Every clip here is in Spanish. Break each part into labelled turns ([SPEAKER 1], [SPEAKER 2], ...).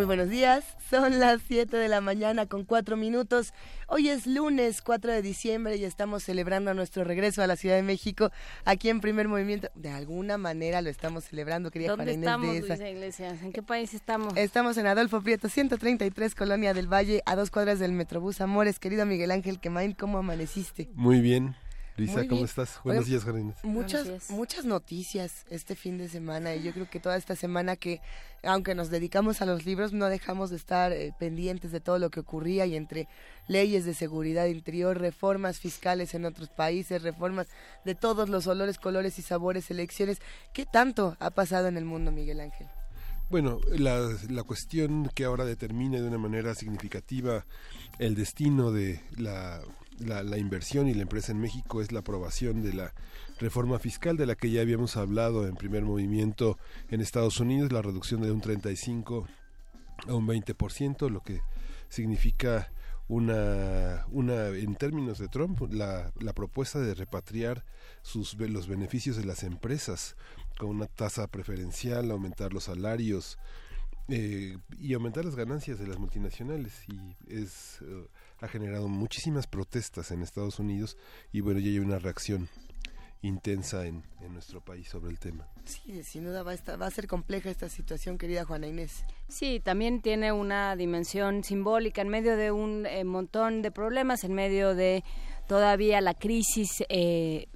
[SPEAKER 1] Muy buenos días, son las 7 de la mañana con 4 minutos. Hoy es lunes 4 de diciembre y estamos celebrando nuestro regreso a la Ciudad de México aquí en Primer Movimiento. De alguna manera lo estamos celebrando, quería
[SPEAKER 2] ¿Dónde estamos, Luisa Iglesias? ¿En qué país estamos?
[SPEAKER 1] Estamos en Adolfo Prieto, 133, Colonia del Valle, a dos cuadras del Metrobús Amores. Querido Miguel Ángel Quemain, ¿cómo amaneciste?
[SPEAKER 3] Muy bien, Lisa, ¿cómo estás? Buenos días, Jardines.
[SPEAKER 1] Muchas, muchas noticias este fin de semana y yo creo que toda esta semana que, aunque nos dedicamos a los libros, no dejamos de estar eh, pendientes de todo lo que ocurría y entre leyes de seguridad interior, reformas fiscales en otros países, reformas de todos los olores, colores y sabores, elecciones. ¿Qué tanto ha pasado en el mundo, Miguel Ángel?
[SPEAKER 3] Bueno, la, la cuestión que ahora determina de una manera significativa el destino de la la, inversión y la empresa en México es la aprobación de la reforma fiscal de la que ya habíamos hablado en primer movimiento en Estados Unidos, la reducción de un 35 a un 20%, lo que significa una, una en términos de Trump, la, la propuesta de repatriar sus, los beneficios de las empresas con una tasa preferencial, aumentar los salarios eh, y aumentar las ganancias de las multinacionales. Y es... Eh, ha generado muchísimas protestas en Estados Unidos y bueno, ya hay una reacción intensa en, nuestro país sobre el tema.
[SPEAKER 1] Sí, sin duda va a, estar, va a ser compleja esta situación, querida Juana Inés.
[SPEAKER 2] Sí, también tiene una dimensión simbólica en medio de un eh, montón de problemas, en medio de todavía la crisis eh,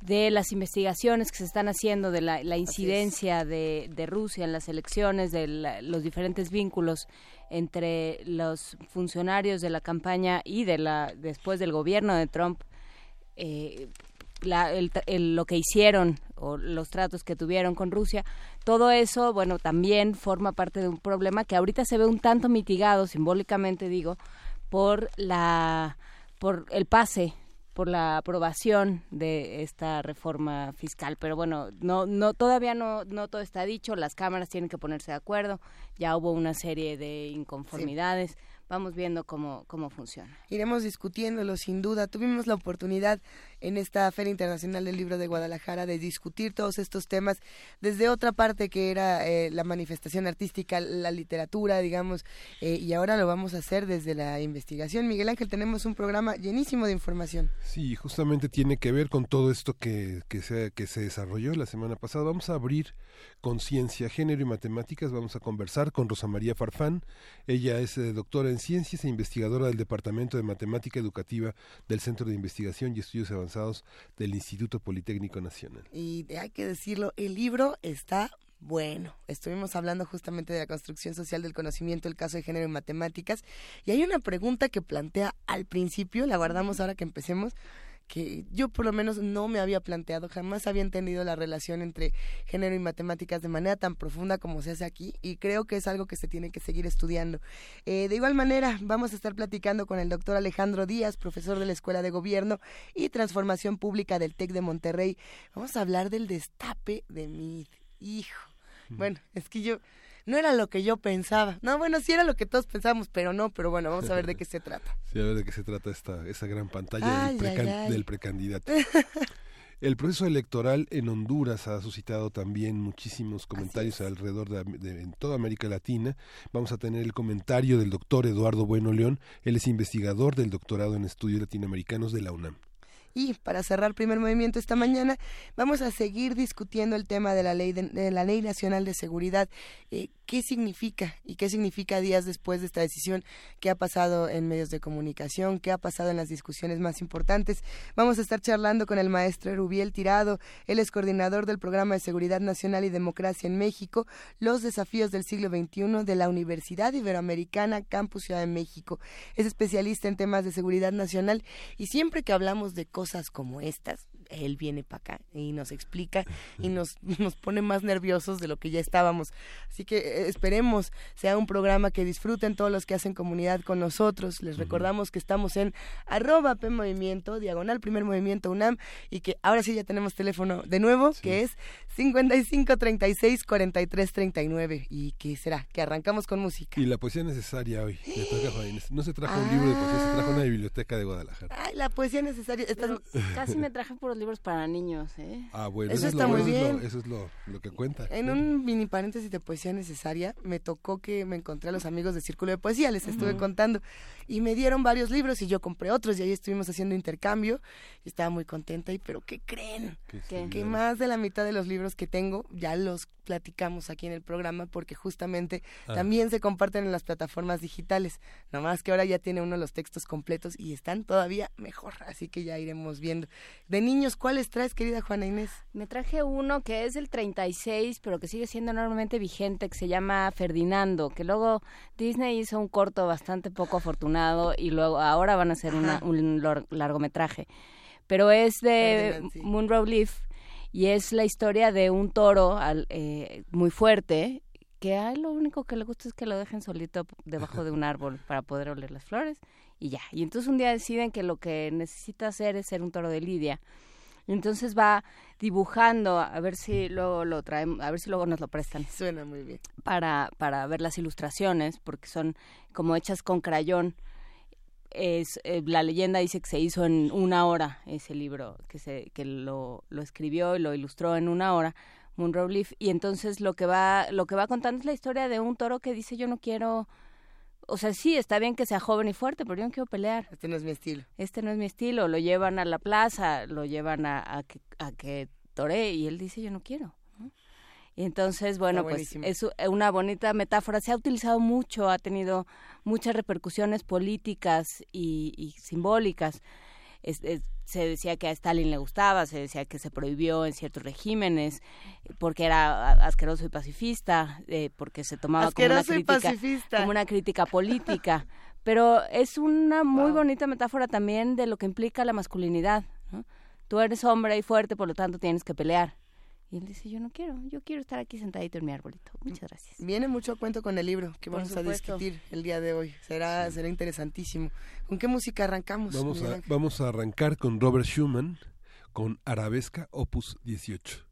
[SPEAKER 2] de las investigaciones que se están haciendo, de la, incidencia de, de, Rusia en las elecciones, de los diferentes vínculos entre los funcionarios de la campaña y de la después del gobierno de Trump eh, lo que hicieron o los tratos que tuvieron con Rusia, todo eso, bueno, también forma parte de un problema que ahorita se ve un tanto mitigado, simbólicamente digo, por la por el pase por la aprobación de esta reforma fiscal. Pero bueno, no, no, todavía no, no todo está dicho, las cámaras tienen que ponerse de acuerdo, ya hubo una serie de inconformidades vamos viendo cómo, cómo funciona.
[SPEAKER 1] Iremos discutiéndolo sin duda. Tuvimos la oportunidad en esta Feria Internacional del Libro de Guadalajara de discutir todos estos temas desde otra parte que era eh, la manifestación artística, la literatura, digamos, eh, y ahora lo vamos a hacer desde la investigación. Miguel Ángel, tenemos un programa llenísimo de información.
[SPEAKER 3] Sí, justamente tiene que ver con todo esto que, que, se, que se desarrolló la semana pasada. Vamos a abrir conciencia, género y matemáticas. Vamos a conversar con Rosa María Farfán. Ella es eh, doctora en ciencias e investigadora del Departamento de Matemática Educativa del Centro de Investigación y Estudios Avanzados del Instituto Politécnico Nacional.
[SPEAKER 1] Y hay que decirlo, el libro está bueno, estuvimos hablando justamente de la construcción social del conocimiento, el caso de género en matemáticas, y hay una pregunta que plantea al principio, la guardamos ahora que empecemos, que yo por lo menos no me había planteado, jamás había entendido la relación entre género y matemáticas de manera tan profunda como se hace aquí y creo que es algo que se tiene que seguir estudiando. Eh, de igual manera, vamos a estar platicando con el doctor Alejandro Díaz, profesor de la Escuela de Gobierno y Transformación Pública del TEC de Monterrey. Vamos a hablar del destape de mi hijo. Bueno, es que yo no era lo que yo pensaba. No, bueno, sí era lo que todos pensamos, pero no, pero bueno, vamos a ver de qué se trata.
[SPEAKER 3] Sí, a ver de qué se trata esta, esa gran pantalla del, precandidato. El proceso electoral en Honduras ha suscitado también muchísimos comentarios alrededor de, en toda América Latina. Vamos a tener el comentario del doctor Eduardo Bueno León. Él es investigador del doctorado en estudios latinoamericanos de la UNAM.
[SPEAKER 1] Y para cerrar primer movimiento esta mañana, vamos a seguir discutiendo el tema de la ley de, la ley nacional de seguridad. Eh, ¿Qué significa y qué significa días después de esta decisión? ¿Qué ha pasado en medios de comunicación? ¿Qué ha pasado en las discusiones más importantes? Vamos a estar charlando con el maestro Rubiel Tirado. Él es coordinador del programa de seguridad nacional y democracia en México, los desafíos del siglo XXI de la Universidad Iberoamericana Campus Ciudad de México. Es especialista en temas de seguridad nacional y siempre que hablamos de cosas como estas, él viene para acá y nos explica y nos, nos pone más nerviosos de lo que ya estábamos. Así que eh, esperemos sea un programa que disfruten todos los que hacen comunidad con nosotros. Les recordamos que estamos en arroba P Movimiento, diagonal primer movimiento UNAM y que ahora sí ya tenemos teléfono de nuevo, que es 55 36 43 39. ¿Y qué será? Que arrancamos con música.
[SPEAKER 3] Y la poesía necesaria hoy. No se trajo un libro de poesía, se trajo una biblioteca de Guadalajara.
[SPEAKER 1] Ay, la poesía necesaria.
[SPEAKER 2] Casi me traje por libros para niños, ¿eh?
[SPEAKER 3] Ah, bueno, eso, está muy bien. eso es lo, que cuenta.
[SPEAKER 1] En un mini paréntesis de poesía necesaria, me tocó que me encontré a los amigos del Círculo de Poesía, les estuve contando, y me dieron varios libros y yo compré otros y ahí estuvimos haciendo intercambio y estaba muy contenta. Y, pero ¿qué creen? Que más de la mitad de los libros que tengo ya los platicamos aquí en el programa porque justamente ah. también se comparten en las plataformas digitales. Nomás que ahora ya tiene uno los textos completos y están todavía mejor, así que ya iremos viendo. De niños, ¿cuáles traes, querida Juana Inés?
[SPEAKER 2] Me traje uno que es del 36, pero que sigue siendo enormemente vigente, que se llama Ferdinando, que luego Disney hizo un corto bastante poco afortunado y luego ahora van a hacer un largometraje. Pero es de Moonrow Leaf y es la historia de un toro eh, muy fuerte que a él lo único que le gusta es que lo dejen solito debajo de un árbol para poder oler las flores y ya. Y entonces un día deciden que lo que necesita hacer es ser un toro de lidia. Y entonces va dibujando, a ver si luego lo traen, a ver si luego nos lo prestan.
[SPEAKER 1] Suena muy bien.
[SPEAKER 2] Para, para ver las ilustraciones, porque son como hechas con crayón es eh, la leyenda dice que se hizo en una hora ese libro que se que lo, lo escribió y lo ilustró en una hora Monroe Leaf y entonces lo que va lo que va contando es la historia de un toro que dice yo no quiero o sea sí está bien que sea joven y fuerte pero yo no quiero pelear.
[SPEAKER 1] Este no es mi estilo.
[SPEAKER 2] Este no es mi estilo. Lo llevan a la plaza lo llevan a, a que a que tore y él dice yo no quiero entonces, bueno, pues es una bonita metáfora. Se ha utilizado mucho, ha tenido muchas repercusiones políticas y, simbólicas. Se decía que a Stalin le gustaba, se decía que se prohibió en ciertos regímenes porque era asqueroso y pacifista, eh, porque se tomaba como una, crítica, como una crítica política. Pero es una muy bonita metáfora también de lo que implica la masculinidad. Tú eres hombre y fuerte, por lo tanto tienes que pelear. Y él dice, yo no quiero, yo quiero estar aquí sentadito en mi arbolito. Muchas gracias.
[SPEAKER 1] Viene mucho cuento con el libro que vamos a discutir el día de hoy. Será, será interesantísimo. ¿Con qué música arrancamos?
[SPEAKER 3] Vamos a, vamos a arrancar con Robert Schumann, con Arabesca Opus 18.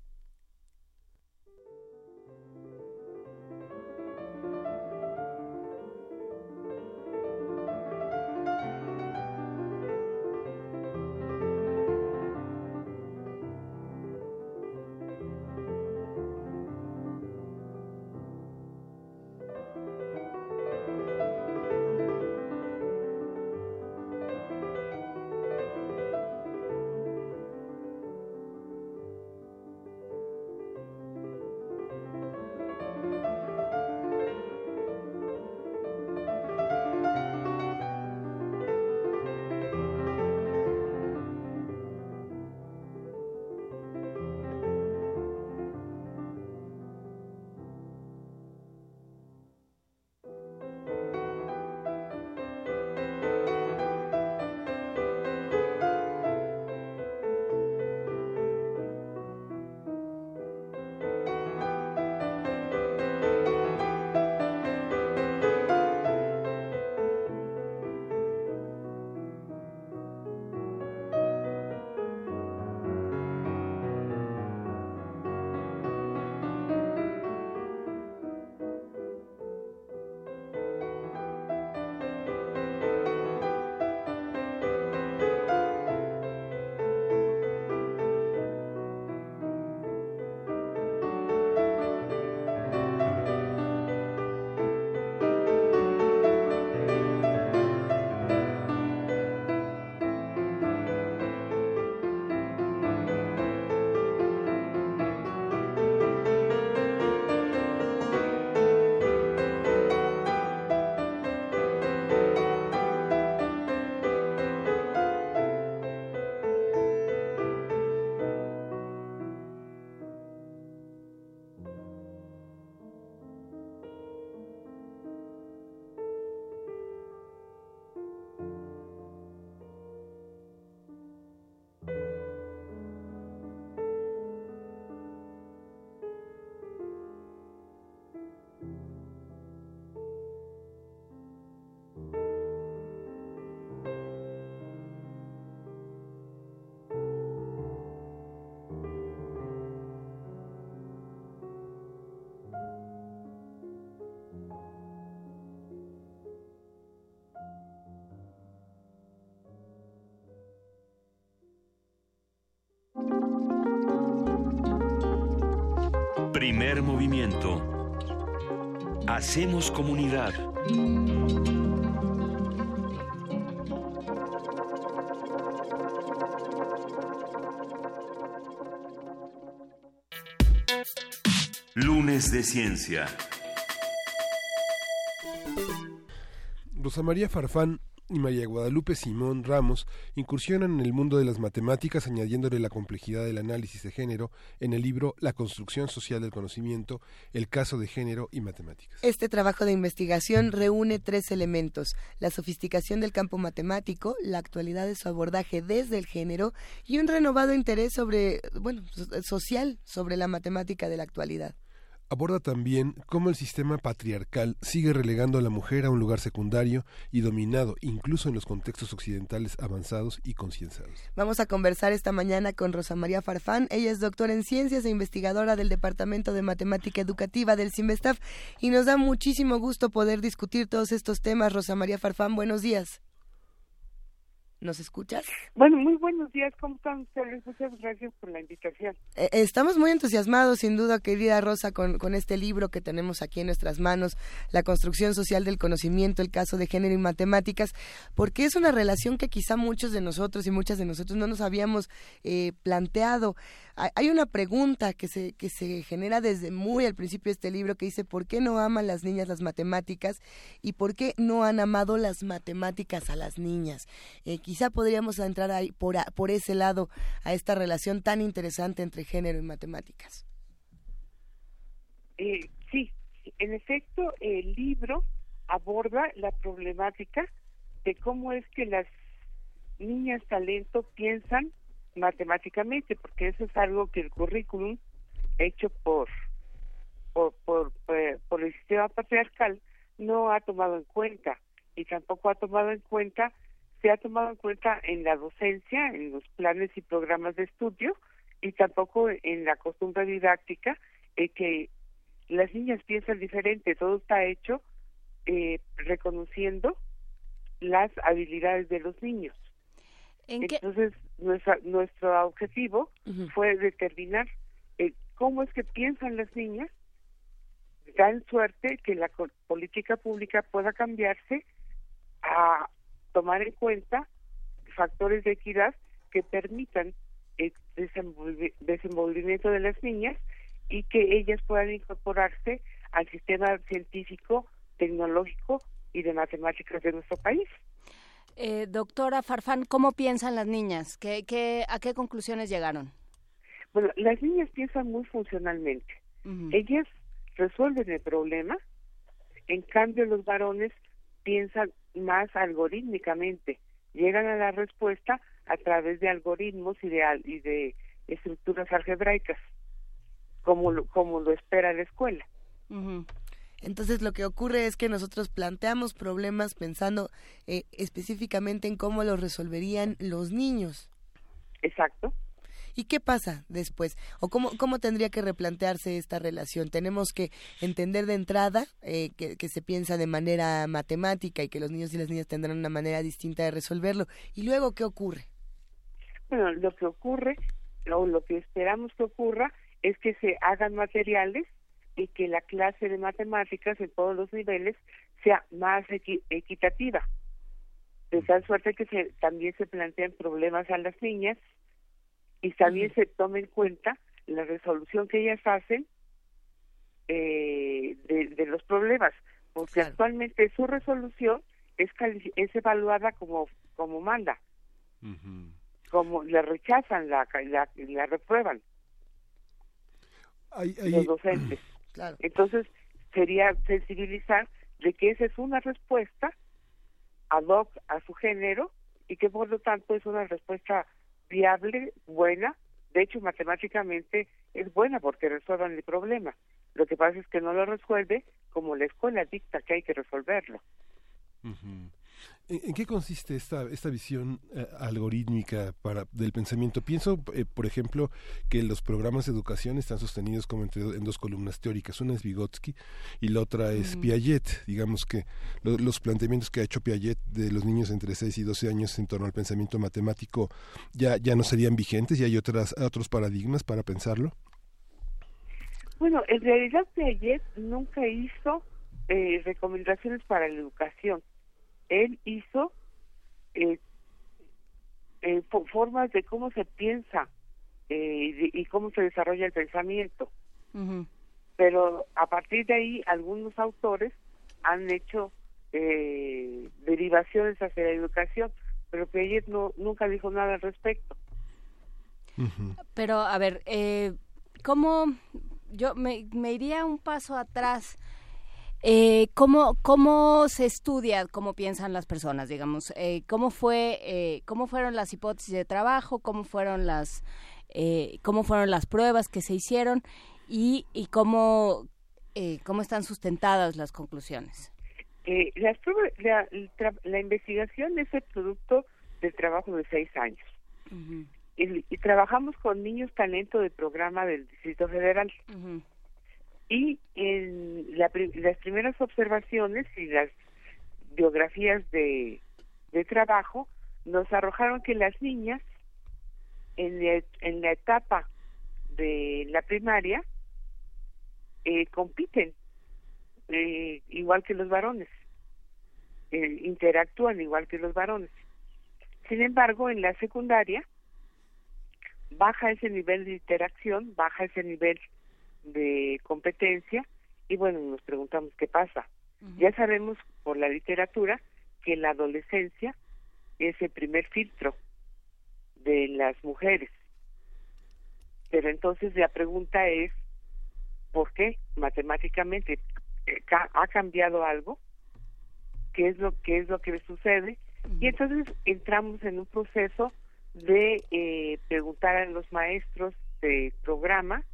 [SPEAKER 4] Movimiento. Hacemos comunidad. Lunes de Ciencia.
[SPEAKER 3] Rosa María Farfán y María Guadalupe Simón Ramos incursionan en el mundo de las matemáticas añadiéndole la complejidad del análisis de género en el libro La construcción social del conocimiento, el caso de género y matemáticas.
[SPEAKER 1] Este trabajo de investigación reúne tres elementos, la sofisticación del campo matemático, la actualidad de su abordaje desde el género y un renovado interés sobre, bueno, social sobre la matemática de la actualidad
[SPEAKER 3] aborda también cómo el sistema patriarcal sigue relegando a la mujer a un lugar secundario y dominado incluso en los contextos occidentales avanzados y concienciados.
[SPEAKER 1] Vamos a conversar esta mañana con Rosa María Farfán. Ella es doctora en ciencias e investigadora del Departamento de Matemática Educativa del CIMBESTAF y nos da muchísimo gusto poder discutir todos estos temas. Rosa María Farfán, buenos días. ¿Nos escuchas?
[SPEAKER 5] Bueno, muy buenos días, ¿cómo están ustedes? Muchas gracias por la invitación.
[SPEAKER 1] Eh, estamos muy entusiasmados, sin duda, querida Rosa, con, con este libro que tenemos aquí en nuestras manos, La construcción social del conocimiento, el caso de género y matemáticas, porque es una relación que quizá muchos de nosotros y muchas de nosotros no nos habíamos eh, planteado hay una pregunta que se, que se genera desde muy al principio de este libro que dice ¿por qué no aman las niñas las matemáticas y por qué no han amado las matemáticas a las niñas? Eh, quizá podríamos entrar ahí por, por ese lado a esta relación tan interesante entre género y matemáticas.
[SPEAKER 5] Eh, sí, en efecto, el libro aborda la problemática de cómo es que las niñas talento piensan matemáticamente, porque eso es algo que el currículum hecho por por, por, eh, por el sistema patriarcal no ha tomado en cuenta y tampoco ha tomado en cuenta se ha tomado en cuenta en la docencia, en los planes y programas de estudio y tampoco en la costumbre didáctica eh, que las niñas piensan diferente, todo está hecho eh, reconociendo las habilidades de los niños. Entonces, nuestro objetivo fue determinar eh, cómo es que piensan las niñas, dan suerte que la política pública pueda cambiarse a tomar en cuenta factores de equidad que permitan el desenvolvimiento de las niñas y que ellas puedan incorporarse al sistema científico, tecnológico y de matemáticas de nuestro país.
[SPEAKER 2] Eh, doctora Farfán, ¿cómo piensan las niñas? ¿Qué, qué, ¿A qué conclusiones llegaron?
[SPEAKER 5] Bueno, las niñas piensan muy funcionalmente. Ellas resuelven el problema, en cambio los varones piensan más algorítmicamente, llegan a la respuesta a través de algoritmos y de, y de estructuras algebraicas, como lo, como lo espera la escuela.
[SPEAKER 1] Entonces lo que ocurre es que nosotros planteamos problemas pensando eh, específicamente en cómo los resolverían los niños.
[SPEAKER 5] Exacto.
[SPEAKER 1] ¿Y qué pasa después? ¿O cómo, cómo tendría que replantearse esta relación? Tenemos que entender de entrada eh, que, que, se piensa de manera matemática y que los niños y las niñas tendrán una manera distinta de resolverlo. ¿Y luego qué ocurre?
[SPEAKER 5] Bueno, lo que ocurre, o lo que esperamos que ocurra, es que se hagan materiales y que la clase de matemáticas en todos los niveles sea más equitativa. De tal suerte que se, también se plantean problemas a las niñas y también se tome en cuenta la resolución que ellas hacen eh, de, los problemas, porque actualmente su resolución es, es evaluada como, como manda, como le rechazan, la, la, la reprueban. Los docentes. Entonces, sería sensibilizar de que esa es una respuesta ad hoc a su género y que por lo tanto es una respuesta viable, buena, de hecho matemáticamente es buena porque resuelvan el problema. Lo que pasa es que no lo resuelve como la escuela dicta que hay que resolverlo.
[SPEAKER 3] ¿En, qué consiste esta, esta visión eh, algorítmica para, del pensamiento? Pienso, eh, por ejemplo, que los programas de educación están sostenidos como entre, en dos columnas teóricas. Una es Vygotsky y la otra es Piaget. Digamos que los planteamientos que ha hecho Piaget de los niños entre 6 y 12 años en torno al pensamiento matemático ya, ya no serían vigentes y hay otras, otros paradigmas para pensarlo.
[SPEAKER 5] Bueno, en realidad Piaget nunca hizo eh, recomendaciones para la educación. Él hizo eh, eh, formas de cómo se piensa eh, y, cómo se desarrolla el pensamiento. Pero a partir de ahí, algunos autores han hecho eh, derivaciones hacia la educación, pero Piaget no, nunca dijo nada al respecto.
[SPEAKER 2] Pero, a ver, eh, ¿cómo yo me, me iría un paso atrás? Eh, ¿cómo, ¿Cómo se estudia cómo piensan las personas, digamos? Eh, ¿cómo, fue, eh, ¿Cómo fueron las hipótesis de trabajo? ¿Cómo fueron las, eh, cómo fueron las pruebas que se hicieron? ¿Y, y cómo, eh, cómo están sustentadas las conclusiones?
[SPEAKER 5] Eh, las pruebas, la, la, investigación es el producto del trabajo de seis años. y, y, trabajamos con niños talento del programa del Distrito Federal. Uh y en la, las primeras observaciones y las biografías de, de trabajo nos arrojaron que las niñas en, en la etapa de la primaria eh, compiten eh, igual que los varones, eh, interactúan igual que los varones. Sin embargo, en la secundaria baja ese nivel de interacción, baja ese nivel de competencia y bueno, nos preguntamos qué pasa. Ya sabemos por la literatura que la adolescencia es el primer filtro de las mujeres. Pero entonces la pregunta es, ¿por qué matemáticamente eh, ha cambiado algo? ¿Qué es lo, qué es lo que sucede? Y entonces entramos en un proceso de eh, preguntar a los maestros de programa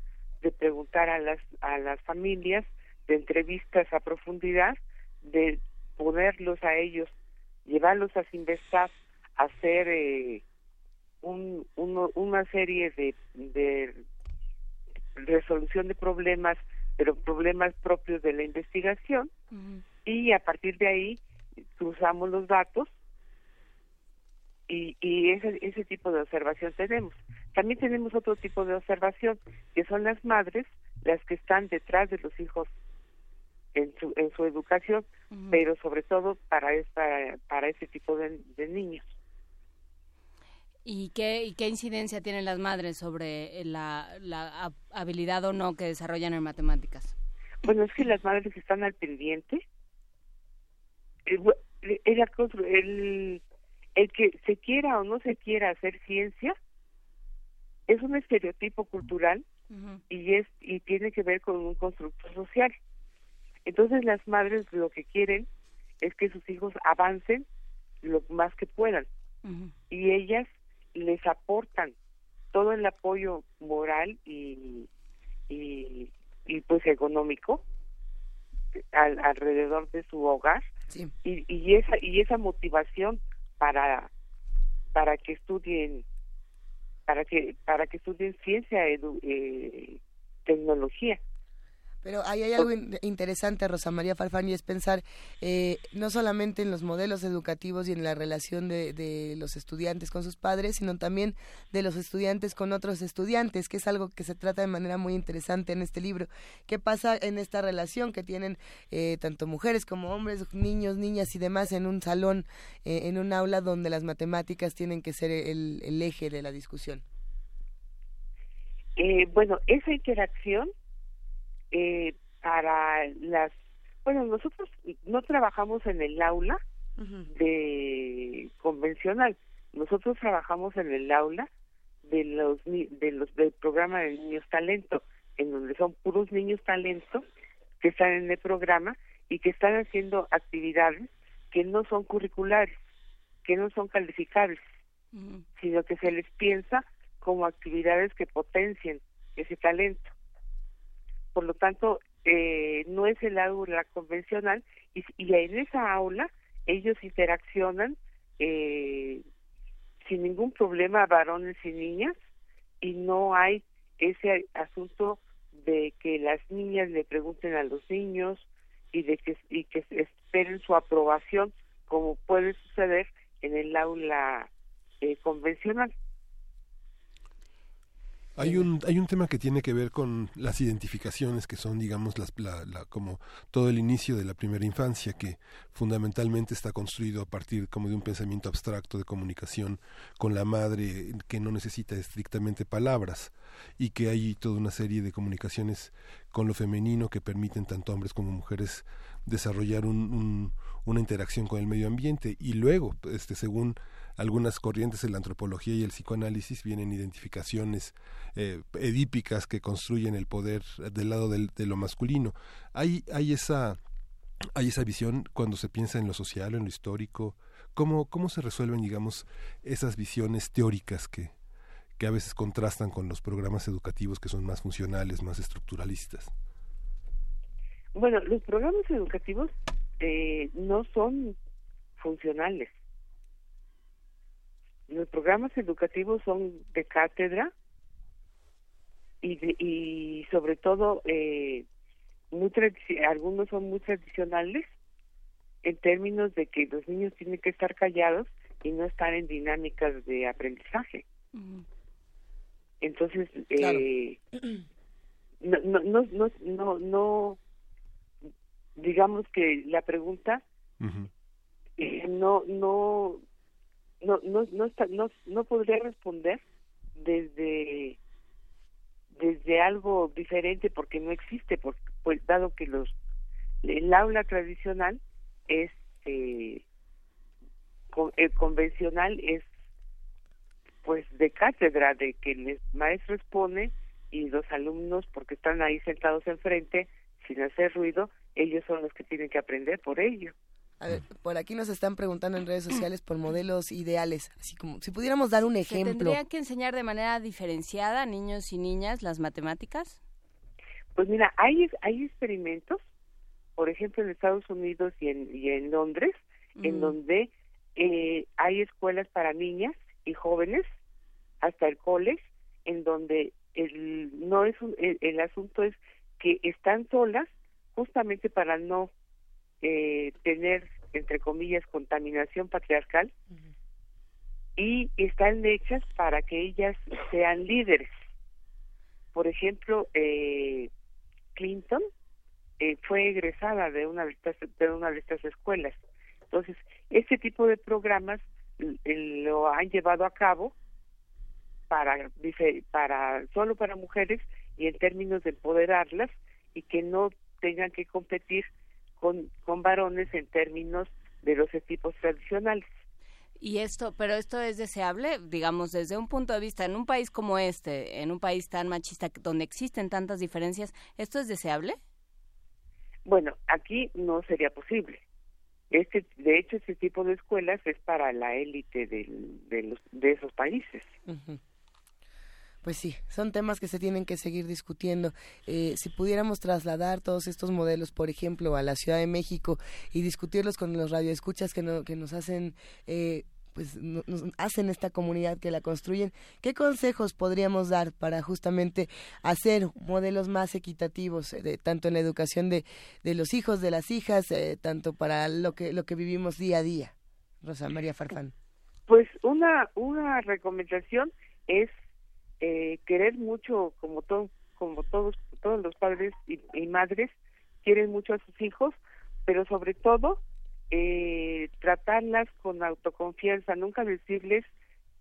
[SPEAKER 5] de preguntar a las, a las familias, de entrevistas a profundidad, de ponerlos a ellos, llevarlos a Sinvestab a hacer eh, un, una serie de, de resolución de problemas, pero problemas propios de la investigación, y a partir de ahí cruzamos los datos y, y ese, ese tipo de observación tenemos. También tenemos otro tipo de observación, que son las madres las que están detrás de los hijos en su, en su educación, pero sobre todo para, esta, para ese tipo de, niños.
[SPEAKER 2] ¿Y qué, ¿Y qué incidencia tienen las madres sobre la, la habilidad o no que desarrollan en matemáticas?
[SPEAKER 5] Bueno, es que las madres están al pendiente. El, el, el que se quiera o no se quiera hacer ciencia es un estereotipo cultural y es y tiene que ver con un constructo social. Entonces las madres lo que quieren es que sus hijos avancen lo más que puedan. Y ellas les aportan todo el apoyo moral y y, y pues económico al, alrededor de su hogar. Y, y esa y esa motivación para para que estudien para que para que estudien ciencia edu, eh, tecnología
[SPEAKER 1] pero ahí hay algo interesante, Rosa María Farfán, y es pensar eh, no solamente en los modelos educativos y en la relación de, de, los estudiantes con sus padres, sino también de los estudiantes con otros estudiantes, que es algo que se trata de manera muy interesante en este libro. ¿Qué pasa en esta relación que tienen eh, tanto mujeres como hombres, niños, niñas y demás en un salón, eh, en un aula donde las matemáticas tienen que ser el, el eje de la discusión?
[SPEAKER 5] bueno, esa interacción eh, para las bueno nosotros no trabajamos en el aula de convencional. Nosotros trabajamos en el aula de los de los del programa de niños talento en donde son puros niños talento que están en el programa y que están haciendo actividades que no son curriculares que no son calificables sino que se les piensa como actividades que potencien ese talento por lo tanto eh, no es el aula convencional y, en esa aula ellos interaccionan eh, sin ningún problema varones y niñas y no hay ese asunto de que las niñas le pregunten a los niños y de que y que esperen su aprobación como puede suceder en el aula eh, convencional
[SPEAKER 3] Hay un, hay un tema que tiene que ver con las identificaciones que son, digamos, las, la, como todo el inicio de la primera infancia, que fundamentalmente está construido a partir como de un pensamiento abstracto de comunicación con la madre que no necesita estrictamente palabras y que hay toda una serie de comunicaciones con lo femenino que permiten tanto hombres como mujeres desarrollar un, una interacción con el medio ambiente. Y luego, este, según algunas corrientes de la antropología y el psicoanálisis vienen identificaciones eh, edípicas que construyen el poder del lado del, de lo masculino. Hay, hay esa hay esa visión cuando se piensa en lo social, en lo histórico. ¿Cómo, cómo se resuelven, digamos, esas visiones teóricas que, que a veces contrastan con los programas educativos que son más funcionales, más estructuralistas?
[SPEAKER 5] Bueno, los programas educativos eh, no son funcionales. Los programas educativos son de cátedra y, y sobre todo eh, muy algunos son muy tradicionales en términos de que los niños tienen que estar callados y no estar en dinámicas de aprendizaje. Entonces, eh, no, no, no, no, no, digamos que la pregunta eh, no, no, no, no, no, está, no, no podría responder desde desde algo diferente porque no existe, porque, pues dado que los el aula tradicional es eh, el convencional es pues de cátedra de que el maestro expone y los alumnos porque están ahí sentados enfrente sin hacer ruido ellos son los que tienen que aprender por ello
[SPEAKER 1] por aquí nos están preguntando en redes sociales por modelos ideales, así como si pudiéramos dar un ejemplo. ¿Se
[SPEAKER 2] tendría que enseñar de manera diferenciada a niños y niñas las matemáticas?
[SPEAKER 5] Pues mira, hay hay experimentos, por ejemplo en Estados Unidos y en, y en Londres, en donde eh, hay escuelas para niñas y jóvenes hasta el college, en donde el no es el asunto es que están solas justamente para no eh, tener, entre comillas, contaminación patriarcal y están hechas para que ellas sean líderes. Por ejemplo, eh, Clinton eh, fue egresada de una de estas, de una de estas escuelas. Entonces, este tipo de programas lo han llevado a cabo para, para solo para mujeres y en términos de empoderarlas y que no tengan que competir con, con varones en términos de los equipos tradicionales.
[SPEAKER 2] Y esto, pero esto es deseable, digamos, desde un punto de vista, en un país como este, en un país tan machista, donde existen tantas diferencias, ¿esto es deseable?
[SPEAKER 5] Bueno, aquí no sería posible. Este, de hecho, este tipo de escuelas es para la élite de, los, de esos países.
[SPEAKER 1] Pues sí, son temas que se tienen que seguir discutiendo. Eh, si pudiéramos trasladar todos estos modelos, por ejemplo, a la Ciudad de México y discutirlos con los radioescuchas que, no, que nos hacen... Eh, pues nos hacen esta comunidad que la construyen. ¿Qué consejos podríamos dar para justamente hacer modelos más equitativos, eh, tanto en la educación de, de los hijos, de las hijas, tanto para lo que lo que vivimos día a día? Rosa María Farfán.
[SPEAKER 5] Pues una una recomendación es eh, querer mucho como todo, como todos todos los padres y, madres quieren mucho a sus hijos pero sobre todo eh, tratarlas con autoconfianza nunca decirles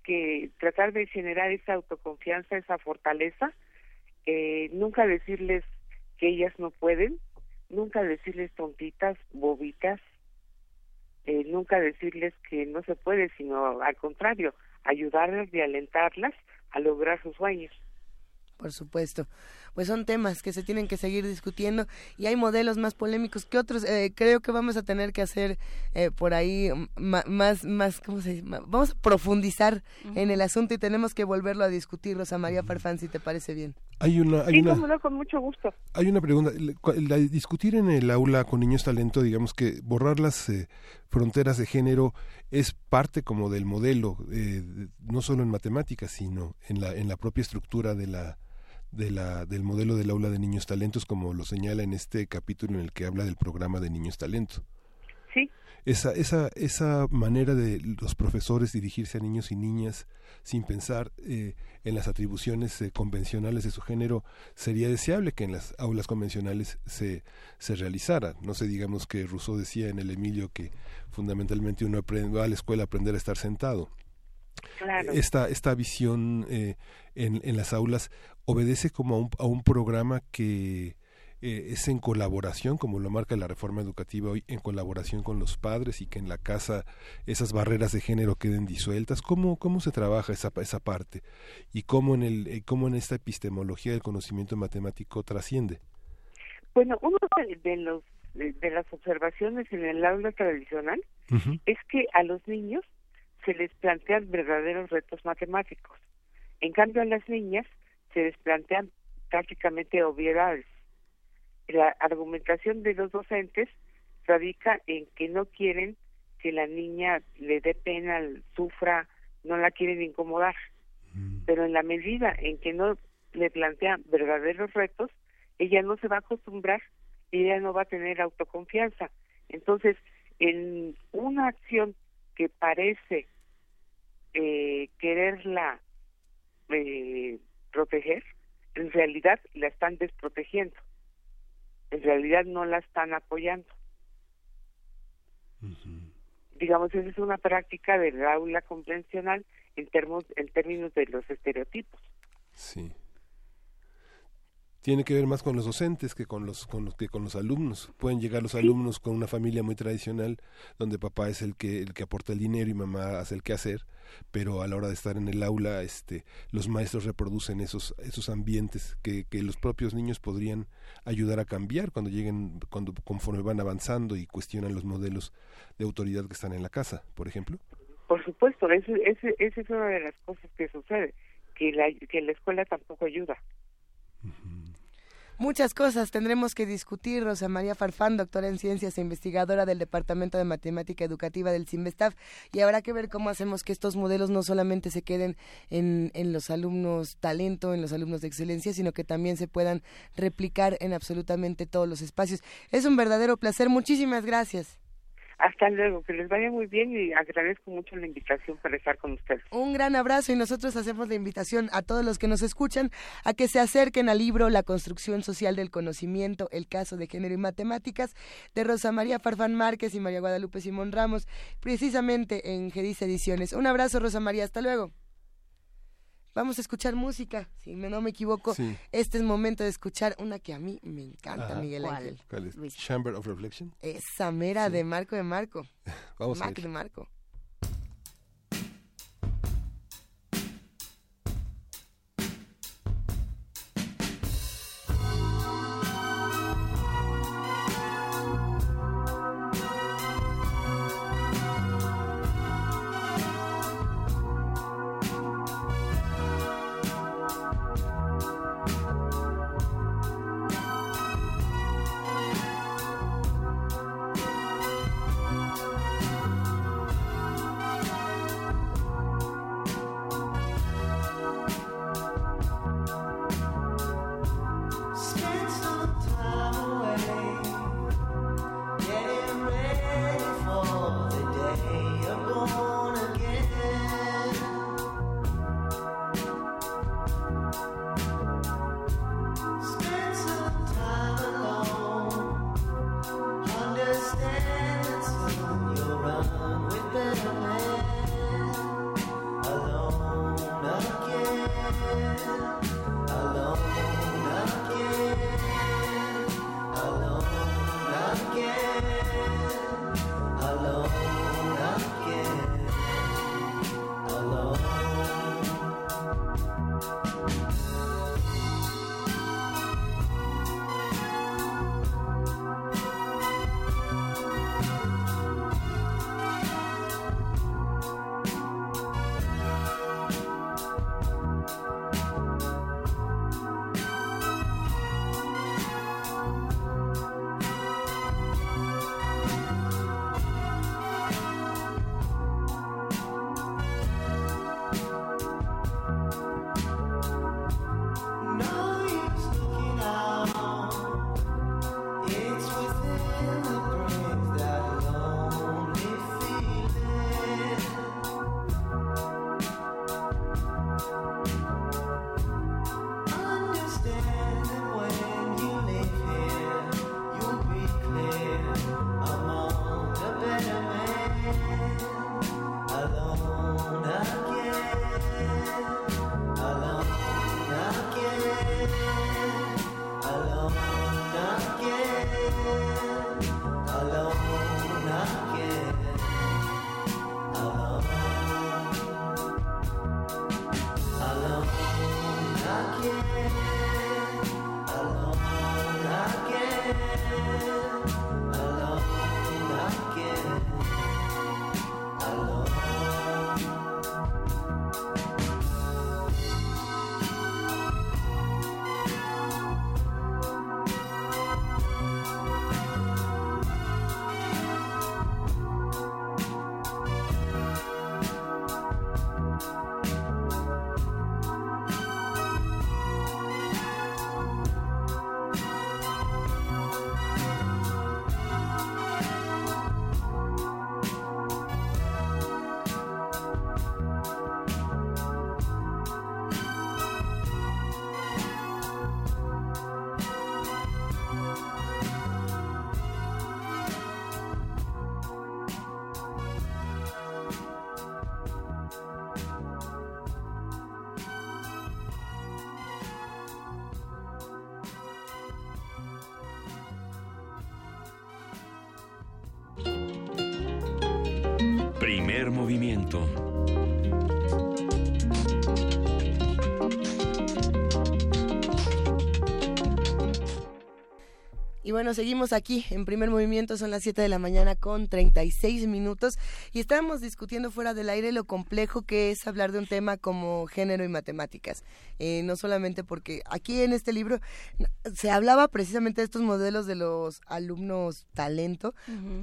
[SPEAKER 5] que tratar de generar esa autoconfianza esa fortaleza eh, nunca decirles que ellas no pueden nunca decirles tontitas bobitas eh, nunca decirles que no se puede sino al contrario ayudarlas y alentarlas a lograr sus sueños.
[SPEAKER 1] Por supuesto. Pues son temas que se tienen que seguir discutiendo y hay modelos más polémicos que otros. Eh, creo que vamos a tener que hacer eh, por ahí más, más, ¿cómo se dice? Vamos a profundizar en el asunto y tenemos que volverlo a discutir, Rosa María Farfán, si te parece bien.
[SPEAKER 3] Hay una, hay
[SPEAKER 5] una, con mucho gusto.
[SPEAKER 3] Hay una pregunta. discutir en el aula con niños talento, digamos que borrar las eh, fronteras de género es parte como del modelo, eh, no solo en matemáticas, sino en la, en la propia estructura de la, de la, del modelo del aula de niños talentos, como lo señala en este capítulo en el que habla del programa de niños talentos.
[SPEAKER 5] Sí.
[SPEAKER 3] Esa, esa, esa manera de los profesores dirigirse a niños y niñas sin pensar eh, en las atribuciones eh, convencionales de su género, sería deseable que en las aulas convencionales se, se realizara. No sé, digamos que Rousseau decía en el Emilio que fundamentalmente uno aprende, va a la escuela a aprender a estar sentado. Esta, esta visión eh, en, en las aulas obedece como a un, a un programa que eh, es en colaboración, como lo marca la reforma educativa hoy, en colaboración con los padres y que en la casa esas barreras de género queden disueltas. ¿Cómo, cómo se trabaja esa, esa parte? ¿Y cómo en, el, eh, cómo en esta epistemología del conocimiento matemático trasciende?
[SPEAKER 5] Bueno, uno de, los, de, las observaciones en el aula tradicional es que a los niños se les plantean verdaderos retos matemáticos. En cambio, a las niñas se les plantean prácticamente obviedades la argumentación de los docentes radica en que no quieren que la niña le dé pena, sufra, no la quieren incomodar. Mm. Pero en la medida en que no le plantean verdaderos retos, ella no se va a acostumbrar y ella no va a tener autoconfianza. Entonces, en una acción que parece eh, quererla eh, proteger, en realidad la están desprotegiendo en realidad no la están apoyando. Digamos, esa es una práctica del aula convencional en, en términos de los estereotipos.
[SPEAKER 3] Sí tiene que ver más con los docentes que con los, con los que con los alumnos. Pueden llegar los alumnos con una familia muy tradicional donde papá es el que el que aporta el dinero y mamá hace el que hacer, pero a la hora de estar en el aula, este, los maestros reproducen esos esos ambientes que, que los propios niños podrían ayudar a cambiar cuando lleguen cuando conforme van avanzando y cuestionan los modelos de autoridad que están en la casa, por ejemplo.
[SPEAKER 5] Por supuesto, esa es una de las cosas que sucede, que la, que la escuela tampoco ayuda.
[SPEAKER 1] Muchas cosas tendremos que discutir. Rosa María Farfán, doctora en ciencias e investigadora del Departamento de Matemática Educativa del CIMBESTAF. Y habrá que ver cómo hacemos que estos modelos no solamente se queden en, en los alumnos talento, en los alumnos de excelencia, sino que también se puedan replicar en absolutamente todos los espacios. Es un verdadero placer. Muchísimas gracias.
[SPEAKER 5] Hasta luego, que les vaya muy bien y agradezco mucho la invitación para estar con ustedes.
[SPEAKER 1] Un gran abrazo y nosotros hacemos la invitación a todos los que nos escuchan a que se acerquen al libro La construcción social del conocimiento, el caso de género y matemáticas de Rosa María Farfán Márquez y María Guadalupe Simón Ramos, precisamente en Gedis Ediciones. Un abrazo Rosa María, hasta luego. Vamos a escuchar música, si no me equivoco. Este es momento de escuchar una que a mí me encanta, Miguel Ángel.
[SPEAKER 3] ¿Cuál es? Chamber of Reflection.
[SPEAKER 1] Esa mera de Marco de Marco.
[SPEAKER 3] Vamos
[SPEAKER 1] Mac de Marco. Bueno, seguimos aquí en primer movimiento, son las 7 de la mañana con 36 minutos y estábamos discutiendo fuera del aire lo complejo que es hablar de un tema como género y matemáticas. Eh, no solamente porque aquí en este libro se hablaba precisamente de estos modelos de los alumnos talento,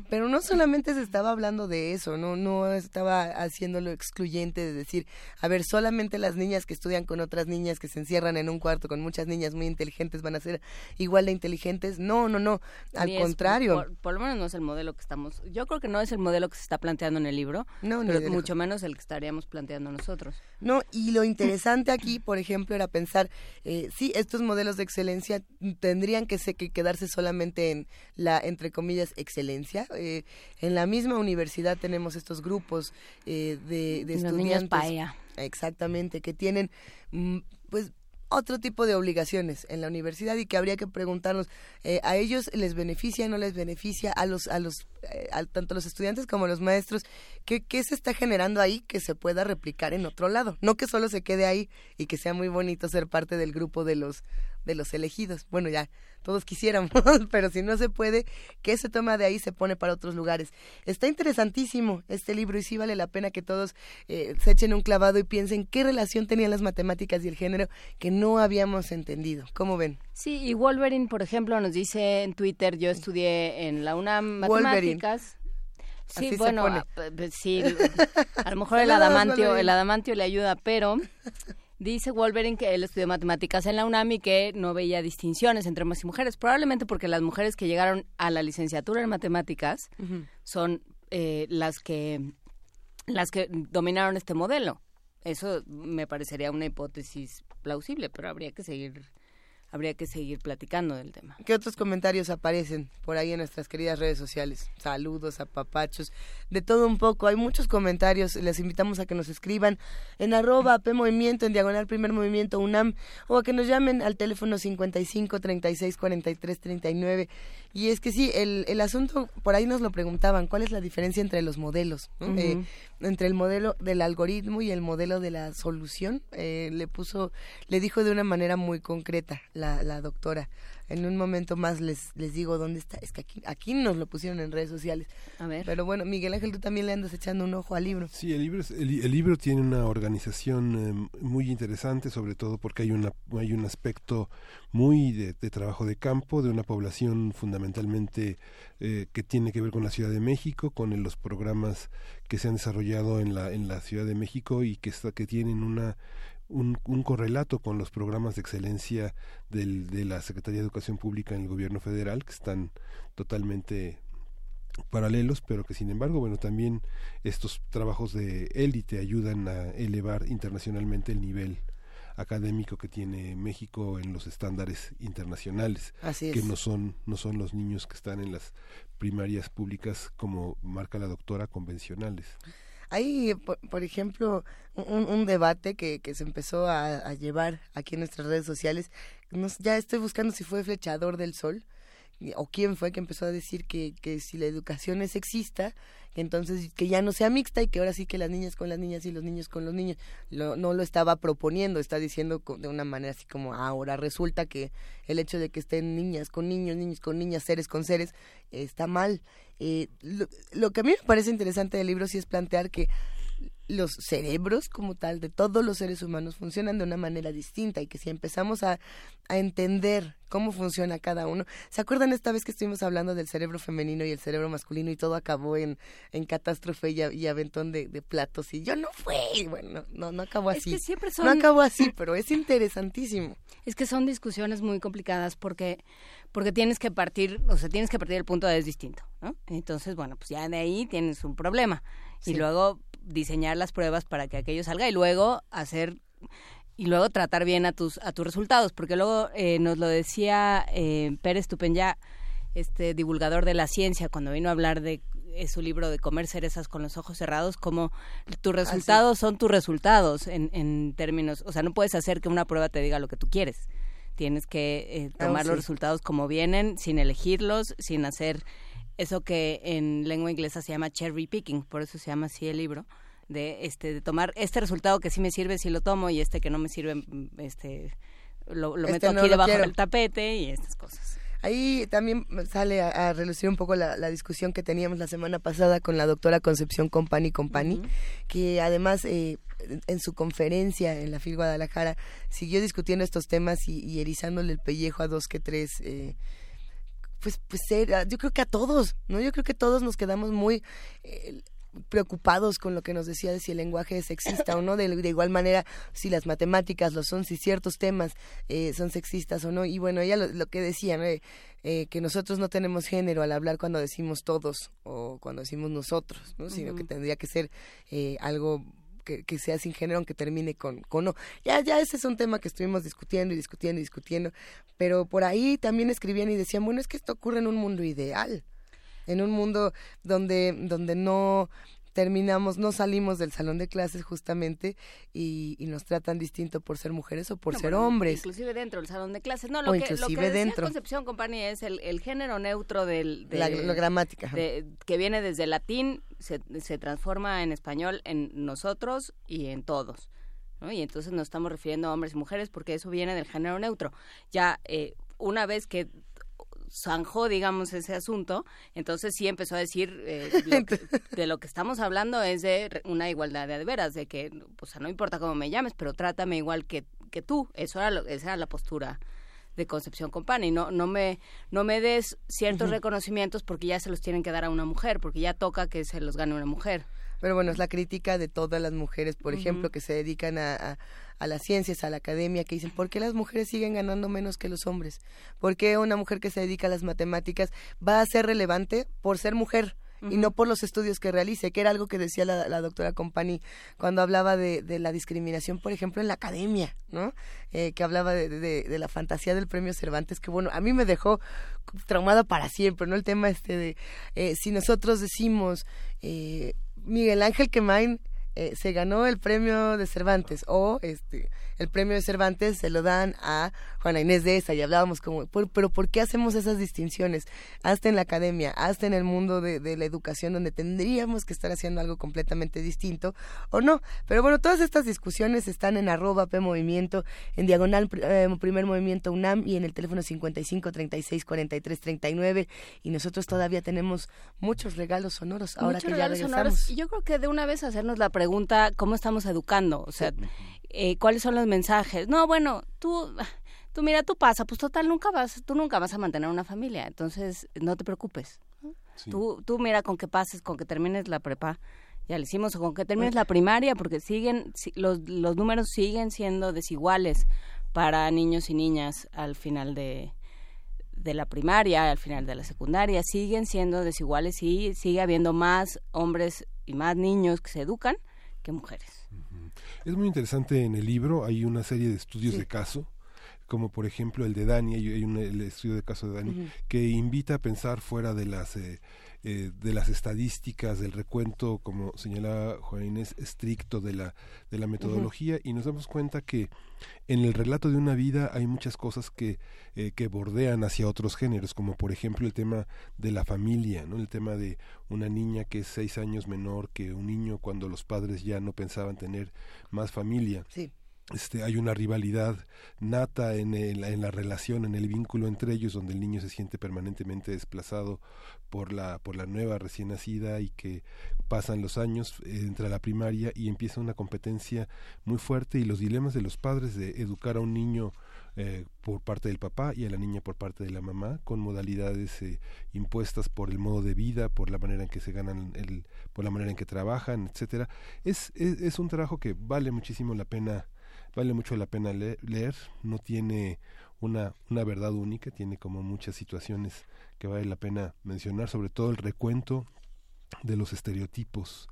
[SPEAKER 1] pero no solamente se estaba hablando de eso, no, no estaba haciéndolo excluyente de decir, a ver, solamente las niñas que estudian con otras niñas que se encierran en un cuarto con muchas niñas muy inteligentes van a ser igual de inteligentes. No, no, no. Al contrario.
[SPEAKER 2] Por, lo menos no es el modelo que estamos. Yo creo que no es el modelo que se está planteando en el libro. No, pero mucho menos el que estaríamos planteando nosotros.
[SPEAKER 1] No, y lo interesante aquí, por ejemplo, era pensar, eh, sí, estos modelos de excelencia tendrían que, que quedarse solamente en la, entre comillas, excelencia. Eh, en la misma universidad tenemos estos grupos eh, de, de estudiantes. Exactamente, que tienen, mm, pues, otro tipo de obligaciones en la universidad y que habría que preguntarnos eh, a ellos les beneficia no les beneficia a los a los eh, tanto los estudiantes como los maestros ¿qué, qué se está generando ahí que se pueda replicar en otro lado no que solo se quede ahí y que sea muy bonito ser parte del grupo de los de los elegidos bueno ya todos quisiéramos, pero si no se puede, ¿qué se toma de ahí se pone para otros lugares? Está interesantísimo este libro y sí vale la pena que todos eh, se echen un clavado y piensen qué relación tenían las matemáticas y el género que no habíamos entendido. ¿Cómo ven?
[SPEAKER 2] Sí, y Wolverine, por ejemplo, nos dice en Twitter, yo estudié en la UNAM matemáticas. Sí, bueno, a, sí, a lo mejor el adamantio, el adamantio le ayuda, pero Dice Wolverine que él estudió matemáticas en la UNAM y que no veía distinciones entre hombres y mujeres, probablemente porque las mujeres que llegaron a la licenciatura en matemáticas son eh, las que las que dominaron este modelo. Eso me parecería una hipótesis plausible, pero habría que seguir habría que seguir platicando del tema.
[SPEAKER 1] ¿Qué otros comentarios aparecen por ahí en nuestras queridas redes sociales? Saludos, a papachos, de todo un poco. Hay muchos comentarios, les invitamos a que nos escriban en arroba P Movimiento, en diagonal Primer Movimiento UNAM, o a que nos llamen al teléfono 55 36 43 39. Y es que sí, el, el asunto, por ahí nos lo preguntaban, ¿cuál es la diferencia entre los modelos? Eh, entre el modelo del algoritmo y el modelo de la solución. Eh, le puso, le dijo de una manera muy concreta la, la doctora. En un momento más les, les digo dónde está. Es que aquí, aquí nos lo pusieron en redes sociales. A ver. Pero bueno, Miguel Ángel, tú también le andas echando un ojo al libro.
[SPEAKER 3] Sí, el libro, el, libro tiene una organización eh, muy interesante, sobre todo porque hay, una, hay un aspecto muy de, trabajo de campo, de una población fundamentalmente eh, que tiene que ver con la Ciudad de México, con los programas que se han desarrollado en la, en la Ciudad de México y que, que tienen una un, un, correlato con los programas de excelencia del, de la Secretaría de Educación Pública en el gobierno federal, que están totalmente paralelos, pero que sin embargo, bueno, también estos trabajos de élite ayudan a elevar internacionalmente el nivel académico que tiene México en los estándares internacionales, que no son no son los niños que están en las primarias públicas como marca la doctora convencionales.
[SPEAKER 1] Hay, por, ejemplo, un, debate que, que se empezó a, llevar aquí en nuestras redes sociales. ya estoy buscando si fue Flechador del Sol o quién fue que empezó a decir que, que si la educación es sexista, entonces que ya no sea mixta y que ahora sí que las niñas con las niñas y los niños con los niños. no lo estaba proponiendo, está diciendo de una manera así como ahora resulta que el hecho de que estén niñas con niños, niños con niñas, seres con seres, está mal. Eh, lo, que a mí me parece interesante del libro sí es plantear que los cerebros como tal de todos los seres humanos funcionan de una manera distinta y que si empezamos a, a, entender cómo funciona cada uno. ¿Se acuerdan esta vez que estuvimos hablando del cerebro femenino y el cerebro masculino y todo acabó en, en catástrofe y, aventón de, de, platos y yo no fue? Bueno, no, no acabó así. siempre No acabó así, pero es interesantísimo.
[SPEAKER 2] Es que son discusiones muy complicadas porque porque tienes que partir, o sea, tienes que partir del punto de vista distinto, ¿no? Entonces, bueno, pues ya de ahí tienes un problema. Y luego diseñar las pruebas para que aquello salga y luego hacer y luego tratar bien a tus a tus resultados, porque luego eh, nos lo decía eh, Pérez Tupenya, este divulgador de la ciencia, cuando vino a hablar de su libro de comer cerezas con los ojos cerrados, como tus resultados son tus resultados en, en términos, o sea, no puedes hacer que una prueba te diga lo que tú quieres. Tienes que eh, tomar los resultados como vienen, sin elegirlos, sin hacer eso que en lengua inglesa se llama cherry picking, por eso se llama así el libro, de este de tomar este resultado que sí me sirve si lo tomo y este que no me sirve mm, este lo, lo
[SPEAKER 1] Este
[SPEAKER 2] meto
[SPEAKER 1] no
[SPEAKER 2] aquí
[SPEAKER 1] lo
[SPEAKER 2] debajo
[SPEAKER 1] quiero.
[SPEAKER 2] del tapete y estas cosas.
[SPEAKER 1] Ahí también sale a, a relucir un poco la, la discusión que teníamos la semana pasada con la doctora Concepción Compani Compani,
[SPEAKER 2] Ujú.
[SPEAKER 1] que además eh, en- en su conferencia en la FIL Guadalajara siguió discutiendo estos temas y, y erizándole el pellejo a dos que tres. eh, pues, pues era- yo creo que a todos, ¿no? Yo creo que todos nos quedamos muy eh, preocupados con lo que nos decía de si el lenguaje es sexista o no, de, de igual manera si las matemáticas lo son, si ciertos temas eh, son sexistas o no. Y bueno, ella lo, lo que decía, ¿no? Eh, eh, que nosotros no tenemos género al hablar cuando decimos todos o cuando decimos nosotros, ¿no? Sino que tendría que ser eh, algo que, sea sin género aunque termine con, con no. Ya, ya ese es un tema que estuvimos discutiendo y discutiendo y discutiendo, pero por ahí también escribían y decían, bueno, es que esto ocurre en un mundo ideal, en un mundo donde, donde no terminamos, no salimos del salón de clases justamente y, y nos tratan distinto por ser mujeres o por
[SPEAKER 2] No,
[SPEAKER 1] ser
[SPEAKER 2] bueno,
[SPEAKER 1] hombres.
[SPEAKER 2] Inclusive dentro del salón de clases. No,
[SPEAKER 1] O
[SPEAKER 2] lo que, lo
[SPEAKER 1] inclusive
[SPEAKER 2] que decía
[SPEAKER 1] dentro.
[SPEAKER 2] Concepción Company es el, el género neutro del, de,
[SPEAKER 1] La, la gramática.
[SPEAKER 2] de- que viene desde el latín, se, se transforma en español en nosotros y en todos. ¿no? Y entonces nos estamos refiriendo a hombres y mujeres porque eso viene del género neutro. Ya eh, una vez que zanjó, digamos, ese asunto, entonces sí empezó a decir eh, lo que- de lo que estamos hablando es de una igualdad de veras, de que, o sea, no importa cómo me llames, pero trátame igual que, que tú. Eso era lo- esa era la postura de Concepción Company. No, no me, no me des ciertos reconocimientos porque ya se los tienen que dar a una mujer, porque ya toca que se los gane una mujer.
[SPEAKER 1] Pero bueno, es la crítica de todas las mujeres, por ejemplo, que se dedican a, a, a las ciencias, a la academia, que dicen, ¿por qué las mujeres siguen ganando menos que los hombres? ¿Por qué una mujer que se dedica a las matemáticas va a ser relevante por ser mujer? y no por los estudios que realice, que era algo que decía la, la doctora Compani cuando hablaba de, de la discriminación, por ejemplo, en la academia, ¿no? Eh, que hablaba de, de- de la fantasía del premio Cervantes, que bueno, a mí me dejó traumada para siempre, ¿no? El tema este de eh, si nosotros decimos eh, Miguel Ángel Quemain eh, se ganó el premio de Cervantes o este el premio de Cervantes se lo dan a Juana Inés de esa y hablábamos como por- pero ¿por qué hacemos esas distinciones? Hasta en la academia, hasta en el mundo de, de la educación donde tendríamos que estar haciendo algo completamente distinto o no, pero bueno, todas estas discusiones están en arroba P Movimiento, en diagonal eh, primer movimiento UNAM y en el teléfono 55 36 43 39 y nosotros todavía tenemos muchos regalos sonoros ahora
[SPEAKER 2] Muchos
[SPEAKER 1] que ya regresamos.
[SPEAKER 2] sonoros. Yo creo que de una vez hacernos la pregunta, ¿cómo estamos educando? O sea, eh, ¿cuáles son los mensajes? No, bueno, tú, tú mira, tú pasa, pues total, nunca vas, tú nunca vas a mantener una familia, entonces no te preocupes.
[SPEAKER 3] Sí.
[SPEAKER 2] Tú, tú mira con que pases, con que termines la prepa, ya lo hicimos, o con que termines la primaria, porque siguen, si- los, los números siguen siendo desiguales para niños y niñas al final de, de la primaria, al final de la secundaria, siguen siendo desiguales y sigue habiendo más hombres y más niños que se educan que mujeres.
[SPEAKER 3] Es muy interesante en el libro, hay una serie de estudios
[SPEAKER 1] Sí.
[SPEAKER 3] de caso, como por ejemplo el de Dani, hay un el estudio de caso de Dani, que invita a pensar fuera de las eh, eh, de las estadísticas, del recuento, como señalaba Juan Inés, estricto de la, de la metodología, y nos damos cuenta que en el relato de una vida hay muchas cosas que, eh, que bordean hacia otros géneros, como por ejemplo el tema de la familia, ¿no? el tema de una niña que es seis años menor que un niño cuando los padres ya no pensaban tener más familia
[SPEAKER 1] Sí.
[SPEAKER 3] este, hay una rivalidad nata en, el- en la relación, en el vínculo entre ellos, donde el niño se siente permanentemente desplazado por la, por la nueva recién nacida y que pasan los años, eh, entra la primaria y empieza una competencia muy fuerte y los dilemas de los padres de educar a un niño eh, por parte del papá y a la niña por parte de la mamá, con modalidades eh, impuestas por el modo de vida, por la manera en que se ganan, el, por la manera en que trabajan, etcétera. Es, es, es un trabajo que vale muchísimo la pena vale mucho la pena le- leer, no tiene una, una verdad única, tiene como muchas situaciones que vale la pena mencionar, sobre todo el recuento de los estereotipos,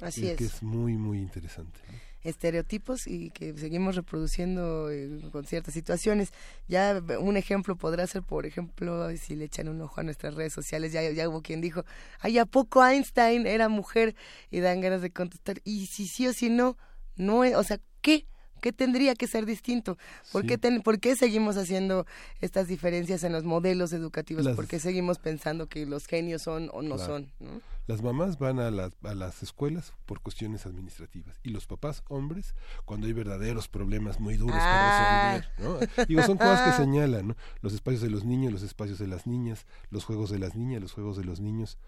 [SPEAKER 1] Así
[SPEAKER 3] eh,
[SPEAKER 1] es.
[SPEAKER 3] que es muy, muy interesante. ¿no?
[SPEAKER 1] estereotipos y que seguimos reproduciendo eh, con ciertas situaciones. Ya un ejemplo podrá ser, por ejemplo, si le echan un ojo a nuestras redes sociales, ya, ya hubo quien dijo, ay, ¿a poco Einstein era mujer? Y dan ganas de contestar, y si sí o si no, no es, o sea, ¿qué? ¿Qué tendría que ser distinto? ¿Por, qué, ¿por qué seguimos haciendo estas diferencias en los modelos educativos? ¿Por qué seguimos pensando que los genios son o no son?
[SPEAKER 3] Las mamás van a, a las escuelas por cuestiones administrativas y los papás, hombres, cuando hay verdaderos problemas muy duros para resolver. ¿no? Digo, son cosas que señalan, ¿no? Los espacios de los niños, los espacios de las niñas, los juegos de las niñas, los juegos de los niños.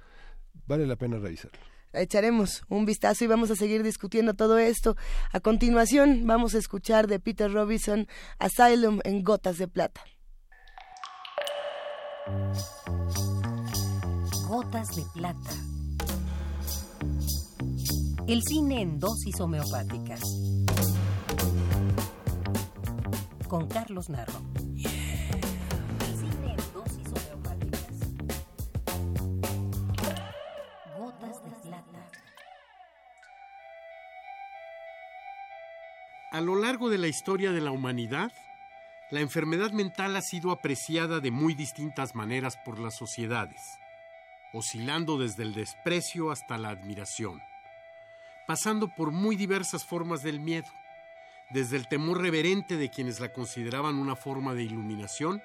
[SPEAKER 3] Vale la pena revisarlo
[SPEAKER 1] echaremos un vistazo y vamos a seguir discutiendo todo esto. A continuación vamos a escuchar de Peter Robinson Asylum en Gotas de Plata.
[SPEAKER 6] Gotas de Plata. El cine en dosis homeopáticas. Con Carlos Narro.
[SPEAKER 7] A lo largo de la historia de la humanidad, la enfermedad mental ha sido apreciada de muy distintas maneras por las sociedades, oscilando desde el desprecio hasta la admiración, pasando por muy diversas formas del miedo, desde el temor reverente de quienes la consideraban una forma de iluminación,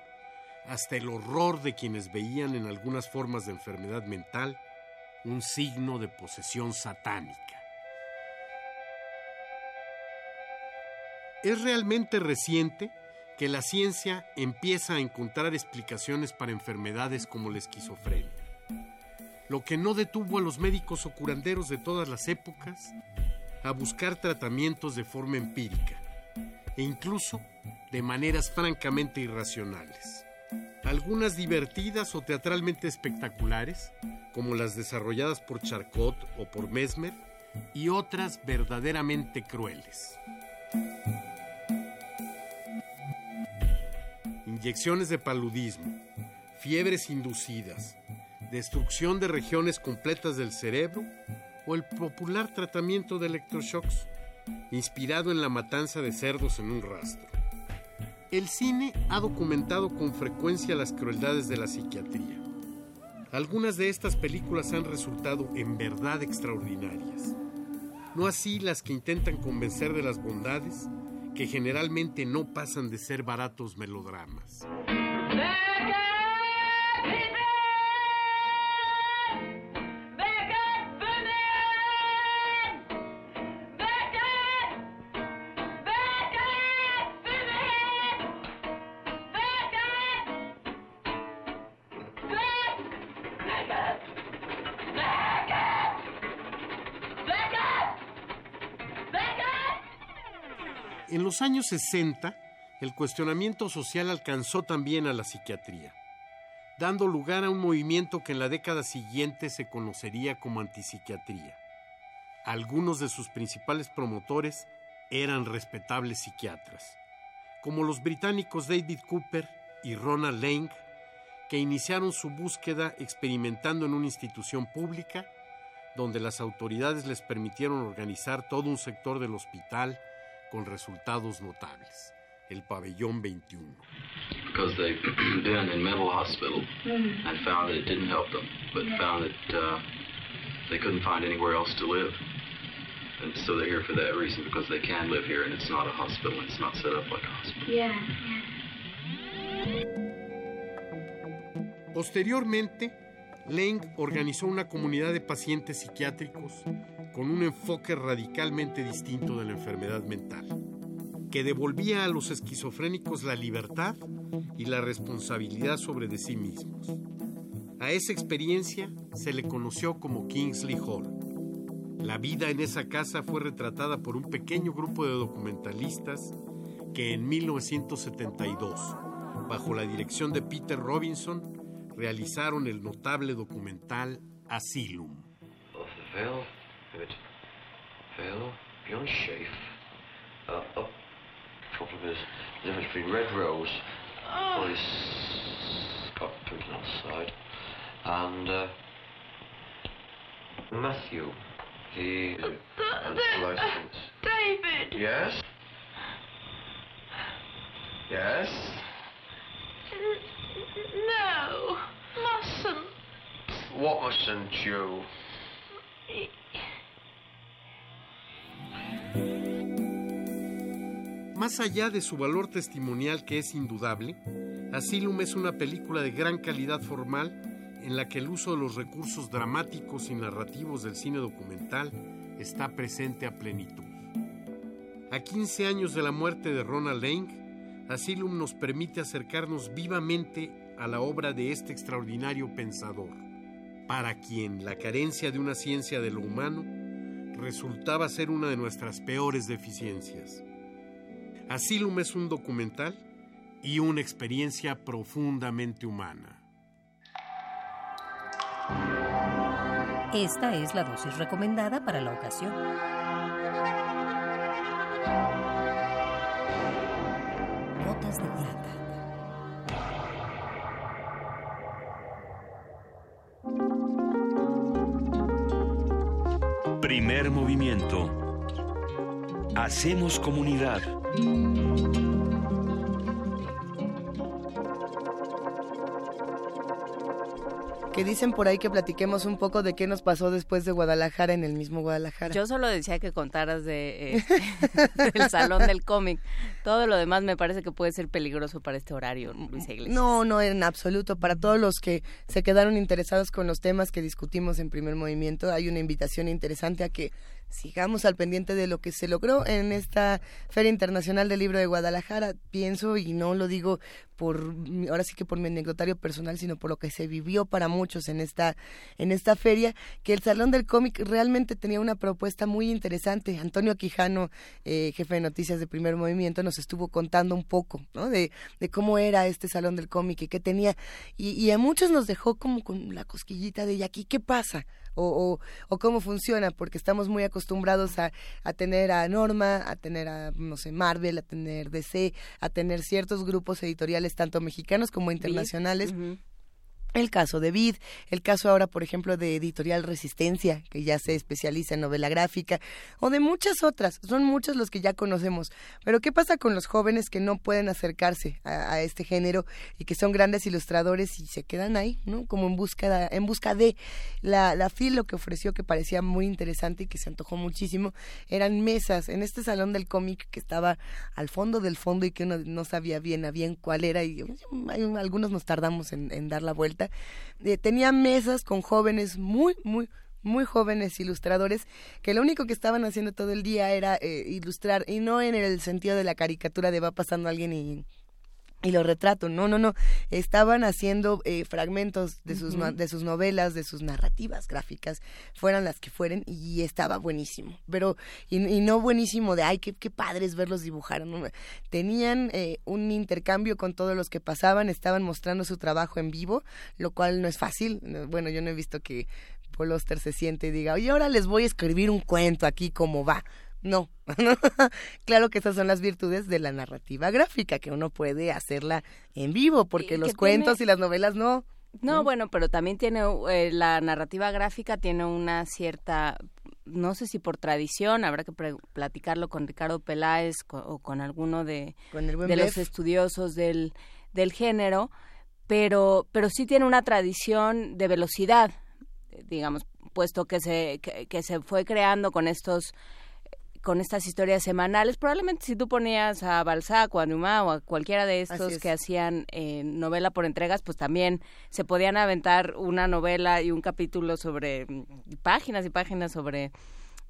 [SPEAKER 7] hasta el horror de quienes veían en algunas formas de enfermedad mental un signo de posesión satánica. Es realmente reciente que la ciencia empieza a encontrar explicaciones para enfermedades como la esquizofrenia, lo que no detuvo a los médicos o curanderos de todas las épocas a buscar tratamientos de forma empírica e incluso de maneras francamente irracionales. Algunas divertidas o teatralmente espectaculares, como las desarrolladas por Charcot o por Mesmer, y otras verdaderamente crueles inyecciones de paludismo, fiebres inducidas, destrucción de regiones completas del cerebro o el popular tratamiento de electroshocks, inspirado en la matanza de cerdos en un rastro. El cine ha documentado con frecuencia las crueldades de la psiquiatría. Algunas de estas películas han resultado en verdad extraordinarias. No así las que intentan convencer de las bondades que generalmente no pasan de ser baratos melodramas. Los años 60, el cuestionamiento social alcanzó también a la psiquiatría, dando lugar a un movimiento que en la década siguiente se conocería como antipsiquiatría. Algunos de sus principales promotores eran respetables psiquiatras, como los británicos David Cooper y Ronald Lang, que iniciaron su búsqueda experimentando en una institución pública donde las autoridades les permitieron organizar todo un sector del hospital con resultados notables. El pabellón 21.
[SPEAKER 8] Because they've been in mental hospital mm. and found that it didn't help them, but found that uh, they couldn't find anywhere else to live. And so they're here for that reason because they can live here and it's not a hospital. It's not set up like a hospital.
[SPEAKER 9] Yeah.
[SPEAKER 7] Posteriormente, Leng organizó una comunidad de pacientes psiquiátricos con un enfoque radicalmente distinto de la enfermedad mental, que devolvía a los esquizofrénicos la libertad y la responsabilidad sobre de sí mismos. A esa experiencia se le conoció como Kingsley Hall. La vida en esa casa fue retratada por un pequeño grupo de documentalistas que en 1972, bajo la dirección de Peter Robinson, realizaron el notable documental Asylum.
[SPEAKER 8] Phil, beyond Shafe. Uh, up. Problem is, the difference between Red Rose, oh. he's got Putin on the side, and uh, Matthew. He uh, has a license.
[SPEAKER 9] David.
[SPEAKER 8] Yes. Yes.
[SPEAKER 9] No, mustn't.
[SPEAKER 8] What mustn't you?
[SPEAKER 7] Más allá de su valor testimonial que es indudable, Asylum es una película de gran calidad formal en la que el uso de los recursos dramáticos y narrativos del cine documental está presente a plenitud. A 15 años de la muerte de Ronald Lang, Asylum nos permite acercarnos vivamente a la obra de este extraordinario pensador, para quien la carencia de una ciencia de lo humano resultaba ser una de nuestras peores deficiencias. Asylum es un documental y una experiencia profundamente humana.
[SPEAKER 6] Esta es la dosis recomendada para la ocasión.
[SPEAKER 4] Movimiento. Hacemos comunidad.
[SPEAKER 1] Que dicen por ahí que platiquemos un poco de qué nos pasó después de Guadalajara en el mismo Guadalajara.
[SPEAKER 2] Yo solo decía que contaras de eh, del salón del cómic. Todo lo demás me parece que puede ser peligroso para este horario, Luisa Iglesias.
[SPEAKER 1] No, no, en absoluto. Para todos los que se quedaron interesados con los temas que discutimos en primer movimiento, hay una invitación interesante a que sigamos al pendiente de lo que se logró en esta Feria Internacional del Libro de Guadalajara. Pienso, y no lo digo por, ahora sí que por mi anecdotario personal, sino por lo que se vivió para muchos en esta, en esta feria, que el Salón del Cómic realmente tenía una propuesta muy interesante. Antonio Quijano, eh, jefe de noticias de primer movimiento, nos estuvo contando un poco ¿no? de, de cómo era este Salón del Cómic y qué tenía. Y, y a muchos nos dejó como con la cosquillita de, ¿y aquí qué pasa? O, o, o, cómo funciona, porque estamos muy acostumbrados a, a, tener a Norma, a tener a, no sé, Marvel, a tener DC, a tener ciertos grupos editoriales, tanto mexicanos como internacionales. Uh -huh. El caso de Vid, el caso ahora, por ejemplo, de Editorial Resistencia, que ya se especializa en novela gráfica, o de muchas otras. Son muchos los que ya conocemos. Pero, ¿qué pasa con los jóvenes que no pueden acercarse a, este género y que son grandes ilustradores y se quedan ahí, ¿no? Como en busca, en busca de. La, la FIL lo que ofreció, que parecía muy interesante y que se antojó muchísimo, eran mesas en este salón del cómic que estaba al fondo del fondo y que uno no sabía bien a bien cuál era. Y algunos nos tardamos en dar la vuelta eh, tenía mesas con jóvenes muy, muy, muy jóvenes ilustradores que lo único que estaban haciendo todo el día era eh, ilustrar y no en el sentido de la caricatura de va pasando alguien y y lo retrato, no, no, no, estaban haciendo eh, fragmentos de sus, uh -huh. de sus novelas, de sus narrativas gráficas, fueran las que fueren, y estaba buenísimo, pero, y, y no buenísimo de, ay, qué, qué padres verlos dibujar, ¿no? tenían eh, un intercambio con todos los que pasaban, estaban mostrando su trabajo en vivo, lo cual no es fácil, bueno, yo no he visto que Paul Oster se siente y diga, oye, ahora les voy a escribir un cuento aquí como va, no, claro que esas son las virtudes de la narrativa gráfica, que uno puede hacerla en vivo, porque los cuentos tiene... y las novelas no.
[SPEAKER 2] No, ¿no? bueno, pero también tiene eh, la narrativa gráfica tiene una cierta, no sé si por tradición, habrá que platicarlo con Ricardo Peláez con, o con alguno de,
[SPEAKER 1] con
[SPEAKER 2] de los estudiosos del, del género, pero, pero sí tiene una tradición de velocidad, digamos, puesto que se, que, que se fue creando con estos con estas historias semanales. Probablemente si tú ponías a Balzac o a Dumas o a cualquiera de estos que hacían eh, novela por entregas, pues también se podían aventar una novela y un capítulo sobre páginas y páginas sobre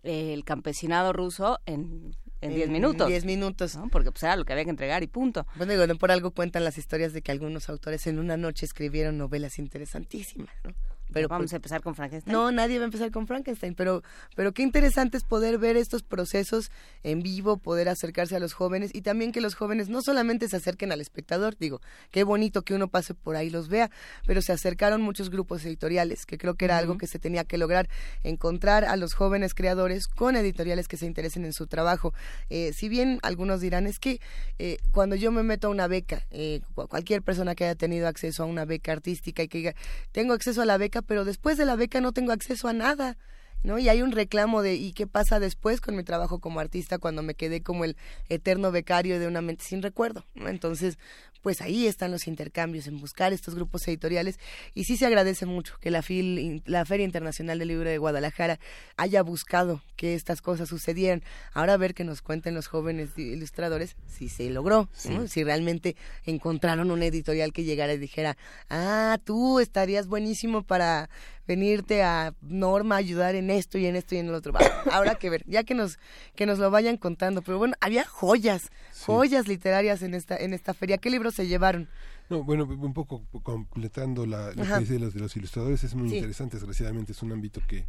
[SPEAKER 2] eh, el campesinado ruso en en 10 minutos.
[SPEAKER 1] 10 minutos.
[SPEAKER 2] ¿no? Porque pues era lo que había que entregar y punto.
[SPEAKER 1] Bueno, digo, no por algo cuentan las historias de que algunos autores en una noche escribieron novelas interesantísimas, ¿no?
[SPEAKER 2] Pero vamos pues, a empezar con Frankenstein.
[SPEAKER 1] No, nadie va a empezar con Frankenstein, pero pero qué interesante es poder ver estos procesos en vivo, poder acercarse a los jóvenes y también que los jóvenes no solamente se acerquen al espectador, digo, qué bonito que uno pase por ahí y los vea, pero se acercaron muchos grupos editoriales, que creo que era uh -huh. algo que se tenía que lograr, encontrar a los jóvenes creadores con editoriales que se interesen en su trabajo. Eh, si bien algunos dirán, es que eh, cuando yo me meto a una beca, eh, cualquier persona que haya tenido acceso a una beca artística y que diga, tengo acceso a la beca, pero después de la beca no tengo acceso a nada. ¿no? Y hay un reclamo de ¿y qué pasa después con mi trabajo como artista cuando me quedé como el eterno becario de una mente sin recuerdo? ¿no? Entonces, pues ahí están los intercambios, en buscar estos grupos editoriales. Y sí se agradece mucho que la, FIL, la Feria Internacional del Libro de Guadalajara haya buscado que estas cosas sucedieran. Ahora a ver que nos cuenten los jóvenes ilustradores si se logró, ¿no? si realmente encontraron una editorial que llegara y dijera, ah, tú estarías buenísimo para venirte a Norma a ayudar en esto y en esto y en el otro. Ahora que ver, ya que nos que nos lo vayan contando, pero bueno, había joyas, joyas literarias en esta en esta feria. ¿Qué libros se llevaron?
[SPEAKER 3] No, bueno, un poco completando la, lo que dice de los, de los ilustradores, es muy interesante, desgraciadamente es un ámbito que,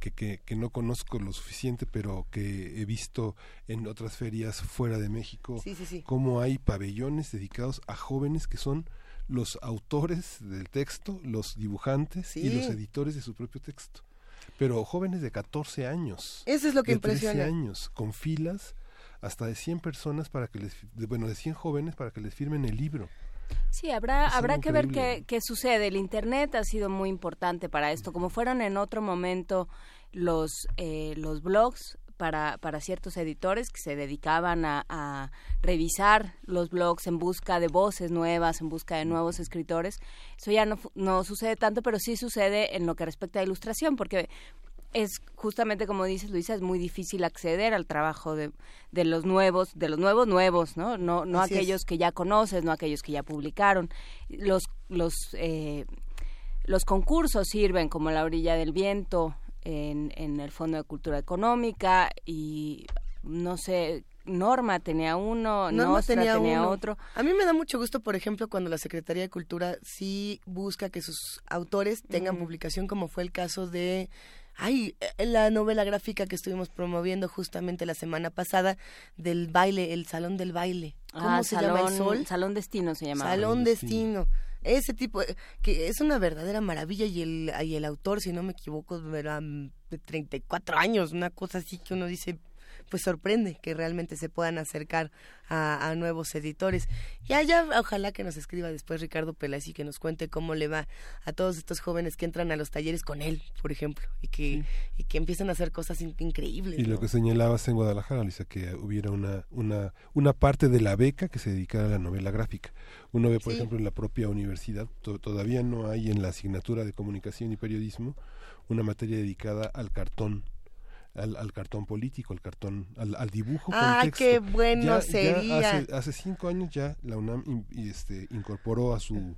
[SPEAKER 3] que, que, que, no conozco lo suficiente, pero que he visto en otras ferias fuera de México, cómo hay pabellones dedicados a jóvenes que son los autores del texto, los dibujantes y los editores de su propio texto. Pero jóvenes de 14 años.
[SPEAKER 1] Eso es lo que
[SPEAKER 3] de
[SPEAKER 1] impresiona.
[SPEAKER 3] 13 años, con filas hasta de 100 personas para que les, bueno, de 100 jóvenes para que les firmen el libro.
[SPEAKER 2] Sí, habrá, habrá que ver qué, qué, sucede. El Internet ha sido muy importante para esto. Como fueron en otro momento los, eh, los blogs, para, para ciertos editores que se dedicaban a, revisar los blogs en busca de voces nuevas, en busca de nuevos escritores. Eso ya no, no sucede tanto, pero sí sucede en lo que respecta a ilustración, porque es justamente como dices Luisa es muy difícil acceder al trabajo de, de los nuevos de los nuevos nuevos no no no aquellos que ya conoces no aquellos que ya publicaron. Los los eh, los concursos sirven como la orilla del viento en, en el Fondo de Cultura Económica y no sé, Norma tenía uno, Norma tenía, otro.
[SPEAKER 1] A mí me da mucho gusto, por ejemplo, cuando la Secretaría de Cultura sí busca que sus autores tengan publicación, como fue el caso de ay, eh, la novela gráfica que estuvimos promoviendo justamente la semana pasada del baile, el Salón del Baile.
[SPEAKER 2] ¿Cómo ah, se llama el sol? Salón Destino se llama.
[SPEAKER 1] Salón Destino ese tipo, eh, que es una verdadera maravilla y el, y el autor, si no me equivoco, era de 34 años, una cosa así que uno dice, pues sorprende que realmente se puedan acercar a, nuevos editores. Ya, ya, ojalá que nos escriba después Ricardo Peláez y que nos cuente cómo le va a todos estos jóvenes que entran a los talleres con él, por ejemplo, y que, y que empiezan a hacer cosas increíbles.
[SPEAKER 3] Y lo que señalabas en Guadalajara, Lisa, que hubiera una, una, una parte de la beca que se dedicara a la novela gráfica. Uno ve, por ejemplo, en la propia universidad, todavía no hay en la asignatura de comunicación y periodismo una materia dedicada al cartón al, cartón político, al cartón, al, dibujo.
[SPEAKER 1] Ah, qué bueno sería.
[SPEAKER 3] hace, cinco años ya la UNAM este, incorporó a su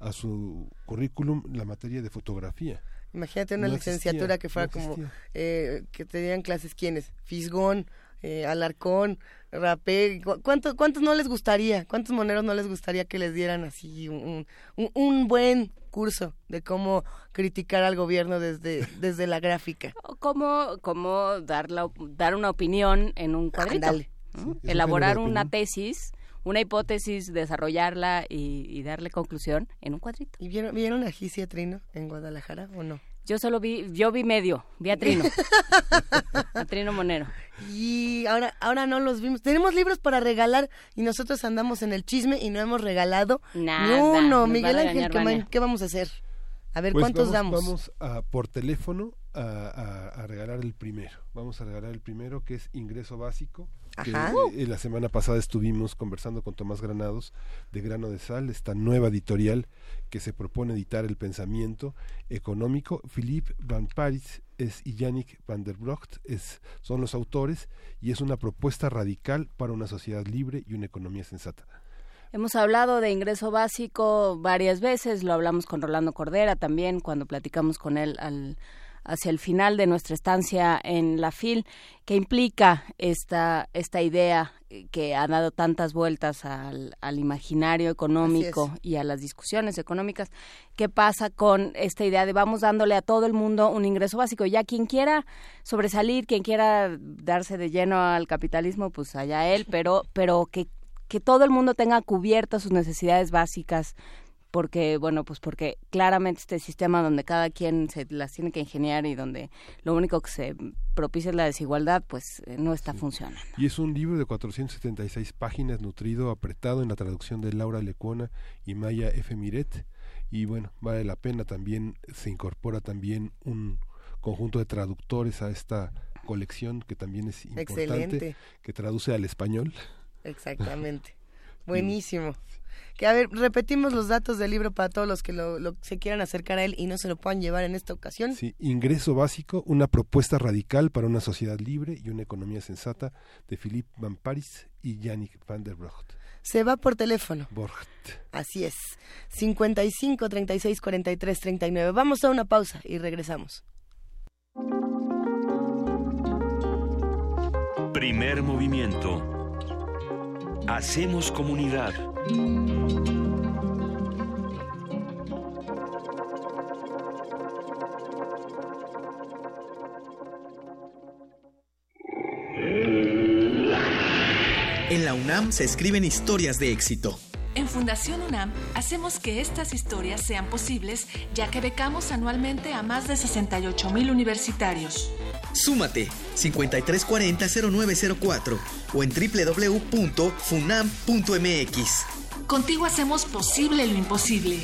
[SPEAKER 3] a su currículum la materia de fotografía.
[SPEAKER 1] Imagínate una licenciatura que fuera como eh, que tenían clases quiénes, Fisgón, eh, Alarcón, Rapé, ¿cuántos, ¿cuántos no les gustaría? ¿Cuántos moneros no les gustaría que les dieran así un, un, un buen curso de cómo criticar al gobierno desde, desde la gráfica.
[SPEAKER 2] Cómo, cómo dar, la, dar una opinión en un cuadrito. Elaborar una tesis, una hipótesis, desarrollarla y, darle conclusión en un cuadrito.
[SPEAKER 1] ¿Y vieron, vieron a Gisia Trino en Guadalajara o no?
[SPEAKER 2] Yo solo vi, yo vi medio, vi a Trino. a Trino Monero.
[SPEAKER 1] Y ahora, ahora no los vimos. Tenemos libros para regalar y nosotros andamos en el chisme y no hemos regalado
[SPEAKER 2] Nada,
[SPEAKER 1] uno. Miguel Ángel, ¿qué, vamos a hacer? A ver,
[SPEAKER 3] pues
[SPEAKER 1] ¿cuántos
[SPEAKER 3] damos? Vamos a, por teléfono a, regalar el primero. Vamos a regalar el primero que es ingreso básico. Eh, la semana pasada estuvimos conversando con Tomás Granados de Grano de Sal, esta nueva editorial que se propone editar el pensamiento económico. Philippe Van Paris es, y Yannick van der Brocht es, son los autores y es una propuesta radical para una sociedad libre y una economía sensata.
[SPEAKER 2] Hemos hablado de ingreso básico varias veces, lo hablamos con Rolando Cordera también cuando platicamos con él al hacia el final de nuestra estancia en la FIL, que implica esta, esta idea que ha dado tantas vueltas al, al imaginario económico y a las discusiones económicas. ¿Qué pasa con esta idea de vamos dándole a todo el mundo un ingreso básico? Ya quien quiera sobresalir, quien quiera darse de lleno al capitalismo, pues allá él, pero, pero que, que todo el mundo tenga cubiertas sus necesidades básicas porque bueno pues porque claramente este sistema donde cada quien se las tiene que ingeniar y donde lo único que se propicia es la desigualdad pues eh, no está funcionando.
[SPEAKER 3] Y es un libro de 476 páginas nutrido apretado en la traducción de Laura Lecuona y Maya F. Miret. Y bueno vale la pena también se incorpora también un conjunto de traductores a esta colección que también es importante que traduce al español.
[SPEAKER 1] Exactamente Buenísimo. Que a ver, repetimos los datos del libro para todos los que lo, lo- se quieran acercar a él y no se lo puedan llevar en esta ocasión.
[SPEAKER 3] Sí, Ingreso básico, una propuesta radical para una sociedad libre y una economía sensata de Philippe Van Paris y Yannick van der Brocht.
[SPEAKER 1] Se va por teléfono.
[SPEAKER 3] Borcht.
[SPEAKER 1] Así es. 55 36 43 39. Vamos a una pausa y regresamos.
[SPEAKER 4] Primer movimiento. Hacemos comunidad.
[SPEAKER 10] En la UNAM se escriben historias de éxito.
[SPEAKER 11] En Fundación UNAM hacemos que estas historias sean posibles ya que becamos anualmente a más de 68 mil universitarios.
[SPEAKER 10] Súmate 5340-0904 o en www.funam.mx.
[SPEAKER 11] Contigo hacemos posible lo imposible.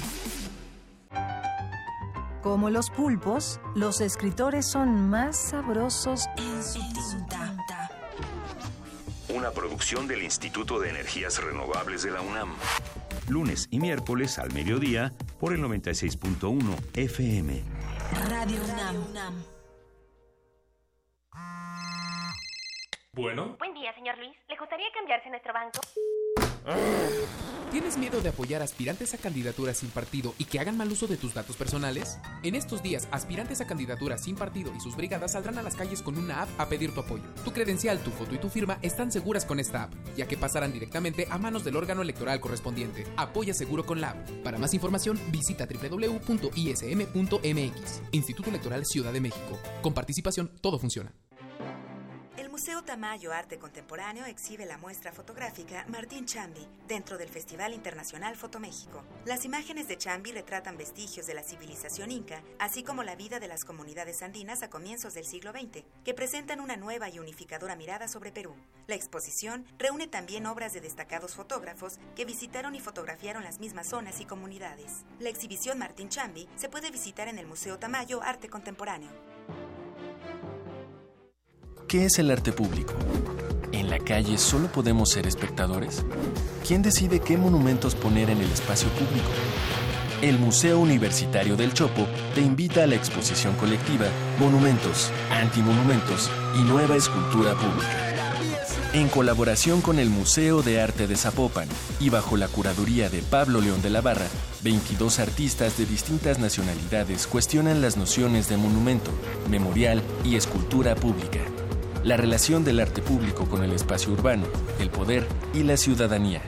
[SPEAKER 6] Como los pulpos, los escritores son más sabrosos en su tinta.
[SPEAKER 4] Una producción del Instituto de Energías Renovables de la UNAM. Lunes y miércoles al mediodía por el 96.1 FM.
[SPEAKER 6] Radio UNAM.
[SPEAKER 12] Bueno.
[SPEAKER 13] Buen día, señor Luis. ¿Le gustaría cambiarse a nuestro banco?
[SPEAKER 12] ¿Tienes miedo de apoyar aspirantes a candidaturas sin partido y que hagan mal uso de tus datos personales? En estos días, aspirantes a candidaturas sin partido y sus brigadas saldrán a las calles con una app a pedir tu apoyo. Tu credencial, tu foto y tu firma están seguras con esta app, ya que pasarán directamente a manos del órgano electoral correspondiente. Apoya seguro con la app. Para más información, visita www.ism.mx. Instituto Electoral Ciudad de México. Con participación, todo funciona.
[SPEAKER 14] Museo Tamayo Arte Contemporáneo exhibe la muestra fotográfica Martín Chambi dentro del Festival Internacional Fotoméxico. Las imágenes de Chambi retratan vestigios de la civilización inca, así como la vida de las comunidades andinas a comienzos del siglo XX, que presentan una nueva y unificadora mirada sobre Perú. La exposición reúne también obras de destacados fotógrafos que visitaron y fotografiaron las mismas zonas y comunidades. La exhibición Martín Chambi se puede visitar en el Museo Tamayo Arte Contemporáneo.
[SPEAKER 15] ¿Qué es el arte público? ¿En la calle solo podemos ser espectadores? ¿Quién decide qué monumentos poner en el espacio público? El Museo Universitario del Chopo te invita a la exposición colectiva Monumentos, Antimonumentos y Nueva Escultura Pública. En colaboración con el Museo de Arte de Zapopan y bajo la curaduría de Pablo León de la Barra, 22 artistas de distintas nacionalidades cuestionan las nociones de monumento, memorial y escultura pública la relación del arte público con el espacio urbano, el poder y la ciudadanía.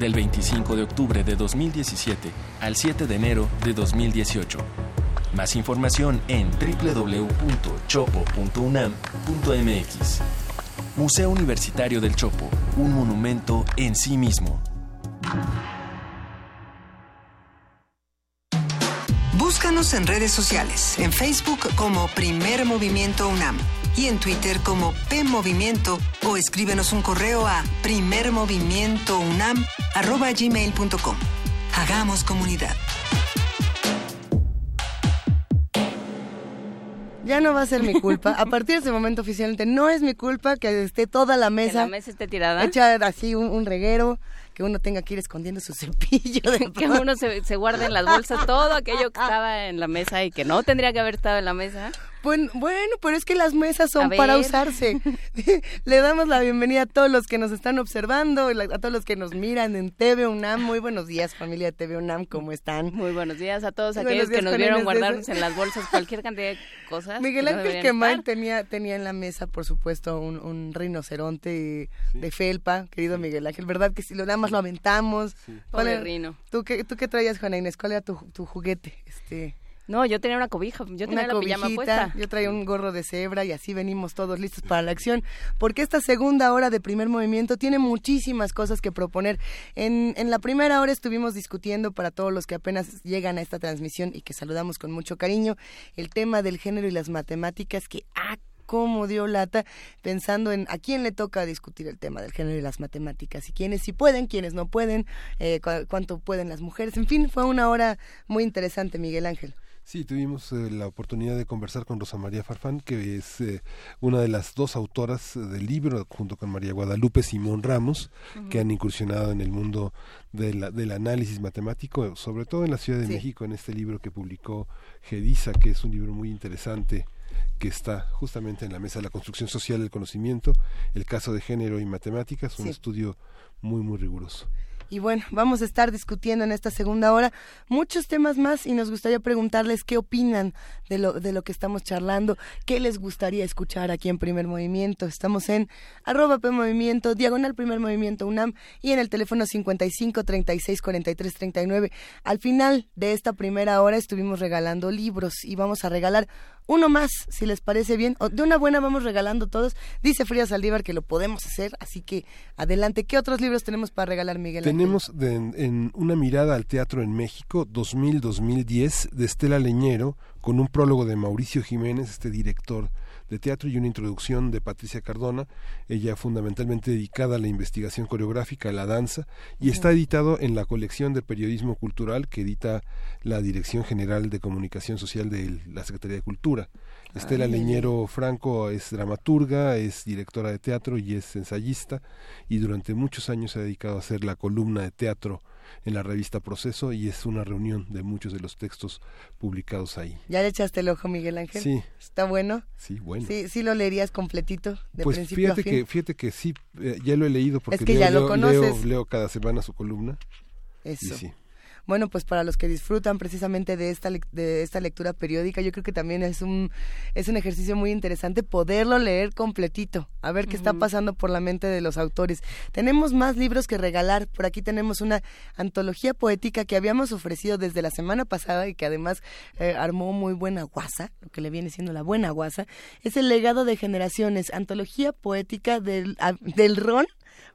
[SPEAKER 15] Del 25 de octubre de 2017 al 7 de enero de 2018. Más información en www.chopo.unam.mx. Museo Universitario del Chopo, un monumento en sí mismo.
[SPEAKER 16] Búscanos en redes sociales, en Facebook como Primer Movimiento UNAM y en Twitter como P Movimiento o escríbenos un correo a primermovimientounam@gmail.com. Hagamos comunidad.
[SPEAKER 1] Ya no va a ser mi culpa. A partir de ese momento oficialmente no es mi culpa que esté toda la mesa.
[SPEAKER 2] la mesa esté tirada.
[SPEAKER 1] Hecha así un, un reguero, que uno tenga que ir escondiendo su cepillo. De
[SPEAKER 2] que uno se, se guarde en las bolsas todo aquello que estaba en la mesa y que no tendría que haber estado en la mesa.
[SPEAKER 1] Bueno, bueno, pero es que las mesas son para usarse. Le damos la bienvenida a todos los que nos están observando, a todos los que nos miran en TV UNAM. Muy buenos días, familia de TV UNAM, ¿cómo están?
[SPEAKER 2] Muy buenos días a todos
[SPEAKER 1] Muy
[SPEAKER 2] aquellos que nos vieron guardarnos en las bolsas cualquier cantidad de cosas.
[SPEAKER 1] Miguel
[SPEAKER 2] que no
[SPEAKER 1] Ángel
[SPEAKER 2] deberían
[SPEAKER 1] Quemán tenía, tenía en la mesa, por supuesto, un, un rinoceronte de felpa, querido Miguel Ángel, ¿verdad? Que si lo nada más lo aventamos. ¿Cuál
[SPEAKER 2] Pobre
[SPEAKER 1] era-
[SPEAKER 2] rino.
[SPEAKER 1] ¿Tú qué, ¿Tú qué traías, Juana Inés? ¿Cuál era tu, tu juguete? Este...
[SPEAKER 2] No, yo tenía una cobija, yo tenía
[SPEAKER 1] una
[SPEAKER 2] la pijama
[SPEAKER 1] cobijita,
[SPEAKER 2] puesta.
[SPEAKER 1] yo traía un gorro de cebra y así venimos todos listos para la acción, porque esta segunda hora de primer movimiento tiene muchísimas cosas que proponer. En, en la primera hora estuvimos discutiendo para todos los que apenas llegan a esta transmisión y que saludamos con mucho cariño el tema del género y las matemáticas que ah, cómo dio lata pensando en a quién le toca discutir el tema del género y las matemáticas y quiénes sí pueden, quiénes no pueden, eh, cu- cuánto pueden las mujeres. En fin, fue una hora muy interesante, Miguel Ángel.
[SPEAKER 3] Sí, tuvimos eh, la oportunidad de conversar con Rosa María Farfán, que es eh, una de las dos autoras del libro, junto con María Guadalupe Simón Ramos, que han incursionado en el mundo de la- del análisis matemático, sobre todo en la Ciudad de
[SPEAKER 1] Sí.
[SPEAKER 3] México, en este libro que publicó Gedisa, que es un libro muy interesante que está justamente en la mesa de la construcción social del conocimiento, el caso de género y matemáticas, un
[SPEAKER 1] Sí.
[SPEAKER 3] estudio muy, muy riguroso.
[SPEAKER 1] Y bueno, vamos a estar discutiendo en esta segunda hora muchos temas más y nos gustaría preguntarles qué opinan de lo, de lo que estamos charlando, qué les gustaría escuchar aquí en Primer Movimiento. Estamos en arroba P Movimiento, diagonal Primer Movimiento UNAM y en el teléfono 55 36 43 39. Al final de esta primera hora estuvimos regalando libros y vamos a regalar uno más, si les parece bien. O de una buena vamos regalando todos. Dice Frida Saldívar que lo podemos hacer, así que adelante. ¿Qué otros libros tenemos para regalar, Miguel?
[SPEAKER 3] Tenemos de- en una mirada al teatro en México 2000-2010 de Estela Leñero con un prólogo de Mauricio Jiménez, este director de teatro y una introducción de Patricia Cardona, ella fundamentalmente dedicada a la investigación coreográfica, a la danza, y está editado en la colección de periodismo cultural que edita la Dirección General de Comunicación Social de la Secretaría de Cultura. Estela
[SPEAKER 1] ay, ay.
[SPEAKER 3] Leñero Franco es dramaturga, es directora de teatro y es ensayista y durante muchos años se ha dedicado a hacer la columna de teatro en la revista Proceso y es una reunión de muchos de los textos publicados ahí.
[SPEAKER 1] ¿Ya le echaste el ojo, Miguel Ángel?
[SPEAKER 3] Sí.
[SPEAKER 1] ¿Está bueno?
[SPEAKER 3] Sí, bueno.
[SPEAKER 1] Sí, sí lo leerías completito, de
[SPEAKER 3] pues
[SPEAKER 1] principio
[SPEAKER 3] fíjate
[SPEAKER 1] a fin.
[SPEAKER 3] que fíjate que sí, eh, ya lo he leído porque
[SPEAKER 1] Es que
[SPEAKER 3] leo,
[SPEAKER 1] ya lo
[SPEAKER 3] leo-
[SPEAKER 1] conoces.
[SPEAKER 3] leo- leo cada semana su columna.
[SPEAKER 1] Eso.
[SPEAKER 3] Y sí.
[SPEAKER 1] Bueno, pues para los que disfrutan precisamente de esta de esta lectura periódica, yo creo que también es un es un ejercicio muy interesante poderlo leer completito, a ver qué está pasando por la mente de los autores. Tenemos más libros que regalar. Por aquí tenemos una antología poética que habíamos ofrecido desde la semana pasada y que además eh, armó muy buena guasa, lo que le viene siendo la buena guasa. Es el legado de generaciones, antología poética del a- del ron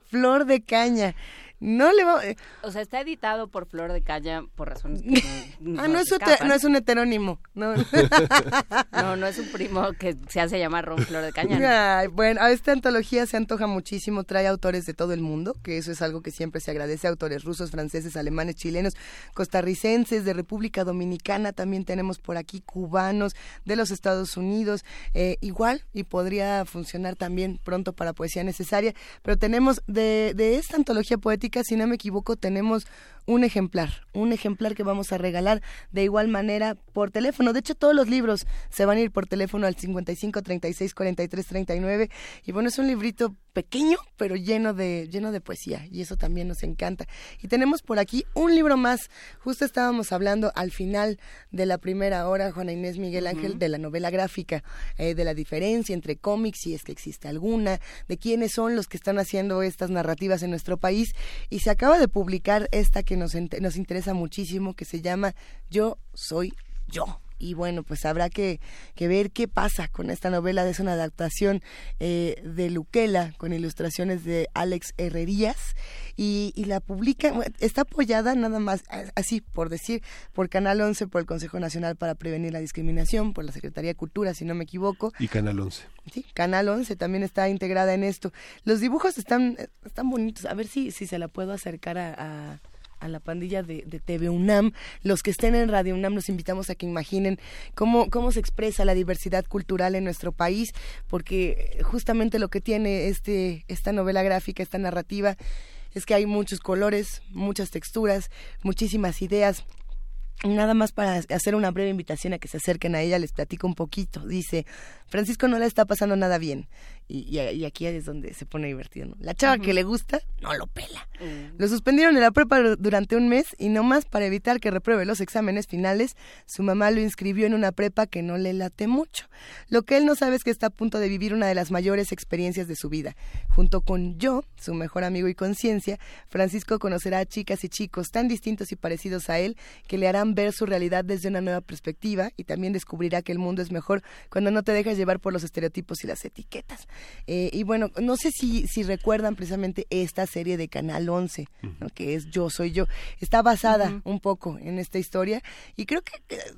[SPEAKER 1] Flor de Caña. No le va, eh,
[SPEAKER 2] O sea, está editado por Flor de Caña por razones que no,
[SPEAKER 1] Ah, no es, te- no es un heterónimo. No.
[SPEAKER 2] No, no es un primo que se hace llamar Ron Flor de Caña. ¿no?
[SPEAKER 1] Ay, bueno, a esta antología se antoja muchísimo, trae autores de todo el mundo, que eso es algo que siempre se agradece, autores rusos, franceses, alemanes, chilenos, costarricenses, de República Dominicana, también tenemos por aquí cubanos, de los Estados Unidos, eh, igual, y podría funcionar también pronto para Poesía Necesaria, pero tenemos de, de esta antología poética, si no me equivoco, tenemos un ejemplar, un ejemplar que vamos a regalar de igual manera por teléfono. De hecho, todos los libros se van a ir por teléfono al 55 36 43 39 y bueno, es un librito pequeño, pero lleno de lleno de poesía y eso también nos encanta. Y tenemos por aquí un libro más. Justo estábamos hablando al final de la primera hora Juana Inés Miguel Ángel de la novela gráfica, eh, de la diferencia entre cómics, si es que existe alguna, de quiénes son los que están haciendo estas narrativas en nuestro país. Y se acaba de publicar esta que nos, ent- nos interesa muchísimo, que se llama Yo soy yo. Y bueno, pues habrá que, que ver qué pasa con esta novela. Es una adaptación eh, de Luquela con ilustraciones de Alex Herrerías y, y la publica, está apoyada nada más, así por decir, por Canal 11, por el Consejo Nacional para Prevenir la Discriminación, por la Secretaría de Cultura, si no me equivoco.
[SPEAKER 3] Y Canal 11.
[SPEAKER 1] Sí, Canal 11 también está integrada en esto. Los dibujos están, están bonitos. A ver si, si se la puedo acercar a, a- a la pandilla de, de TV UNAM. Los que estén en Radio UNAM los invitamos a que imaginen cómo, cómo se expresa la diversidad cultural en nuestro país, porque justamente lo que tiene este, esta novela gráfica, esta narrativa, es que hay muchos colores, muchas texturas, muchísimas ideas. Nada más para hacer una breve invitación a que se acerquen a ella, les platico un poquito. Dice, Francisco no le está pasando nada bien. Y, aquí es donde se pone divertido. ¿no? La chava que le gusta, no lo pela. Lo suspendieron en la prepa dur- durante un mes y no más para evitar que repruebe los exámenes finales, su mamá lo inscribió en una prepa que no le late mucho. Lo que él no sabe es que está a punto de vivir una de las mayores experiencias de su vida. Junto con yo, su mejor amigo y conciencia, Francisco conocerá a chicas y chicos tan distintos y parecidos a él que le harán ver su realidad desde una nueva perspectiva y también descubrirá que el mundo es mejor cuando no te dejas llevar por los estereotipos y las etiquetas.
[SPEAKER 17] Eh, y bueno, no sé si, si recuerdan precisamente esta serie de Canal 11, ¿no? que es Yo Soy Yo. Está basada un poco en esta historia y creo que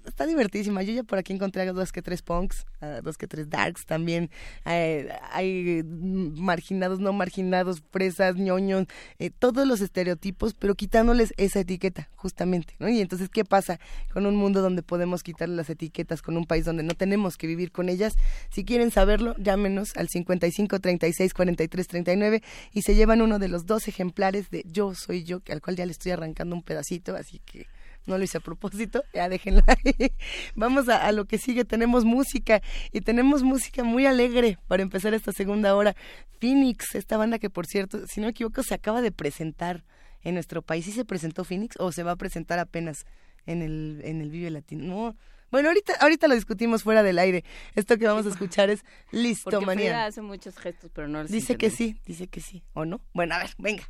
[SPEAKER 17] está divertidísima. Yo ya por aquí encontré a dos que tres punks, a dos que tres darks también. eh, hay marginados, no marginados, presas, ñoños, eh, todos los estereotipos, pero quitándoles esa etiqueta, justamente. ¿no? Y entonces, ¿qué pasa con un mundo donde podemos quitarle las etiquetas, con un país donde no tenemos que vivir con ellas? Si quieren saberlo, llámenos al 55 36 43 39 y se llevan uno de los dos ejemplares de Yo Soy Yo, al cual ya le estoy arrancando un pedacito, así que no lo hice a propósito, ya déjenlo ahí. Vamos a, a lo que sigue, tenemos música y tenemos música muy alegre para empezar esta segunda hora. Phoenix, esta banda que por cierto, si no me equivoco, se acaba de presentar en nuestro país. ¿Sí se presentó Phoenix o se va a presentar apenas en el, en el Vive Latino? No. Bueno, ahorita, ahorita lo discutimos fuera del aire. Esto que vamos a escuchar es Listomanía.
[SPEAKER 2] Frida hace muchos gestos, pero no los
[SPEAKER 17] Dice que sí, dice que sí, ¿o no? Bueno, a ver, venga.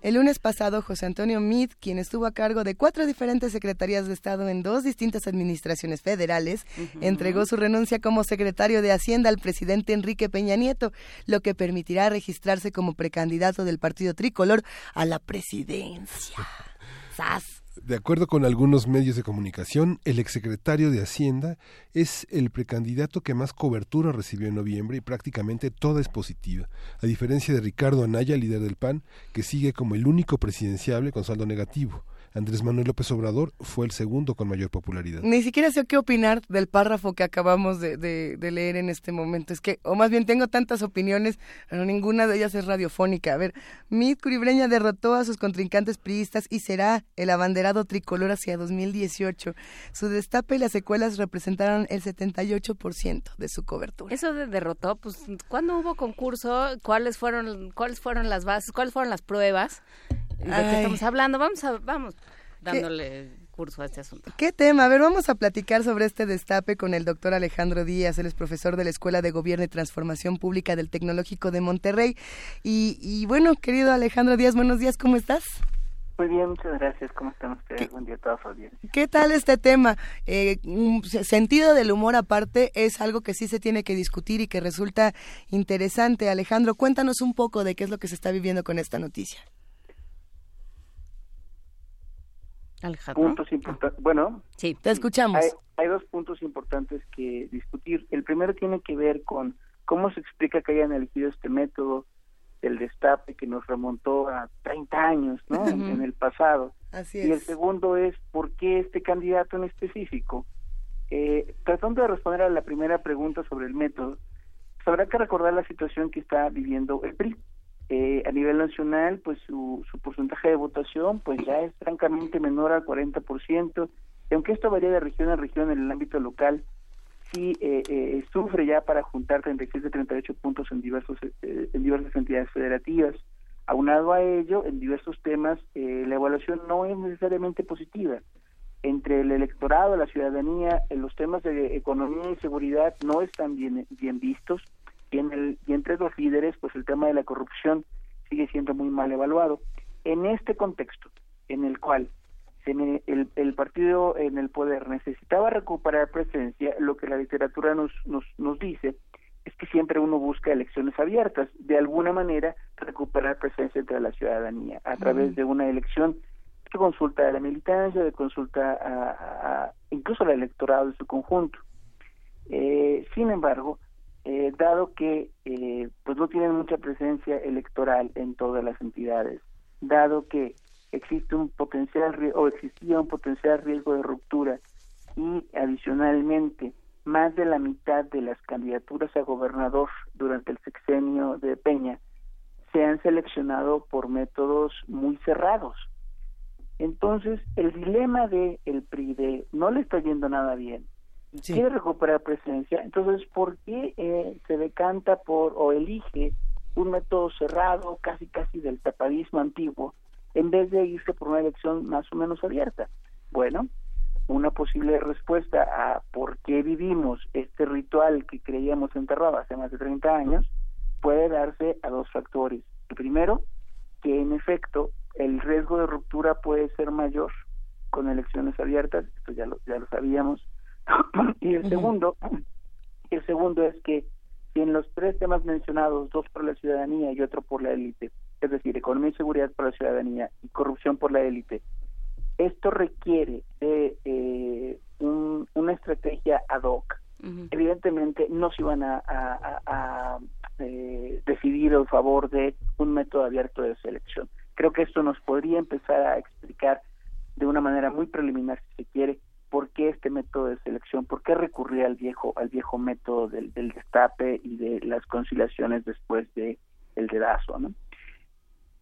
[SPEAKER 1] El lunes pasado, José Antonio Meade, quien estuvo a cargo de cuatro diferentes secretarías de Estado en dos distintas administraciones federales, entregó su renuncia como secretario de Hacienda al presidente Enrique Peña Nieto, lo que permitirá registrarse como precandidato del partido tricolor a la presidencia. ¡Sas!
[SPEAKER 3] De acuerdo con algunos medios de comunicación, el exsecretario de Hacienda es el precandidato que más cobertura recibió en noviembre y prácticamente toda es positiva, a diferencia de Ricardo Anaya, líder del PAN, que sigue como el único presidenciable con saldo negativo. Andrés Manuel López Obrador fue el segundo con mayor popularidad.
[SPEAKER 1] Ni siquiera sé qué opinar del párrafo que acabamos de, de- de leer en este momento. Es que, o más bien tengo tantas opiniones, pero ninguna de ellas es radiofónica. A ver, Mid Curibreña derrotó a sus contrincantes priistas y será el abanderado tricolor hacia 2018. Su destape y las secuelas representaron el 78% de su cobertura.
[SPEAKER 2] Eso de derrotó, pues, ¿cuándo hubo concurso? ¿Cuáles fueron, cuáles fueron las bases? ¿Cuáles fueron las pruebas? ¿De qué estamos hablando? Vamos a, vamos dándole curso a este asunto.
[SPEAKER 1] ¿Qué tema? A ver, vamos a platicar sobre este destape con el doctor Alejandro Díaz, él es profesor de la Escuela de Gobierno y Transformación Pública del Tecnológico de Monterrey. Y, y bueno, querido Alejandro Díaz, buenos días, ¿cómo estás?
[SPEAKER 18] Muy bien, muchas gracias. ¿Cómo están ustedes? Buen día a toda su audiencia.
[SPEAKER 1] ¿Qué tal este tema? Eh, un se- sentido del humor aparte es algo que sí se tiene que discutir y que resulta interesante. Alejandro, cuéntanos un poco de qué es lo que se está viviendo con esta noticia.
[SPEAKER 2] Alejandro.
[SPEAKER 18] Puntos importantes. Bueno,
[SPEAKER 2] sí,
[SPEAKER 1] te escuchamos.
[SPEAKER 18] Hay, hay dos puntos importantes que discutir. El primero tiene que ver con cómo se explica que hayan elegido este método del destape que nos remontó a 30 años, ¿no? En- el pasado.
[SPEAKER 1] Así
[SPEAKER 18] Y el
[SPEAKER 1] es.
[SPEAKER 18] segundo es por qué este candidato en específico. Eh, tratando de responder a la primera pregunta sobre el método, pues habrá que recordar la situación que está viviendo el PRI. Eh, a nivel nacional, pues su, su porcentaje de votación pues ya es francamente menor al 40%, y aunque esto varía de región a región en el ámbito local, sí eh, eh, sufre ya para juntar 36 de 38 puntos en diversos eh, en diversas entidades federativas. Aunado a ello, en diversos temas, eh, la evaluación no es necesariamente positiva. Entre el electorado, la ciudadanía, los temas de economía y seguridad no están bien, bien vistos. Y, en el, y entre los líderes, pues el tema de la corrupción sigue siendo muy mal evaluado. En este contexto, en el cual el, el partido en el poder necesitaba recuperar presencia, lo que la literatura nos, nos, nos dice es que siempre uno busca elecciones abiertas, de alguna manera recuperar presencia entre la ciudadanía, a través
[SPEAKER 19] Ujú.
[SPEAKER 18] de una elección de consulta a la militancia, de consulta a, a- a- incluso al electorado en su conjunto. Eh, sin embargo, eh, dado que eh, pues no tienen mucha presencia electoral en todas las entidades, dado que existe un potencial o existía un potencial riesgo de ruptura y adicionalmente más de la mitad de las candidaturas a gobernador durante el sexenio de Peña se han seleccionado por métodos muy cerrados. Entonces, el dilema de el PRI de no le está yendo nada bien, y quiere recuperar presencia, entonces, ¿por qué eh, se decanta por o elige un método cerrado, casi casi del tapadismo antiguo, en vez de irse por una elección más o menos abierta? Bueno, una posible respuesta a por qué vivimos este ritual que creíamos enterrado hace más de 30 años puede darse a dos factores. El primero, que en efecto el riesgo de ruptura puede ser mayor con elecciones abiertas, esto ya lo, ya lo sabíamos. y el segundo, el segundo es que si en los tres temas mencionados, dos por la ciudadanía y otro por la élite, es decir, economía y seguridad por la ciudadanía y corrupción por la élite, esto requiere de eh, un- una estrategia ad hoc. Evidentemente no se iban a, a- a- a, eh, decidir en favor de un método abierto de selección. Creo que esto nos podría empezar a explicar de una manera muy preliminar, si se quiere, por qué este método de selección, por qué recurrir al viejo al viejo método del, del destape y de las conciliaciones después de el dedazo, ¿no?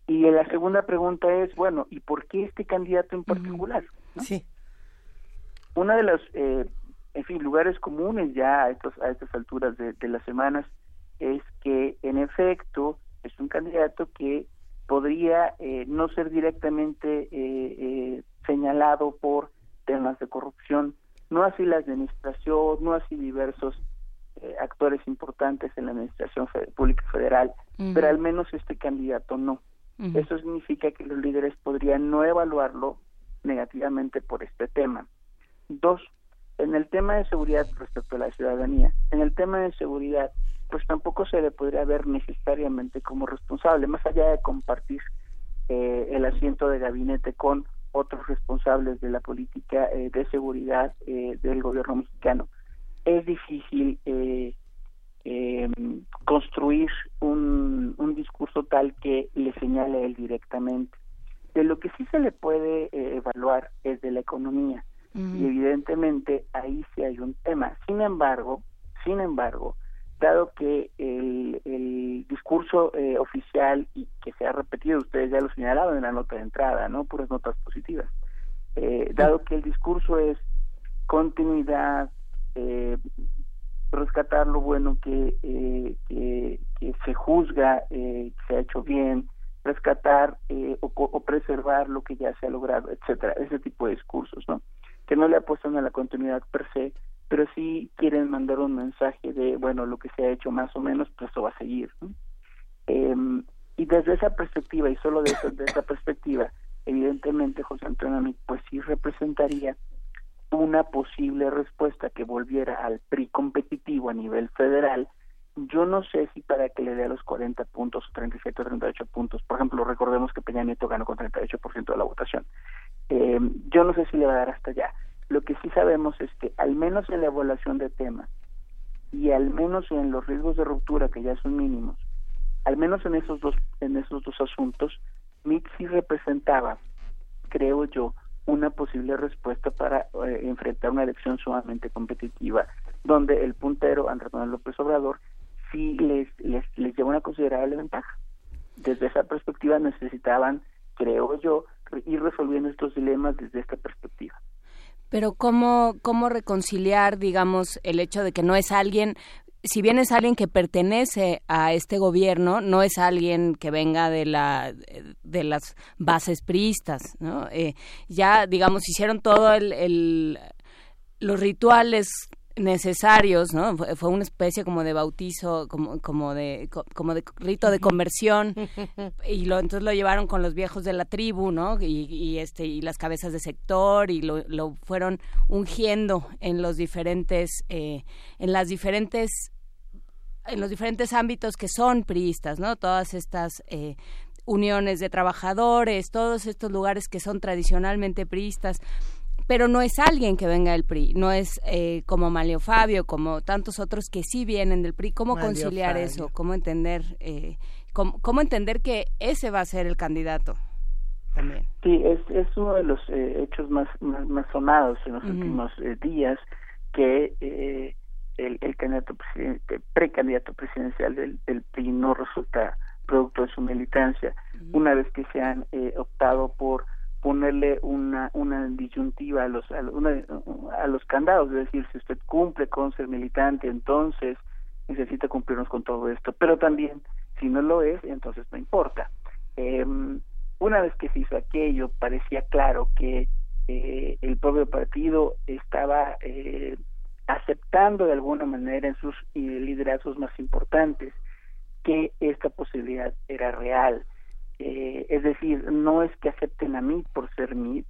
[SPEAKER 18] Y la segunda pregunta es, bueno, ¿y por qué este candidato en particular? ¿no?
[SPEAKER 1] Sí.
[SPEAKER 18] Una de los, eh, en fin, lugares comunes ya a, estos, a estas alturas de, de las semanas es que, en efecto, es un candidato que podría eh, no ser directamente eh, eh, señalado por temas de corrupción, no así la administración, no así diversos eh, actores importantes en la administración pública federal, pero al menos este candidato no. Eso significa que los líderes podrían no evaluarlo negativamente por este tema. Dos, en el tema de seguridad respecto a la ciudadanía, en el tema de seguridad, pues tampoco se le podría ver necesariamente como responsable, más allá de compartir eh, el asiento de gabinete con otros responsables de la política eh, de seguridad eh, del gobierno mexicano. Es difícil eh, eh, construir un, un discurso tal que le señale a él directamente. De lo que sí se le puede eh, evaluar es de la economía y evidentemente ahí sí hay un tema. Sin embargo, sin embargo, dado que el, el discurso eh, oficial y que se ha repetido, ustedes ya lo señalaban en la nota de entrada, ¿no? Puras notas positivas. Eh, dado que el discurso es continuidad, eh, rescatar lo bueno que, eh, que, que se juzga, eh, que se ha hecho bien, rescatar eh, o, o preservar lo que ya se ha logrado, etcétera, ese tipo de discursos, ¿no? Que no le apuestan a la continuidad per se, pero sí quieren mandar un mensaje de, bueno, lo que se ha hecho más o menos, pues eso va a seguir. Em, y desde esa perspectiva, y solo de, esa- perspectiva, evidentemente José Antonio pues sí representaría una posible respuesta que volviera al PRI competitivo a nivel federal, yo no sé si para que le dé a los 40 puntos o 37 o 38 puntos, por ejemplo, recordemos que Peña Nieto ganó con 38% de la votación, Eh, yo no sé si le va a dar hasta allá. Lo que sí sabemos es que al menos en la evaluación de temas y al menos en los riesgos de ruptura que ya son mínimos, al menos en esos dos en esos dos asuntos, MIT sí representaba, creo yo, una posible respuesta para eh, enfrentar una elección sumamente competitiva, donde el puntero Andrés Manuel López Obrador sí les, les, les lleva una considerable ventaja. Desde esa perspectiva necesitaban, creo yo, ir resolviendo estos dilemas desde esta perspectiva.
[SPEAKER 2] Pero ¿cómo, cómo reconciliar, digamos, el hecho de que no es alguien, si bien es alguien que pertenece a este gobierno, no es alguien que venga de la de las bases priistas, ¿no? Eh, ya, digamos, hicieron todo el, el- los rituales necesarios, ¿no? Fue, una especie como de bautizo, como, como de co- como de rito de conversión y lo entonces lo llevaron con los viejos de la tribu, ¿no? Y, y, este y las cabezas de sector y lo, lo fueron ungiendo en los diferentes eh, en las diferentes en los diferentes ámbitos que son priistas, ¿no? Todas estas eh, uniones de trabajadores, todos estos lugares que son tradicionalmente priistas, pero no es alguien que venga del PRI, no es eh, como Malio Fabio, como tantos otros que sí vienen del PRI. ¿Cómo conciliar
[SPEAKER 1] Fabio.
[SPEAKER 2] eso? ¿Cómo entender, eh, cómo, cómo entender que ese va a ser el candidato? También.
[SPEAKER 18] Sí, es, es uno de los eh, hechos más, más, más sonados en los últimos eh, días que eh, el, el candidato presidente, precandidato presidencial del, del PRI no resulta producto de su militancia, una vez que se han eh, optado por ponerle una una disyuntiva a los a, una- a los candados, es decir, si usted cumple con ser militante, entonces necesita cumplirnos con todo esto, pero también si no lo es, entonces no importa. Em, una vez que se hizo aquello, parecía claro que eh, el propio partido estaba eh, aceptando de alguna manera en sus eh, liderazgos más importantes que esta posibilidad era real. Eh, es decir, no es que acepten a mí por ser mí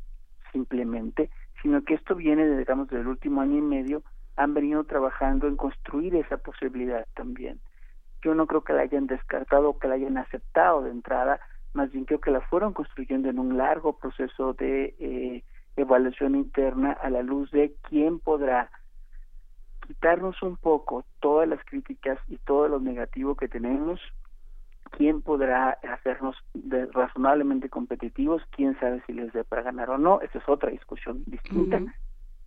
[SPEAKER 18] simplemente, sino que esto viene, de, digamos, del último año y medio, han venido trabajando en construir esa posibilidad también. Yo no creo que la hayan descartado o que la hayan aceptado de entrada, más bien creo que la fueron construyendo en un largo proceso de eh, evaluación interna a la luz de quién podrá quitarnos un poco todas las críticas y todo lo negativo que tenemos, quién podrá hacernos de- razonablemente competitivos, quién sabe si les dé para ganar o no, esa es otra discusión distinta.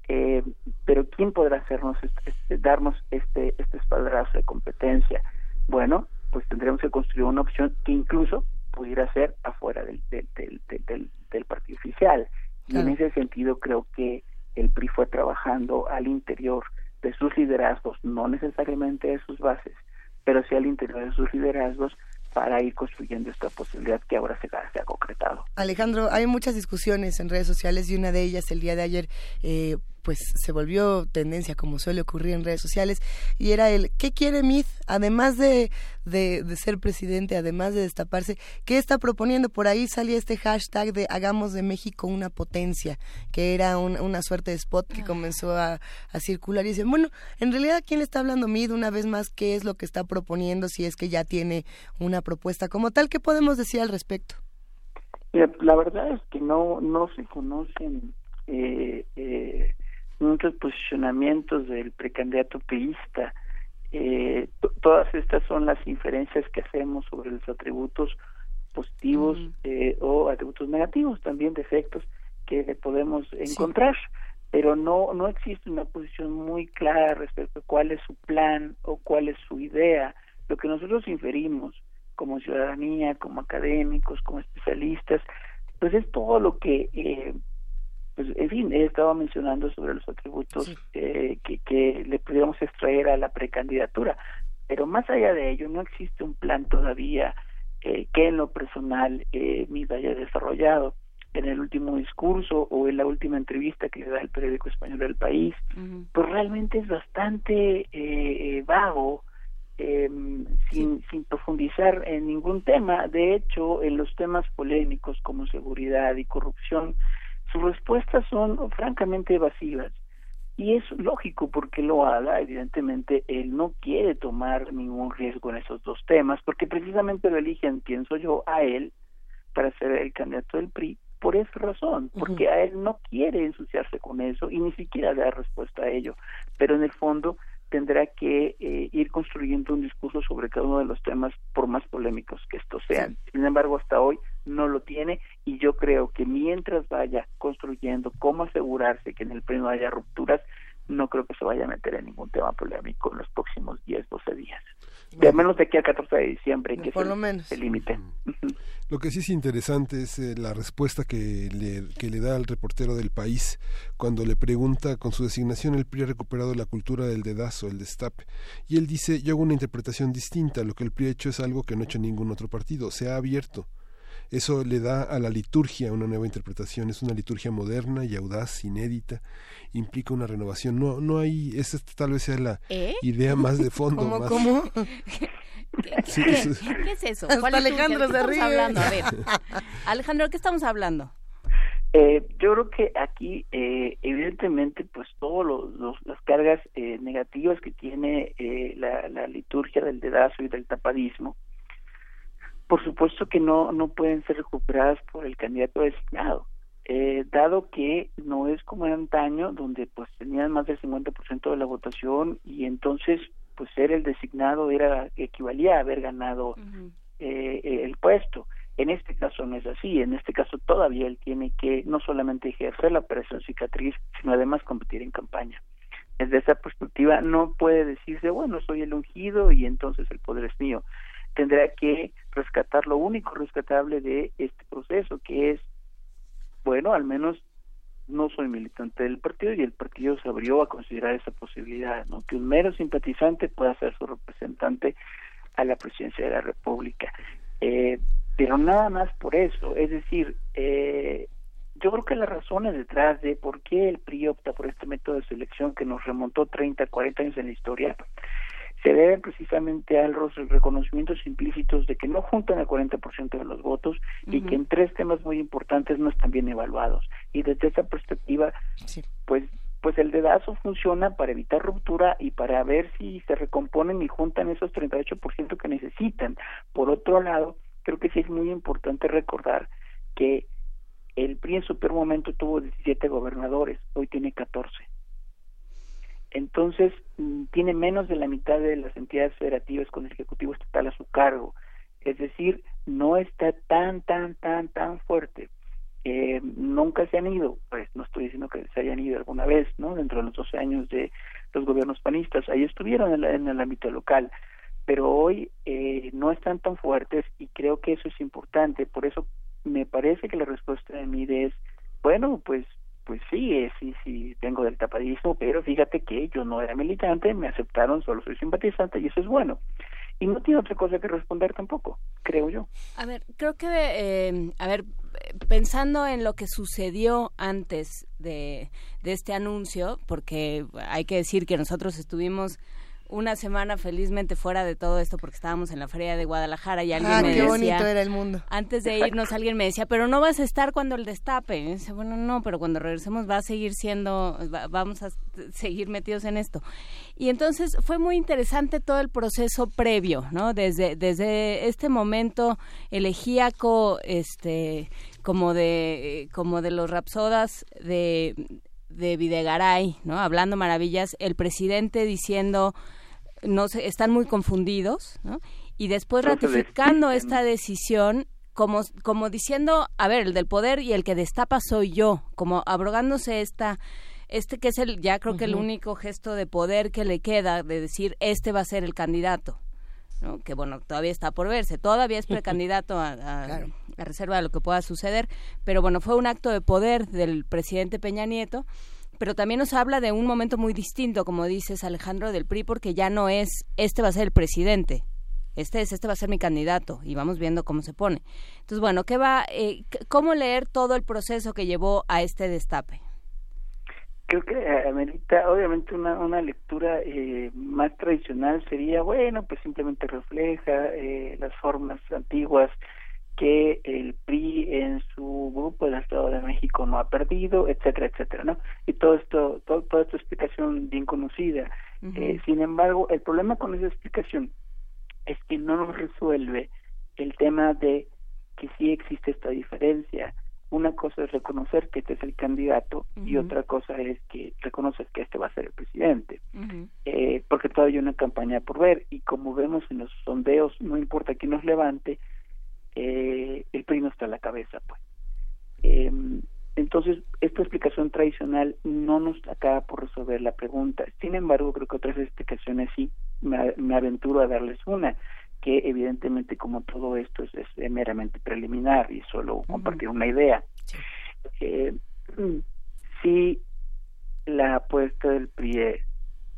[SPEAKER 18] Eh, pero quién podrá hacernos este- este- darnos este este espaldarazo de competencia. Bueno pues tendremos que construir una opción que incluso pudiera ser afuera del del, del, del, del- partido oficial. Y en ese sentido creo que el PRI fue trabajando al interior de sus liderazgos no necesariamente de sus bases pero sí al interior de sus liderazgos para ir construyendo esta posibilidad que ahora se, ha- concretado.
[SPEAKER 1] Alejandro, hay muchas discusiones en redes sociales y una de ellas el día de ayer eh, pues se volvió tendencia como suele ocurrir en redes sociales y era el ¿qué quiere Mid? Además de, de, de ser presidente, además de destaparse, ¿qué está proponiendo? Por ahí salía este hashtag de hagamos de México una potencia, que era un- una suerte de spot que comenzó a, a circular y dicen, bueno, en realidad ¿a quién le está hablando Mid una vez más? ¿Qué es lo que está proponiendo? Si es que ya tiene una propuesta como tal, ¿qué podemos decir al respecto?
[SPEAKER 18] Mira, la verdad es que no no se conocen eh, eh, muchos posicionamientos del precandidato peísta. Eh, to- todas estas son las inferencias que hacemos sobre los atributos positivos eh, o atributos negativos, también defectos que le podemos encontrar, pero no no existe una posición muy clara respecto a cuál es su plan o cuál es su idea. Lo que nosotros inferimos como ciudadanía, como académicos, como especialistas, pues es todo lo que, eh, pues en fin, he estado mencionando sobre los atributos eh, que, que le pudiéramos extraer a la precandidatura, pero más allá de ello no existe un plan todavía eh, que en lo personal eh, me haya desarrollado. En el último discurso o en la última entrevista que le da el periódico español El País, pues realmente es bastante eh, eh, vago, eh, sin, sin profundizar en ningún tema. De hecho, en los temas polémicos como seguridad y corrupción, sus respuestas son francamente evasivas. Y es lógico porque lo haga, evidentemente, él no quiere tomar ningún riesgo en esos dos temas, porque precisamente lo eligen, pienso yo, a él para ser el candidato del PRI por esa razón, porque a él no quiere ensuciarse con eso y ni siquiera dar respuesta a ello, pero en el fondo tendrá que eh, ir construyendo un discurso sobre cada uno de los temas, por más polémicos que estos sean. Sin embargo, hasta hoy no lo tiene y yo creo que mientras vaya construyendo cómo asegurarse que en el PRI no haya rupturas, no creo que se vaya a meter en ningún tema polémico en los próximos 10, 12 días. De menos de aquí al 14 de diciembre, que
[SPEAKER 1] Por
[SPEAKER 18] es
[SPEAKER 1] lo
[SPEAKER 18] el-
[SPEAKER 1] menos.
[SPEAKER 18] el límite.
[SPEAKER 3] Lo que sí es interesante es eh, la respuesta que le, que le da al reportero del país cuando le pregunta con su designación el PRI ha recuperado la cultura del dedazo, el destape. Y él dice, yo hago una interpretación distinta, lo que el PRI ha hecho es algo que no ha hecho ningún otro partido, se ha abierto. Eso le da a la liturgia una nueva interpretación, es una liturgia moderna y audaz, inédita, implica una renovación. No, no hay, esa tal vez sea la
[SPEAKER 2] ¿Eh?
[SPEAKER 3] idea más de fondo.
[SPEAKER 1] ¿Cómo,
[SPEAKER 3] más-
[SPEAKER 1] cómo?
[SPEAKER 2] ¿Qué,
[SPEAKER 3] eso es-
[SPEAKER 2] qué es eso?
[SPEAKER 1] Hasta
[SPEAKER 2] ¿Cuál es
[SPEAKER 1] Alejandro
[SPEAKER 2] ¿qué
[SPEAKER 1] se
[SPEAKER 2] estamos
[SPEAKER 1] ríe.
[SPEAKER 2] hablando? A ver, Alejandro, ¿qué estamos hablando?
[SPEAKER 18] Eh, yo creo que aquí, eh, evidentemente, pues todas las cargas eh, negativas que tiene eh, la, la liturgia del dedazo y del tapadismo, por supuesto que no, no pueden ser recuperadas por el candidato designado. Eh, dado que no es como en antaño, donde pues tenían más del 50% de la votación y entonces pues ser el designado era equivalía a haber ganado eh, eh, el puesto. En este caso no es así, en este caso todavía él tiene que no solamente ejercer la operación cicatriz, sino además competir en campaña. Desde esa perspectiva no puede decirse, bueno, soy el ungido y entonces el poder es mío. Tendrá que rescatar lo único rescatable de este proceso, que es, bueno, al menos no soy militante del partido y el partido se abrió a considerar esa posibilidad, ¿no? que un mero simpatizante pueda ser su representante a la presidencia de la República. Eh, pero nada más por eso, es decir, eh, yo creo que las razones detrás de por qué el PRI opta por este método de selección que nos remontó 30, 40 años en la historia, se deben precisamente a los reconocimientos implícitos de que no juntan el 40% de los votos y que en tres temas muy importantes no están bien evaluados. Y desde esa perspectiva, pues pues el dedazo funciona para evitar ruptura y para ver si se recomponen y juntan esos 38% que necesitan. Por otro lado, creo que sí es muy importante recordar que el PRI en su peor momento tuvo 17 gobernadores, hoy tiene 14. Entonces, mm, tiene menos de la mitad de las entidades federativas con el Ejecutivo Estatal a su cargo. Es decir, no está tan, tan, tan, tan fuerte. Eh, nunca se han ido, pues no estoy diciendo que se hayan ido alguna vez, ¿no? Dentro de los 12 años de los gobiernos panistas, ahí estuvieron en, el- en el ámbito local, pero hoy eh, no están tan fuertes y creo que eso es importante. Por eso me parece que la respuesta de MIDE es, bueno, pues pues sí, eh, sí, sí, vengo del tapadismo, pero fíjate que yo no era militante, me aceptaron, solo soy simpatizante y eso es bueno. y no tiene otra cosa que responder tampoco, creo yo.
[SPEAKER 2] A ver, creo que, eh, a ver, pensando en lo que sucedió antes de, de este anuncio, porque hay que decir que nosotros estuvimos una semana felizmente fuera de todo esto porque estábamos en la feria de Guadalajara y alguien
[SPEAKER 1] Ah,
[SPEAKER 2] me
[SPEAKER 1] qué
[SPEAKER 2] decía,
[SPEAKER 1] bonito era el mundo.
[SPEAKER 2] antes de irnos alguien me decía, pero no vas a estar cuando el destape. Y dice, bueno, no, pero cuando regresemos va a seguir siendo, va- vamos a seguir metidos en esto. Y entonces fue muy interesante todo el proceso previo, ¿no? Desde, desde este momento elegíaco, este, como de, como de los rapsodas de, de Videgaray, ¿no? Hablando maravillas, el presidente diciendo, no sé, están muy confundidos, ¿no? Y después ratificando esta decisión como, como diciendo, a ver, el del poder y el que destapa soy yo, como abrogándose esta, este que es el, ya creo que el único gesto de poder que le queda de decir, este va a ser el candidato. ¿no? que bueno, todavía está por verse, todavía es precandidato a, a- a reserva de lo que pueda suceder, pero bueno, fue un acto de poder del presidente Peña Nieto, pero también nos habla de un momento muy distinto, como dices Alejandro del PRI, porque ya no es, este va a ser el presidente, este es, este va a ser mi candidato, y vamos viendo cómo se pone. Entonces, bueno, ¿qué va, eh, cómo leer todo el proceso que llevó a este destape?
[SPEAKER 18] Creo que eh, amerita, obviamente, una, una lectura eh, más tradicional sería, bueno, pues simplemente refleja eh, las formas antiguas que el PRI en su grupo del Estado de México no ha perdido, etcétera, etcétera, ¿no? Y todo esto, todo, toda esta explicación bien conocida. Eh, sin embargo, el problema con esa explicación es que no nos resuelve el tema de que sí existe esta diferencia. Una cosa es reconocer que este es el candidato y otra cosa es que reconoces que este va a ser el presidente. Eh, porque todavía hay una campaña por ver y como vemos en los sondeos, no importa quién nos levante, eh, el PRI no está a la cabeza, pues. Eh, entonces, esta explicación tradicional no nos acaba por resolver la pregunta. Sin embargo, creo que otras explicaciones sí, me, me aventuro a darles una, que evidentemente como todo esto es, es meramente preliminar y solo compartir una idea. Eh, si la apuesta del PRI es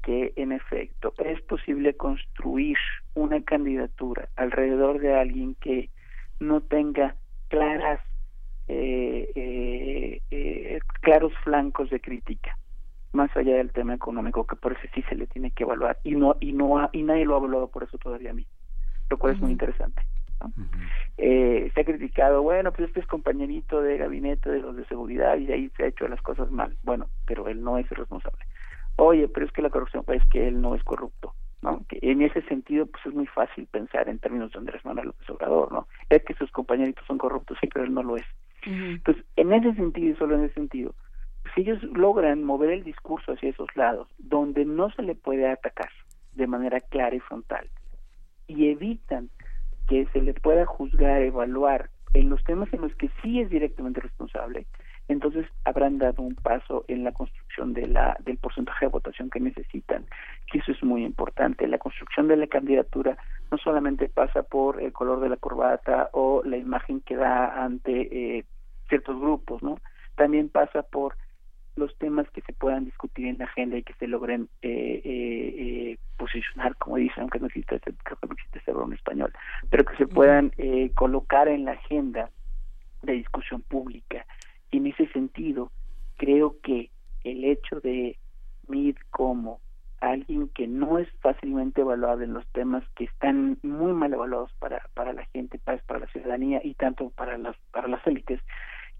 [SPEAKER 18] que en efecto es posible construir una candidatura alrededor de alguien que no tenga claras eh, eh, eh, claros flancos de crítica más allá del tema económico que por eso sí se le tiene que evaluar y no y no ha- y nadie lo ha evaluado por eso todavía a mí lo cual es muy interesante ¿no? Eh, se ha criticado bueno pues este es compañerito de gabinete de los de seguridad y de ahí se ha hecho las cosas mal bueno pero él no es el responsable. Oye pero es que la corrupción pues es que él no es corrupto ¿no? Que en ese sentido, pues es muy fácil pensar en términos de Andrés Manuel López Obrador, ¿no? Es que sus compañeritos son corruptos, sí, pero él no lo es. Entonces, en ese sentido y solo en ese sentido, si ellos logran mover el discurso hacia esos lados, donde no se le puede atacar de manera clara y frontal, y evitan que se le pueda juzgar, evaluar en los temas en los que sí es directamente responsable, entonces habrán dado un paso en la construcción de la del porcentaje de votación que necesitan, que eso es muy importante. La construcción de la candidatura no solamente pasa por el color de la corbata o la imagen que da ante eh, ciertos grupos, ¿no? También pasa por los temas que se puedan discutir en la agenda y que se logren eh, eh, eh, posicionar, como dicen, aunque no existe ese, creo que no existe ese en español, pero que se puedan eh, colocar en la agenda de discusión pública. Y en ese sentido, creo que el hecho de MID como alguien que no es fácilmente evaluable en los temas que están muy mal evaluados para, para la gente, para, para la ciudadanía y tanto para las, para las élites,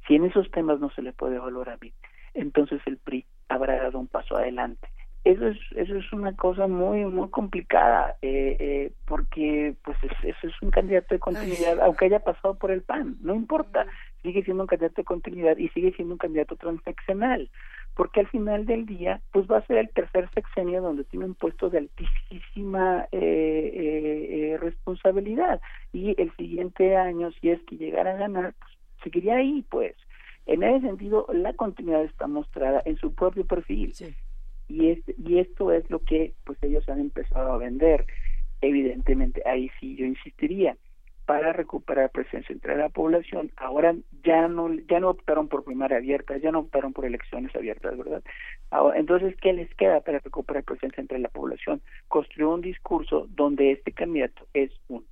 [SPEAKER 18] si en esos temas no se le puede evaluar a MID, entonces el PRI habrá dado un paso adelante. Eso es, eso es una cosa muy, muy complicada, eh, eh, porque pues es- eso es un candidato de continuidad, aunque haya pasado por el PAN, no importa, sigue siendo un candidato de continuidad y sigue siendo un candidato transeccional, porque al final del día, pues va a ser el tercer sexenio donde tiene un puesto de altísima eh, eh, eh, responsabilidad y el siguiente año, si es que llegara a ganar, pues seguiría ahí, pues. En ese sentido, la continuidad está mostrada en su propio perfil. Y, es, y esto es lo que pues ellos han empezado a vender. Evidentemente, ahí sí yo insistiría. Para recuperar presencia entre la población. Ahora ya no ya no optaron por primaria abierta, ya no optaron por elecciones abiertas, ¿verdad? Ahora, entonces, ¿qué les queda para recuperar presencia entre la población? Construir un discurso donde este candidato es un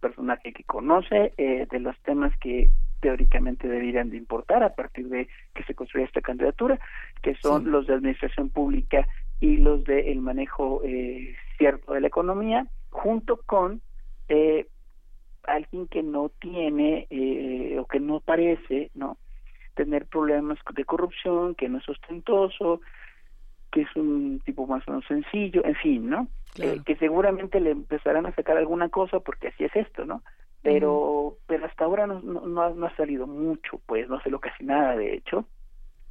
[SPEAKER 18] personaje que conoce eh, de los temas que teóricamente deberían de importar a partir de que se construya esta candidatura, que son los de administración pública y los de el manejo eh, cierto de la economía, junto con eh, alguien que no tiene eh, o que no parece, ¿no? Tener problemas de corrupción, que no es ostentoso, que es un tipo más o menos sencillo, en fin, ¿no? Eh, que seguramente le empezarán a sacar alguna cosa porque así es esto, ¿no? Pero, pero hasta ahora no, no, no ha, no ha salido mucho, pues no sé lo casi nada, de hecho.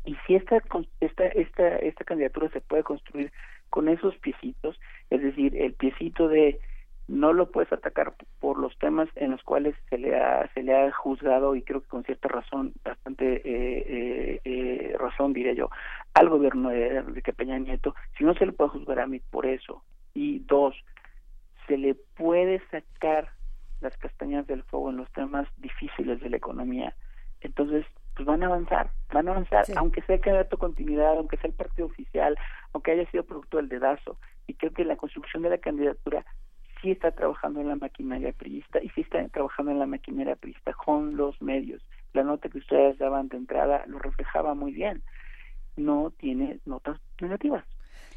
[SPEAKER 18] Y si esta, esta, esta, esta candidatura se puede construir con esos piecitos, es decir, el piecito de no lo puedes atacar por los temas en los cuales se le ha se le ha juzgado y creo que con cierta razón bastante eh, eh, eh, razón diría yo al gobierno de Enrique Peña Nieto si no se le puede juzgar a mí por eso. Y dos se le puede sacar las castañas del fuego en los temas difíciles de la economía. Entonces pues van a avanzar, van a avanzar, aunque sea el candidato continuidad, aunque sea el partido oficial, aunque haya sido producto del dedazo. Y creo que la construcción de la candidatura sí está trabajando en la maquinaria priista y sí está trabajando en la maquinaria priista con los medios. La nota que ustedes daban de entrada lo reflejaba muy bien. No tiene notas negativas.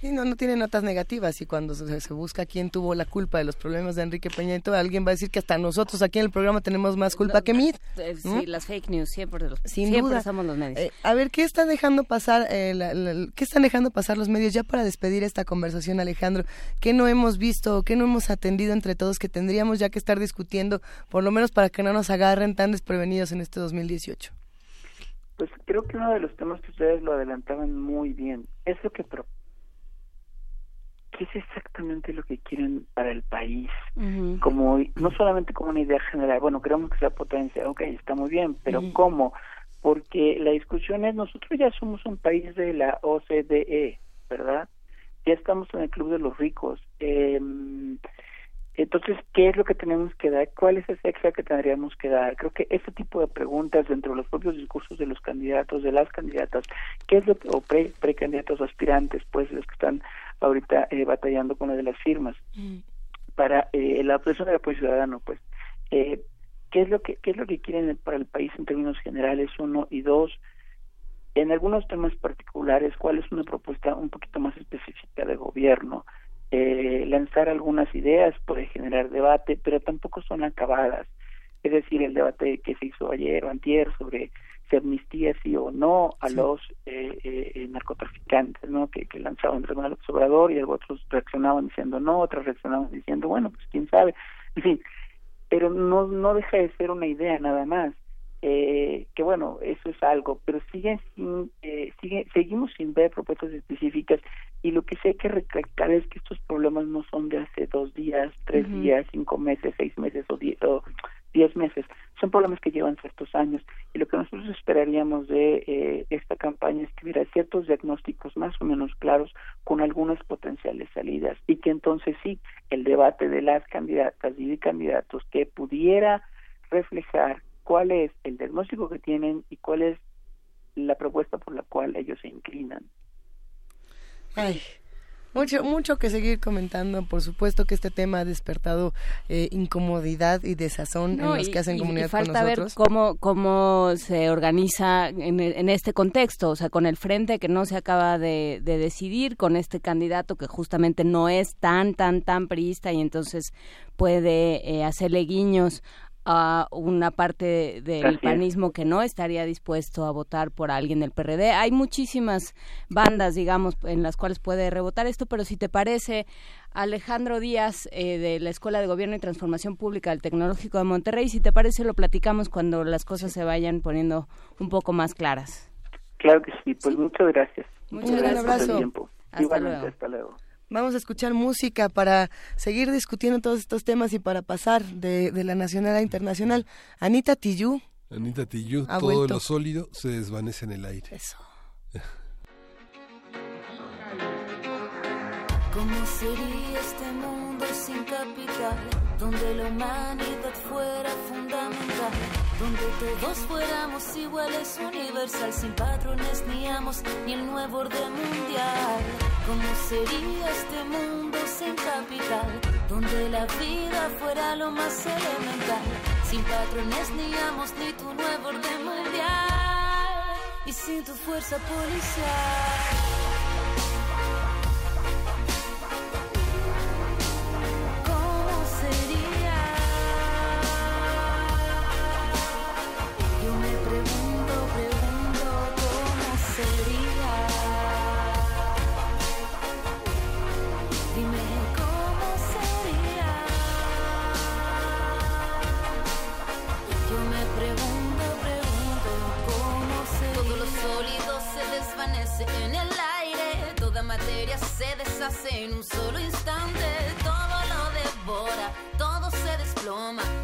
[SPEAKER 1] Y no, no tiene notas negativas y cuando se, se busca quién tuvo la culpa de los problemas de Enrique Peña Nieto, alguien va a decir que hasta nosotros aquí en el programa tenemos más culpa que Mid.
[SPEAKER 2] Eh. Sí, las fake news, siempre, los,
[SPEAKER 1] Sin
[SPEAKER 2] siempre
[SPEAKER 1] duda.
[SPEAKER 2] somos los medios.
[SPEAKER 1] Eh, a ver, ¿qué están dejando pasar eh, la- la- qué están dejando pasar los medios ya para despedir esta conversación, Alejandro? ¿Qué no hemos visto o qué no hemos atendido entre todos que tendríamos ya que estar discutiendo, por lo menos para que no nos agarren tan desprevenidos en este 2018?
[SPEAKER 18] Pues creo que uno de los temas que ustedes lo adelantaban muy bien es lo que pro- ¿Qué es exactamente lo que quieren para el país? Como no solamente como una idea general, bueno, queremos que sea potencia, ok, está muy bien, pero ¿cómo? Porque la discusión es, nosotros ya somos un país de la OCDE, ¿verdad? Ya estamos en el club de los ricos. Eh, entonces, ¿qué es lo que tenemos que dar? ¿Cuál es ese extra que tendríamos que dar? Creo que ese tipo de preguntas dentro de los propios discursos de los candidatos, de las candidatas, ¿qué es lo que, o pre, precandidatos aspirantes, pues los que están ahorita eh, batallando con lo de las firmas, para eh, la obtención del apoyo ciudadano, pues, eh, ¿qué es lo que qué es lo que quieren para el país en términos generales? Uno y dos, en algunos temas particulares, ¿cuál es una propuesta un poquito más específica de gobierno? Eh, lanzar algunas ideas puede generar debate, pero tampoco son acabadas. Es decir, el debate que se hizo ayer o antier sobre si amnistía sí o no a los eh, eh, narcotraficantes, ¿no? Que, que lanzaba Andrés Manuel Obrador y otros reaccionaban diciendo no, otros reaccionaban diciendo bueno, pues quién sabe. En fin, pero no no deja de ser una idea nada más eh, que bueno eso es algo pero siguen sin eh, sigue, seguimos sin ver propuestas específicas y lo que sí hay que recalcar es que estos problemas no son de hace dos días tres días cinco meses seis meses o diez, o diez meses son problemas que llevan ciertos años nosotros esperaríamos de eh, esta campaña es que ciertos diagnósticos más o menos claros con algunas potenciales salidas y que entonces sí el debate de las candidatas y de candidatos que pudiera reflejar cuál es el diagnóstico que tienen y cuál es la propuesta por la cual ellos se inclinan.
[SPEAKER 1] Ay, mucho, mucho que seguir comentando. Por supuesto que este tema ha despertado eh, incomodidad y desazón
[SPEAKER 2] No,
[SPEAKER 1] en los
[SPEAKER 2] y-
[SPEAKER 1] que hacen comunidad
[SPEAKER 2] y falta
[SPEAKER 1] con
[SPEAKER 2] ver
[SPEAKER 1] nosotros.
[SPEAKER 2] cómo, cómo se organiza en, en este contexto, o sea, con el frente que no se acaba de, de decidir, con este candidato que justamente no es tan, tan, tan priista y entonces puede eh, hacerle guiños a una parte del
[SPEAKER 19] Así es.
[SPEAKER 2] panismo que no estaría dispuesto a votar por alguien del PRD. Hay muchísimas bandas, digamos, en las cuales puede rebotar esto, pero si te parece, Alejandro Díaz eh, de la Escuela de Gobierno y Transformación Pública del Tecnológico de Monterrey, si te parece lo platicamos cuando las cosas se vayan poniendo un poco más claras.
[SPEAKER 18] Claro que sí, pues muchas gracias.
[SPEAKER 2] Muchas gracias.
[SPEAKER 18] por el tiempo.
[SPEAKER 2] Hasta
[SPEAKER 18] Igualmente,
[SPEAKER 2] luego.
[SPEAKER 18] hasta luego.
[SPEAKER 1] Vamos a escuchar música para seguir discutiendo todos estos temas y para pasar de, de la nacional a internacional. Anita Tijoux.
[SPEAKER 3] Anita
[SPEAKER 1] Ha
[SPEAKER 3] todo
[SPEAKER 1] vuelto.
[SPEAKER 3] lo sólido se desvanece en el aire.
[SPEAKER 1] Eso.
[SPEAKER 19] ¿Cómo sería este mundo sin capital? Donde la humanidad fuera fundamental, donde todos fuéramos iguales, universal, sin patrones ni amos, ni el nuevo orden mundial. ¿Cómo sería este mundo sin capital? Donde la vida fuera lo más elemental, sin patrones ni amos, ni tu nuevo orden mundial, y sin tu fuerza policial.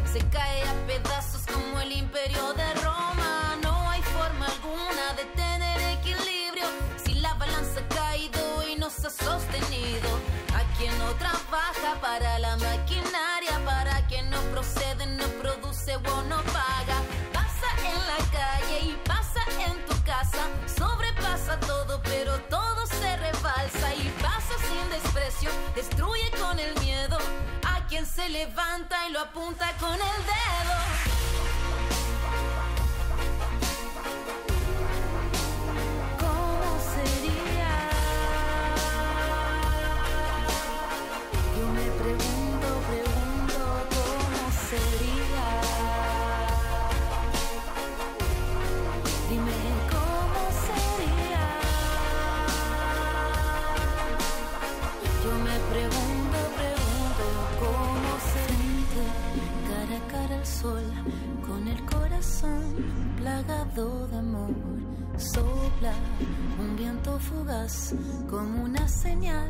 [SPEAKER 19] Se cae a pedazos como el imperio de Roma. No hay forma alguna de tener equilibrio. Si la balanza ha caído y no se ha sostenido. A quien no trabaja para la maquinaria, para quien no procede, no produce o no paga. Pasa en la calle y pasa en tu casa. Sobrepasa todo, pero todo se rebalsa y pasa sin desprecio. Destruye con el miedo quien se levanta y lo apunta con el dedo. Con el corazón plagado de amor. Sopla un viento fugaz como una señal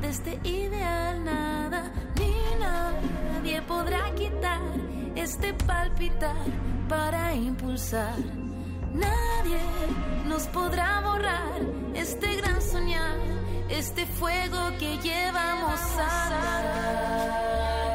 [SPEAKER 19] de este ideal. Nada ni nadie podrá quitar este palpitar para impulsar. Nadie nos podrá borrar este gran soñar, este fuego que llevamos a ¿Cómo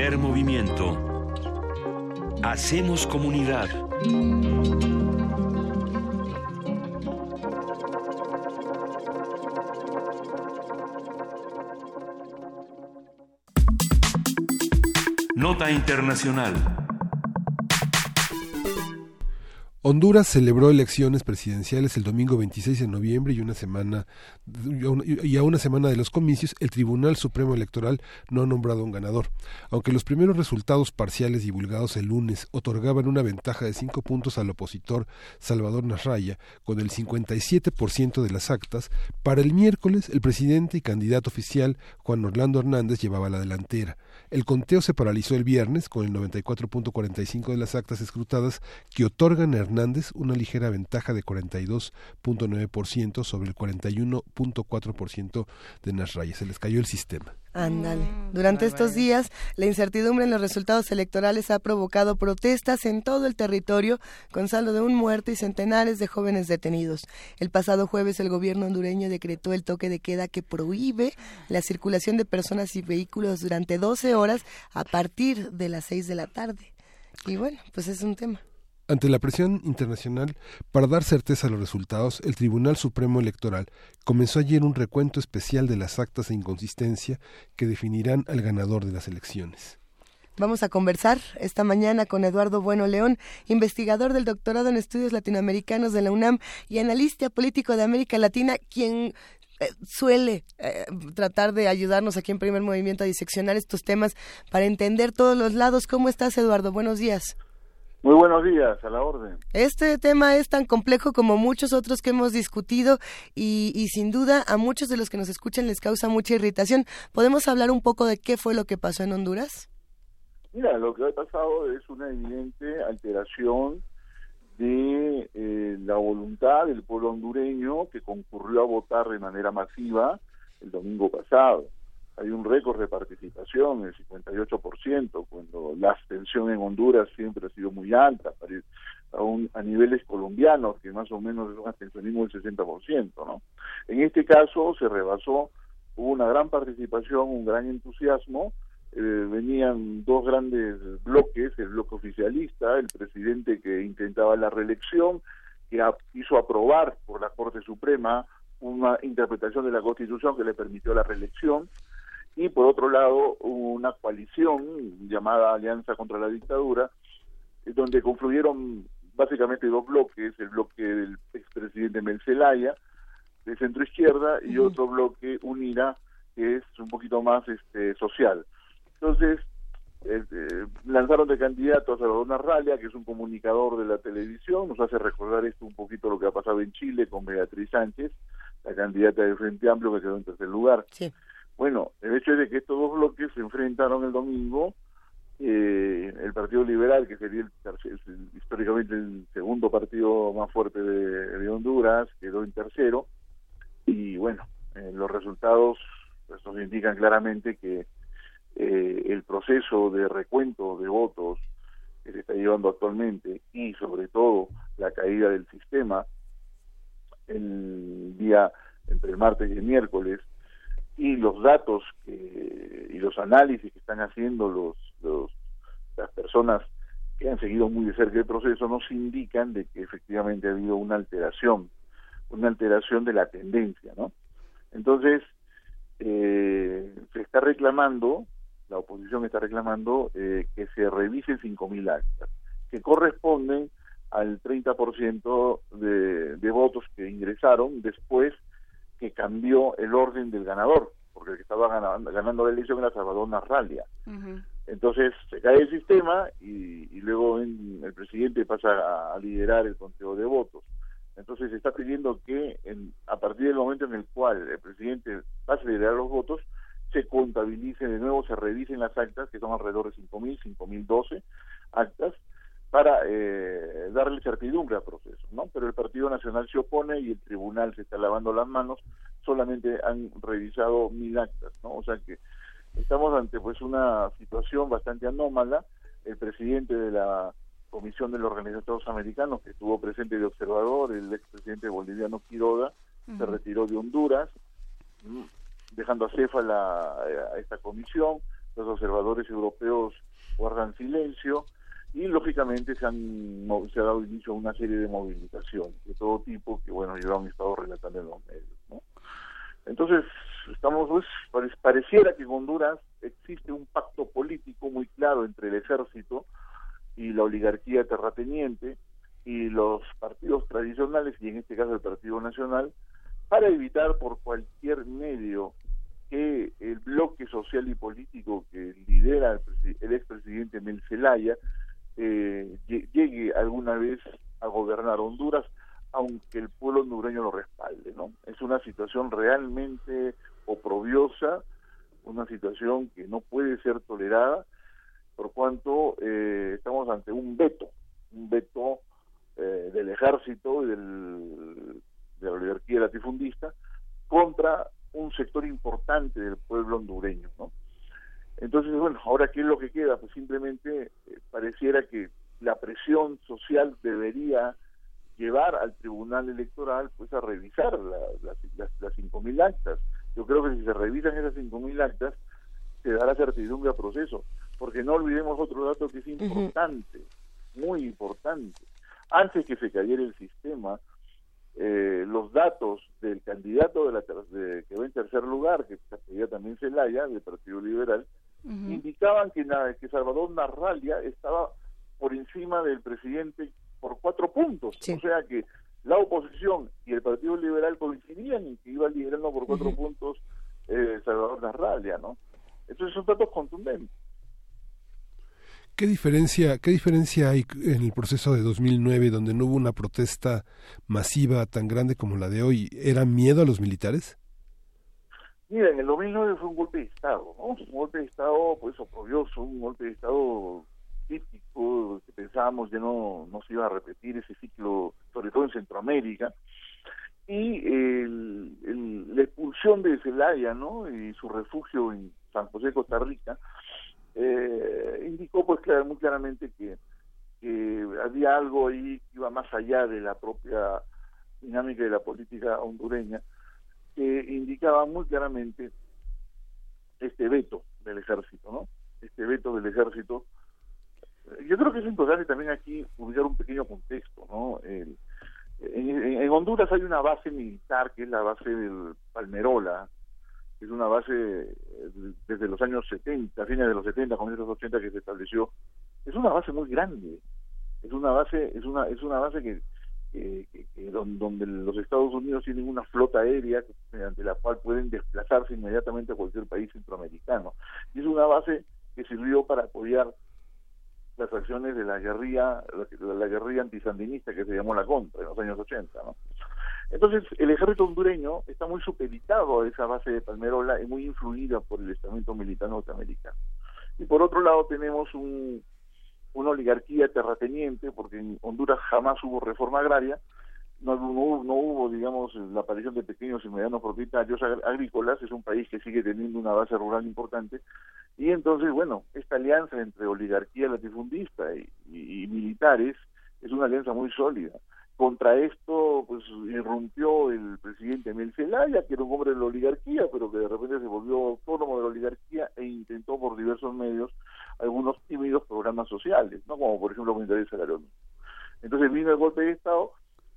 [SPEAKER 4] Primer movimiento. Hacemos comunidad. Nota Internacional.
[SPEAKER 3] Honduras celebró elecciones presidenciales el domingo 26 de noviembre y una semana y a una semana de los comicios el Tribunal Supremo Electoral no ha nombrado un ganador. Aunque los primeros resultados parciales divulgados el lunes otorgaban una ventaja de cinco puntos al opositor Salvador Nasralla con el 57% de las actas, para el miércoles el presidente y candidato oficial Juan Orlando Hernández llevaba la delantera. El conteo se paralizó el viernes con el 94.45 de las actas escrutadas que otorgan a Hernández una ligera ventaja de 42.9% sobre el 41.4% de Nasralla. Se les cayó el sistema.
[SPEAKER 1] Ándale. Durante estos días, la incertidumbre en los resultados electorales ha provocado protestas en todo el territorio, con saldo de un muerto y centenares de jóvenes detenidos. El pasado jueves, el gobierno hondureño decretó el toque de queda que prohíbe la circulación de personas y vehículos durante 12 horas a partir de las 6 de la tarde. Y bueno, pues es un tema.
[SPEAKER 3] Ante la presión internacional para dar certeza a los resultados, el Tribunal Supremo Electoral comenzó ayer un recuento especial de las actas de inconsistencia que definirán al ganador de las elecciones.
[SPEAKER 1] Vamos a conversar esta mañana con Eduardo Bueno León, investigador del doctorado en estudios latinoamericanos de la UNAM y analista político de América Latina, quien eh, suele eh, tratar de ayudarnos aquí en Primer Movimiento a diseccionar estos temas para entender todos los lados. ¿Cómo estás, Eduardo? Buenos días.
[SPEAKER 20] Muy buenos días, a la orden.
[SPEAKER 1] Este tema es tan complejo como muchos otros que hemos discutido y, y, sin duda a muchos de los que nos escuchan les causa mucha irritación. ¿Podemos hablar un poco de qué fue lo que pasó en Honduras?
[SPEAKER 20] Mira, lo que ha pasado es una evidente alteración de eh, la voluntad del pueblo hondureño que concurrió a votar de manera masiva el domingo pasado. Hay un récord de participación, el 58%, cuando la abstención en Honduras siempre ha sido muy alta, a, un, a niveles colombianos, que más o menos es un abstencionismo del 60%. ¿no? En este caso se rebasó, hubo una gran participación, un gran entusiasmo, eh, venían dos grandes bloques, el bloque oficialista, el presidente que intentaba la reelección, que a, hizo aprobar por la Corte Suprema una interpretación de la Constitución que le permitió la reelección, y por otro lado una coalición llamada Alianza contra la Dictadura, eh, donde confluyeron básicamente dos bloques, el bloque del expresidente Mel Zelaya, de centro izquierda, y otro bloque, UNIRA, que es un poquito más este social. Entonces, eh, eh, lanzaron de candidato a Salvador Narralia, que es un comunicador de la televisión, nos hace recordar esto un poquito lo que ha pasado en Chile con Beatriz Sánchez, la candidata del Frente Amplio que quedó en tercer lugar.
[SPEAKER 1] Sí.
[SPEAKER 20] Bueno, el hecho es de que estos dos bloques se enfrentaron el domingo, eh, el Partido Liberal, que sería el, históricamente el segundo partido más fuerte de, de Honduras, quedó en tercero, y bueno, eh, los resultados pues, nos indican claramente que eh, el proceso de recuento de votos que se está llevando actualmente y sobre todo la caída del sistema el día entre el martes y el miércoles y los datos que, y los análisis que están haciendo los, los las personas que han seguido muy de cerca el proceso nos indican de que efectivamente ha habido una alteración una alteración de la tendencia no entonces eh, se está reclamando la oposición está reclamando eh, que se revisen 5.000 actas, que corresponden al 30% de, de votos que ingresaron después que cambió el orden del ganador, porque el que estaba ganando, ganando la elección era Salvador Narralia. Uh -huh. Entonces se cae el sistema y, y luego en, el presidente pasa a, a, liderar el conteo de votos. Entonces se está pidiendo que en, a partir del momento en el cual el presidente pase a liderar los votos, se contabilicen de nuevo, se revisen las actas, que son alrededor de 5.000, 5.012 actas, para eh, darle certidumbre al proceso, ¿no? Pero el Partido Nacional se opone y el tribunal se está lavando las manos, solamente han revisado mil actas, ¿no? O sea que estamos ante pues una situación bastante anómala, el presidente de la Comisión de la de Estados Americanos, que estuvo presente de observador, el expresidente boliviano Quiroga, uh -huh. se retiró de Honduras, dejando a Céfala a esta comisión, los observadores europeos guardan silencio y lógicamente se, han, se ha dado inicio a una serie de movilizaciones de todo tipo que bueno yo han estado relatando en los medios ¿no? entonces estamos pues pareciera que en Honduras existe un pacto político muy claro entre el ejército y la oligarquía terrateniente y los partidos tradicionales y en este caso el Partido Nacional para evitar por cualquier medio que el bloque social y político que lidera el, el expresidente Mel Zelaya eh, llegue alguna vez a gobernar Honduras, aunque el pueblo hondureño lo respalde, ¿no? Es una situación realmente oprobiosa, una situación que no puede ser tolerada, por cuanto eh, estamos ante un veto, un veto eh, del ejército y del, de la oligarquía latifundista contra un sector importante del pueblo hondureño, ¿no? Entonces, bueno, ahora qué es lo que queda? Pues simplemente eh, pareciera que la presión social debería llevar al Tribunal Electoral pues a revisar la, la, las, las 5.000 actas. Yo creo que si se revisan esas 5.000 actas, se dará certidumbre al proceso, porque no olvidemos otro dato que es importante, uh -huh. muy importante. Antes que se cayera el sistema, eh, los datos del candidato de la de, que va en tercer lugar, que sería también Zelaya, del Partido Liberal, uh -huh. indicaban que, que Salvador Narralia estaba por encima del presidente por cuatro puntos. Sí. O sea que la oposición y el Partido Liberal coincidían en que iba liderando por cuatro puntos eh, Salvador Narralia, ¿no? Entonces son datos contundentes.
[SPEAKER 3] ¿Qué diferencia, ¿Qué diferencia hay en el proceso de 2009 donde no hubo una protesta masiva tan grande como la de hoy? ¿Era miedo a los militares?
[SPEAKER 20] Mira, en el 2009 fue un golpe de Estado, ¿no? Un golpe de Estado, pues, oprobioso, un golpe de Estado típico, que pensábamos ya no, no se iba a repetir ese ciclo, sobre todo en Centroamérica. Y el- la expulsión de Zelaya, ¿no? Y su refugio en San José, Costa Rica, eh, indicó, pues, muy claramente que, que había algo ahí que iba más allá de la propia dinámica de la política hondureña, que indicaba muy claramente este veto del ejército, ¿no? Este veto del ejército. Yo creo que es importante también aquí ubicar un pequeño contexto, ¿no? El- en, Honduras hay una base militar que es la base del Palmerola, que es una base desde los años 70, fines de los 70, comienzos de los 80 que se estableció. Es una base muy grande. Es una base, es una, es una base que, que- que don- donde los Estados Unidos tienen una flota aérea mediante la cual pueden desplazarse inmediatamente a cualquier país centroamericano. Y es una base que sirvió para apoyar las acciones de la guerrilla, la, la guerrilla antisandinista que se llamó la Contra en los años 80, ¿no? Entonces, el ejército hondureño está muy supeditado a esa base de Palmerola y muy influida por el estamento militar norteamericano. Y por otro lado tenemos un, una oligarquía terrateniente, porque en Honduras jamás hubo reforma agraria, no, no no hubo, digamos, la aparición de pequeños y medianos propietarios ag- agrícolas, es un país que sigue teniendo una base rural importante, y entonces, bueno, esta alianza entre oligarquía latifundista y, y- y militares es una alianza muy sólida. Contra esto, pues, irrumpió el presidente Emil Zelaya, que era un hombre de la oligarquía, pero que de repente se volvió autónomo de la oligarquía e intentó por diversos medios algunos tímidos programas sociales, ¿no? Como por ejemplo salario mínimo. Entonces vino el golpe de Estado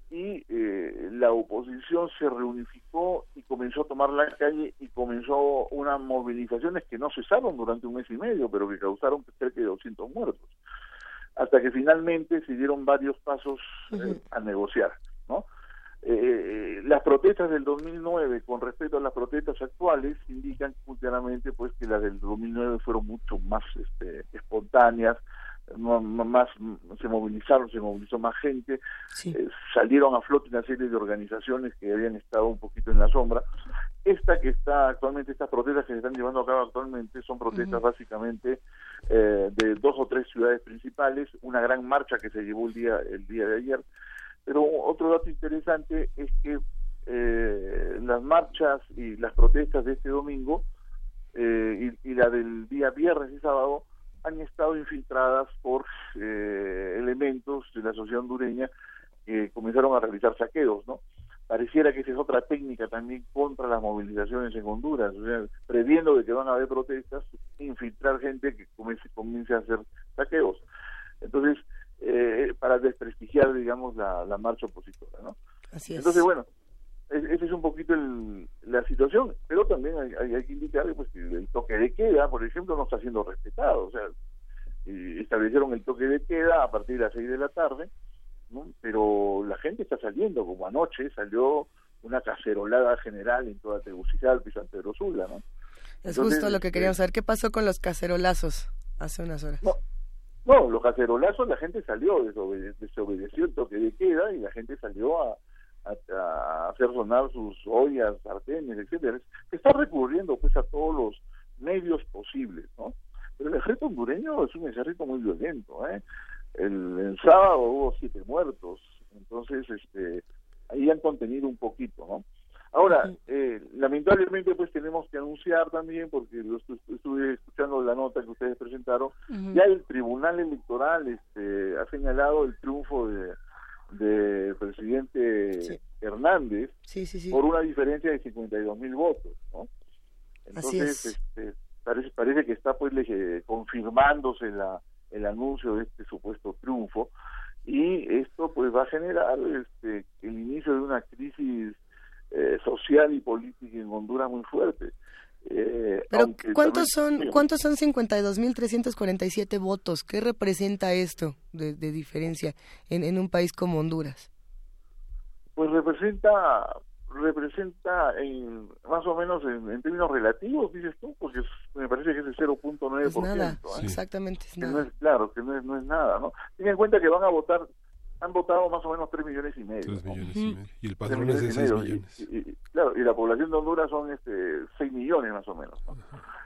[SPEAKER 20] y eh, la oposición se reunificó y comenzó a tomar la calle y comenzó unas movilizaciones que no cesaron durante un mes y medio, pero que causaron cerca de 200 muertos. Hasta que finalmente se dieron varios pasos eh, a negociar, ¿no? Eh, las protestas del 2009 con respecto a las protestas actuales indican claramente pues que las del 2009 fueron mucho más este, espontáneas más se movilizaron se movilizó más gente eh, salieron a flote una serie de organizaciones que habían estado un poquito en la sombra. Esta que está actualmente estas protestas que se están llevando a cabo actualmente son protestas básicamente eh, de dos o tres ciudades principales una gran marcha que se llevó el día el día de ayer pero otro dato interesante es que eh, las marchas y las protestas de este domingo eh, y, y la del día viernes y sábado han estado infiltradas por eh, elementos de la sociedad hondureña que comenzaron a realizar saqueos, ¿no? Pareciera que esa es otra técnica también contra las movilizaciones en Honduras, o sea, previendo de que van a haber protestas, infiltrar gente que comience, comience a hacer saqueos. Entonces, eh, para desprestigiar, digamos, la, la marcha opositora, ¿no?
[SPEAKER 1] Así es.
[SPEAKER 20] Entonces, bueno, es- esa es un poquito el- la situación, pero también hay, hay- hay que indicar pues, que el toque de queda, por ejemplo, no está siendo respetado. O sea, eh, establecieron el toque de queda a partir de las 6 de la tarde, ¿no? pero la gente está saliendo, como anoche salió una cacerolada general en toda Tegucigalpa y San Pedro Sula, ¿no?
[SPEAKER 1] Es
[SPEAKER 20] Entonces,
[SPEAKER 1] justo lo que queríamos saber. ¿Qué pasó con los cacerolazos hace unas horas?
[SPEAKER 20] No, los cacerolazos, la gente salió, desobede- desobedeció el toque de queda y la gente salió a, hacer sonar sus ollas, sartenes, etcétera. Está recurriendo pues a todos los medios posibles, ¿no? Pero el ejército hondureño es un ejército muy violento, ¿eh? El, el sábado hubo siete muertos, entonces este ahí han contenido un poquito, ¿no? Ahora, eh, lamentablemente pues tenemos que anunciar también, porque lo estu- estuve escuchando la nota que ustedes presentaron, ya el Tribunal Electoral este, ha señalado el triunfo de del presidente Hernández
[SPEAKER 1] Sí, sí, sí.
[SPEAKER 20] por una diferencia de 52 mil votos, ¿no?
[SPEAKER 1] Así
[SPEAKER 20] Entonces,
[SPEAKER 1] es.
[SPEAKER 20] este, parece, parece que está pues le- confirmándose la, el anuncio de este supuesto triunfo y esto pues va a generar este, el inicio de una crisis eh, social y política en Honduras muy fuerte. Eh,
[SPEAKER 1] Pero ¿cuántos
[SPEAKER 20] también-
[SPEAKER 1] son cuántos son 52.347 votos? ¿Qué representa esto de, de diferencia en, en un país como Honduras?
[SPEAKER 20] Pues representa representa en, más o menos en, en términos relativos, dices tú, porque es- me parece que es el 0.9%.
[SPEAKER 1] Es nada,
[SPEAKER 20] ¿eh?
[SPEAKER 1] exactamente, es
[SPEAKER 20] Que no
[SPEAKER 1] nada.
[SPEAKER 20] es, claro, que no es, no es nada, ¿no? Ten en cuenta que van a votar, han votado más o menos 3 millones y medio.
[SPEAKER 3] Tres
[SPEAKER 20] ¿no?
[SPEAKER 3] millones y medio. Y el padrón es de
[SPEAKER 20] millones y
[SPEAKER 3] 6
[SPEAKER 20] medio,
[SPEAKER 3] millones.
[SPEAKER 20] Y, y- claro, y la población de Honduras son este 6 millones más o menos. ¿no?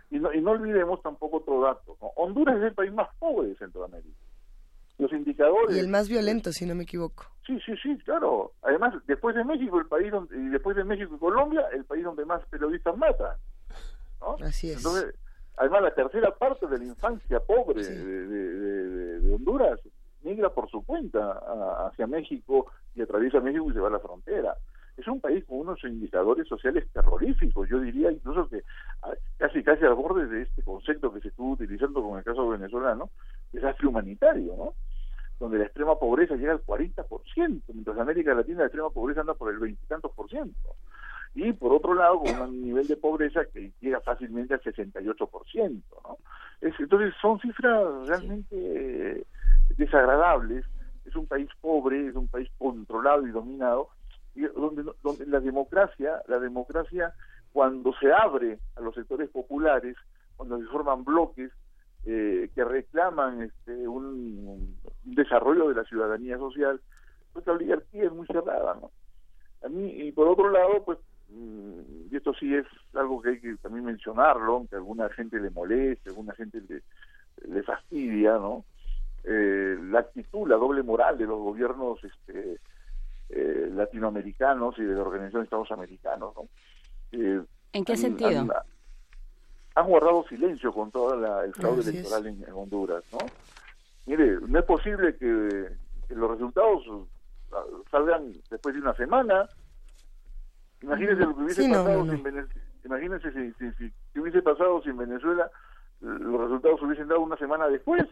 [SPEAKER 20] Y, no, y no olvidemos tampoco otro dato. ¿no? Honduras es el país más pobre de Centroamérica. Los indicadores...
[SPEAKER 1] Y el más violento, si no me equivoco.
[SPEAKER 20] Sí, sí, sí, claro. Además, después de México, el país donde, y después de México y Colombia, el país donde más periodistas matan. ¿no?
[SPEAKER 1] Así es.
[SPEAKER 20] Entonces, además, la tercera parte de la infancia pobre de, de- de- de- de Honduras migra por su cuenta a- hacia México y atraviesa México y se va a la frontera. Es un país con unos indicadores sociales terroríficos. Yo diría incluso que ah, casi casi al borde de este concepto que se estuvo utilizando con el caso venezolano, desastre humanitario, ¿no? donde la extrema pobreza llega al 40%, mientras en América Latina la extrema pobreza anda por el veintitantos por ciento. Y por otro lado, con un nivel de pobreza que llega fácilmente al 68%. ¿no? Es, entonces son cifras realmente eh, desagradables. Es un país pobre, es un país controlado y dominado, y donde, donde la democracia, la democracia cuando se abre a los sectores populares, cuando se forman bloques, eh, que reclaman este, un, un desarrollo de la ciudadanía social, pues la oligarquía es muy cerrada, ¿no? A mí, y por otro lado, pues, mm, y esto sí es algo que hay que también mencionarlo, aunque a alguna gente le moleste, a alguna gente le, le fastidia, ¿no? Eh, la actitud, la doble moral de los gobiernos este, eh, latinoamericanos y de la Organización de Estados Americanos, ¿no? Eh,
[SPEAKER 2] ¿En qué
[SPEAKER 20] han-
[SPEAKER 2] sentido?
[SPEAKER 20] han- han guardado silencio con todo la- el fraude electoral en, en Honduras, ¿no? Mire, no es posible que, que los resultados ah, salgan después de una semana. Imagínense lo que hubiese
[SPEAKER 1] Sí,
[SPEAKER 20] pasado
[SPEAKER 1] no, no.
[SPEAKER 20] sin Vene- Imagínense si, si, si- si hubiese pasado si en Venezuela los resultados hubiesen dado una semana después,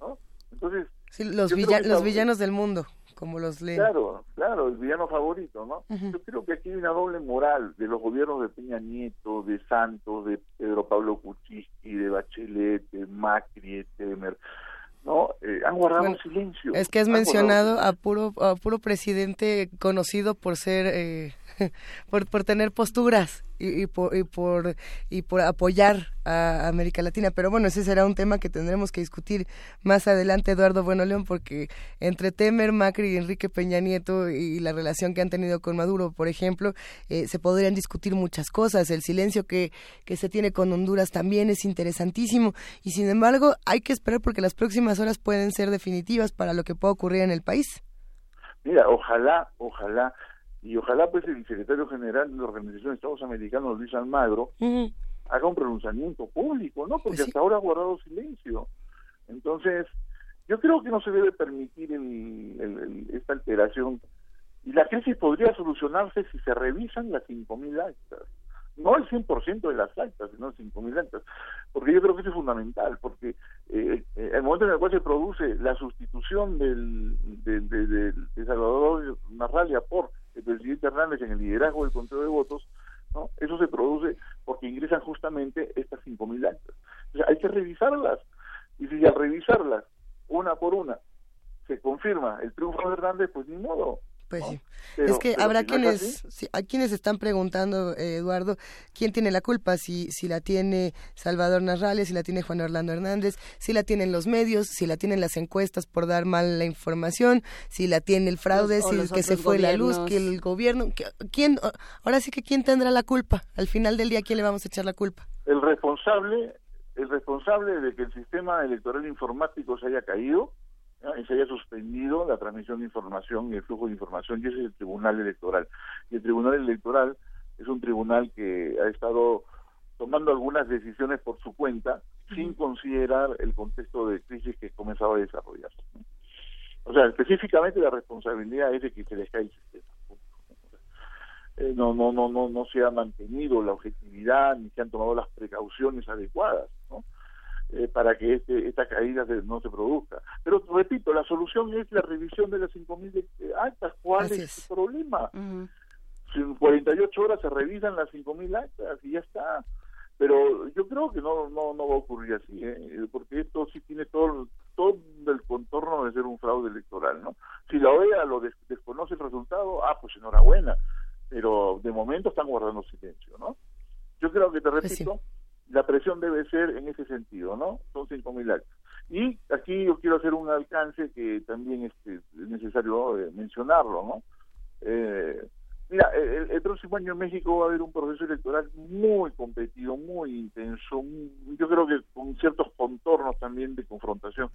[SPEAKER 20] ¿no? Entonces,
[SPEAKER 1] Sí, los, villa- los villanos del mundo, como los leen.
[SPEAKER 20] Claro, claro, el villano favorito, ¿no?
[SPEAKER 1] Ujú.
[SPEAKER 20] Yo creo que aquí hay una doble moral de los gobiernos de Peña Nieto, de Santos, de Pedro Pablo Kuczynski, de Bachelet, de Macri, de Temer, ¿no? Eh, han guardado
[SPEAKER 1] Bueno,
[SPEAKER 20] silencio.
[SPEAKER 1] Es que has mencionado
[SPEAKER 20] guardado
[SPEAKER 1] a puro, a puro presidente conocido por ser, eh, por, por tener posturas y, y por, y, por, y por apoyar a América Latina. Pero bueno, ese será un tema que tendremos que discutir más adelante, Eduardo Bueno León, porque entre Temer, Macri y Enrique Peña Nieto y la relación que han tenido con Maduro, por ejemplo, eh, se podrían discutir muchas cosas. El silencio que, que se tiene con Honduras también es interesantísimo y sin embargo hay que esperar porque las próximas horas pueden ser definitivas para lo que pueda ocurrir en el país.
[SPEAKER 20] Mira, ojalá, ojalá, y ojalá pues el secretario general de la Organización de Estados Americanos, Luis Almagro, haga un pronunciamiento público, ¿no? Porque hasta ahora ha guardado silencio. Entonces, yo creo que no se debe permitir el- el- el- esta alteración. Y la crisis podría solucionarse si se revisan las 5.000 actas. No el 100% de las actas, sino 5.000 actas. Porque yo creo que eso es fundamental, porque eh, eh, el momento en el cual se produce la sustitución del, de, de- de Salvador Narralia por el presidente Hernández en el liderazgo del conteo de votos, ¿no? Eso se produce porque ingresan justamente estas 5.000 actas. O sea, hay que revisarlas. Y si al revisarlas, una por una, se confirma el triunfo de Hernández, pues ni modo.
[SPEAKER 1] Pues
[SPEAKER 20] ¿no?
[SPEAKER 1] sí.
[SPEAKER 20] Pero-
[SPEAKER 1] es que habrá quienes, sí, hay quienes están preguntando, eh, Eduardo, quién tiene la culpa, si, si la tiene Salvador Narrales, si la tiene Juan Orlando Hernández, si la tienen los medios, si la tienen las encuestas por dar mal la información, si la tiene el fraude,
[SPEAKER 2] Los-
[SPEAKER 1] si
[SPEAKER 2] los
[SPEAKER 1] que se fue la luz, que el gobierno, que- quién, ahora sí que quién tendrá la culpa, al final del día quién le vamos a echar la culpa.
[SPEAKER 20] el responsable el responsable de que el sistema electoral informático se haya caído se haya suspendido la transmisión de información y el flujo de información y ese es el tribunal electoral. Y el tribunal electoral es un tribunal que ha estado tomando algunas decisiones por su cuenta sin considerar el contexto de crisis que comenzaba a desarrollarse o sea específicamente la responsabilidad es de que se les cae el sistema eh, no, no, no, no, no se ha mantenido la objetividad ni se han tomado las precauciones adecuadas, ¿no? Eh, para que este, esta caída se- no se produzca. Pero repito, la solución es la revisión de las 5.000 de- actas. ¿Cuál
[SPEAKER 1] Así
[SPEAKER 20] es el problema? Si en 48 horas se revisan las 5.000 actas y ya está. Pero yo creo que no no, no va a ocurrir así, ¿eh? porque esto sí tiene todo, todo el contorno de ser un fraude electoral. ¿no? Si la OEA lo des- desconoce el resultado, ah, pues enhorabuena pero de momento están guardando silencio, ¿no? Yo creo que, te
[SPEAKER 1] Pues
[SPEAKER 20] repito, la presión debe ser en ese sentido, ¿no? Son 5.000 actos. Y aquí yo quiero hacer un alcance que también este, es necesario eh, mencionarlo, ¿no? Eh, mira, el, el próximo año en México va a haber un proceso electoral muy competido, muy intenso, yo creo que con ciertos contornos también de confrontación,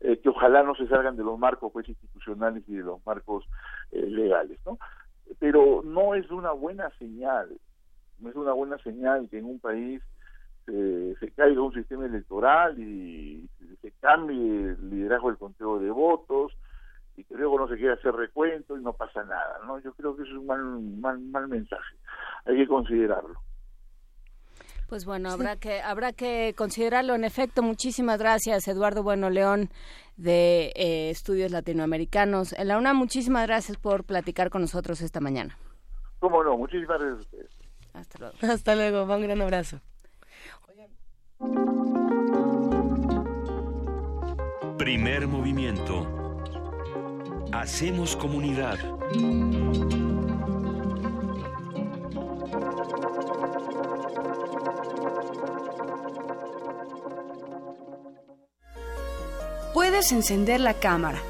[SPEAKER 20] eh, que ojalá no se salgan de los marcos pues, institucionales y de los marcos eh, legales, ¿no? Pero no es una buena señal, no es una buena señal que en un país se, se caiga un sistema electoral y se cambie el liderazgo del conteo de votos y que luego no se quiera hacer recuento y no pasa nada, ¿no? Yo creo que eso es un mal, mal, mal mensaje, hay que considerarlo.
[SPEAKER 2] Pues bueno, habrá que habrá que considerarlo. En efecto, muchísimas gracias, Eduardo Bueno León de eh, Estudios Latinoamericanos. En la UNAM, muchísimas gracias por platicar con nosotros esta mañana.
[SPEAKER 20] ¿Cómo no? Muchísimas gracias a ustedes.
[SPEAKER 2] Hasta luego.
[SPEAKER 1] Hasta luego, va un gran abrazo.
[SPEAKER 4] Primer movimiento. Hacemos comunidad.
[SPEAKER 21] Puedes encender la cámara,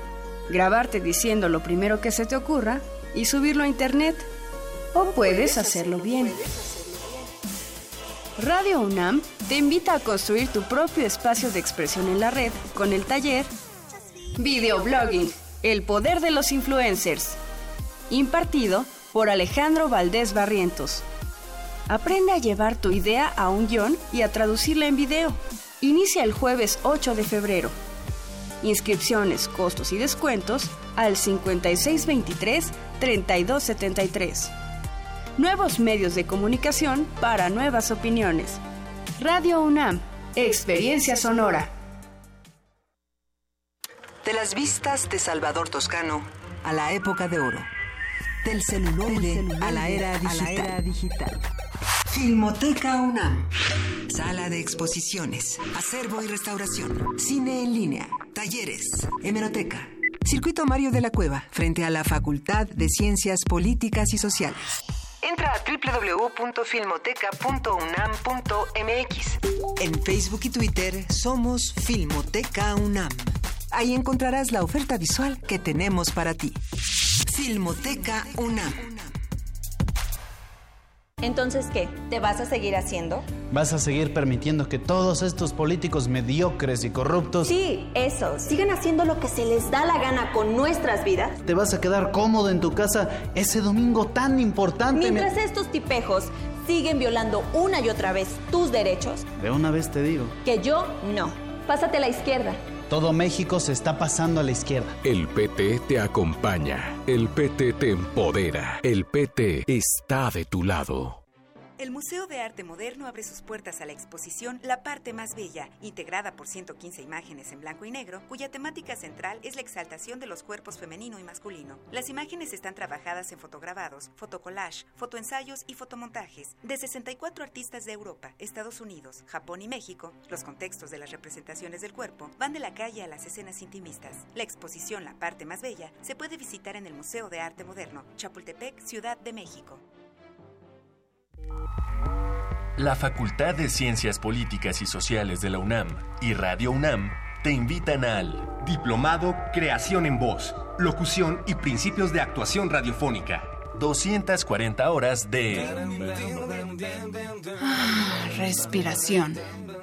[SPEAKER 21] grabarte diciendo lo primero que se te ocurra y subirlo a internet. O puedes hacerlo bien. Radio UNAM te invita a construir tu propio espacio de expresión en la red con el taller Videoblogging, el poder de los influencers, impartido por Alejandro Valdés Barrientos. Aprende a llevar tu idea a un guion y a traducirla en video. Inicia el jueves 8 de febrero. Inscripciones, costos y descuentos al 5623-3273. Nuevos medios de comunicación para nuevas opiniones. Radio UNAM, Experiencia Sonora.
[SPEAKER 16] De las vistas de Salvador Toscano a la época de oro. Del celuloide, a la era digital. Filmoteca UNAM. Sala de exposiciones, acervo y restauración, cine en línea, talleres, hemeroteca. Circuito Mario de la Cueva, frente a la Facultad de Ciencias Políticas y Sociales. Entra a www.filmoteca.unam.mx. En Facebook y Twitter somos Filmoteca UNAM. Ahí encontrarás la oferta visual que tenemos para ti. Filmoteca UNAM.
[SPEAKER 22] Entonces, ¿qué? ¿Te vas a seguir haciendo?
[SPEAKER 23] ¿Vas a seguir permitiendo que todos estos políticos mediocres y corruptos...
[SPEAKER 22] Sí, eso. Sigan haciendo lo que se les da la gana con nuestras vidas.
[SPEAKER 23] ¿Te vas a quedar cómodo en tu casa ese domingo tan importante?
[SPEAKER 22] Mientras estos tipejos siguen violando una y otra vez tus derechos,
[SPEAKER 23] De una vez te digo,
[SPEAKER 22] que yo no. Pásate a la izquierda.
[SPEAKER 23] Todo México se está pasando a la izquierda.
[SPEAKER 24] El PT te acompaña. El PT te empodera. El PT está de tu lado.
[SPEAKER 14] El Museo de Arte Moderno abre sus puertas a la exposición La parte más bella, integrada por 115 imágenes en blanco y negro, cuya temática central es la exaltación de los cuerpos femenino y masculino. Las imágenes están trabajadas en fotograbados, fotocollage, fotoensayos y fotomontajes de 64 artistas de Europa, Estados Unidos, Japón y México. Los contextos de las representaciones del cuerpo van de la calle a las escenas intimistas. La exposición La parte más bella se puede visitar en el Museo de Arte Moderno, Chapultepec, Ciudad de México.
[SPEAKER 15] La Facultad de Ciencias Políticas y Sociales de la UNAM y Radio UNAM te invitan al
[SPEAKER 25] Diplomado Creación en Voz, Locución y Principios de Actuación Radiofónica.
[SPEAKER 15] 240 horas de
[SPEAKER 11] Respiración.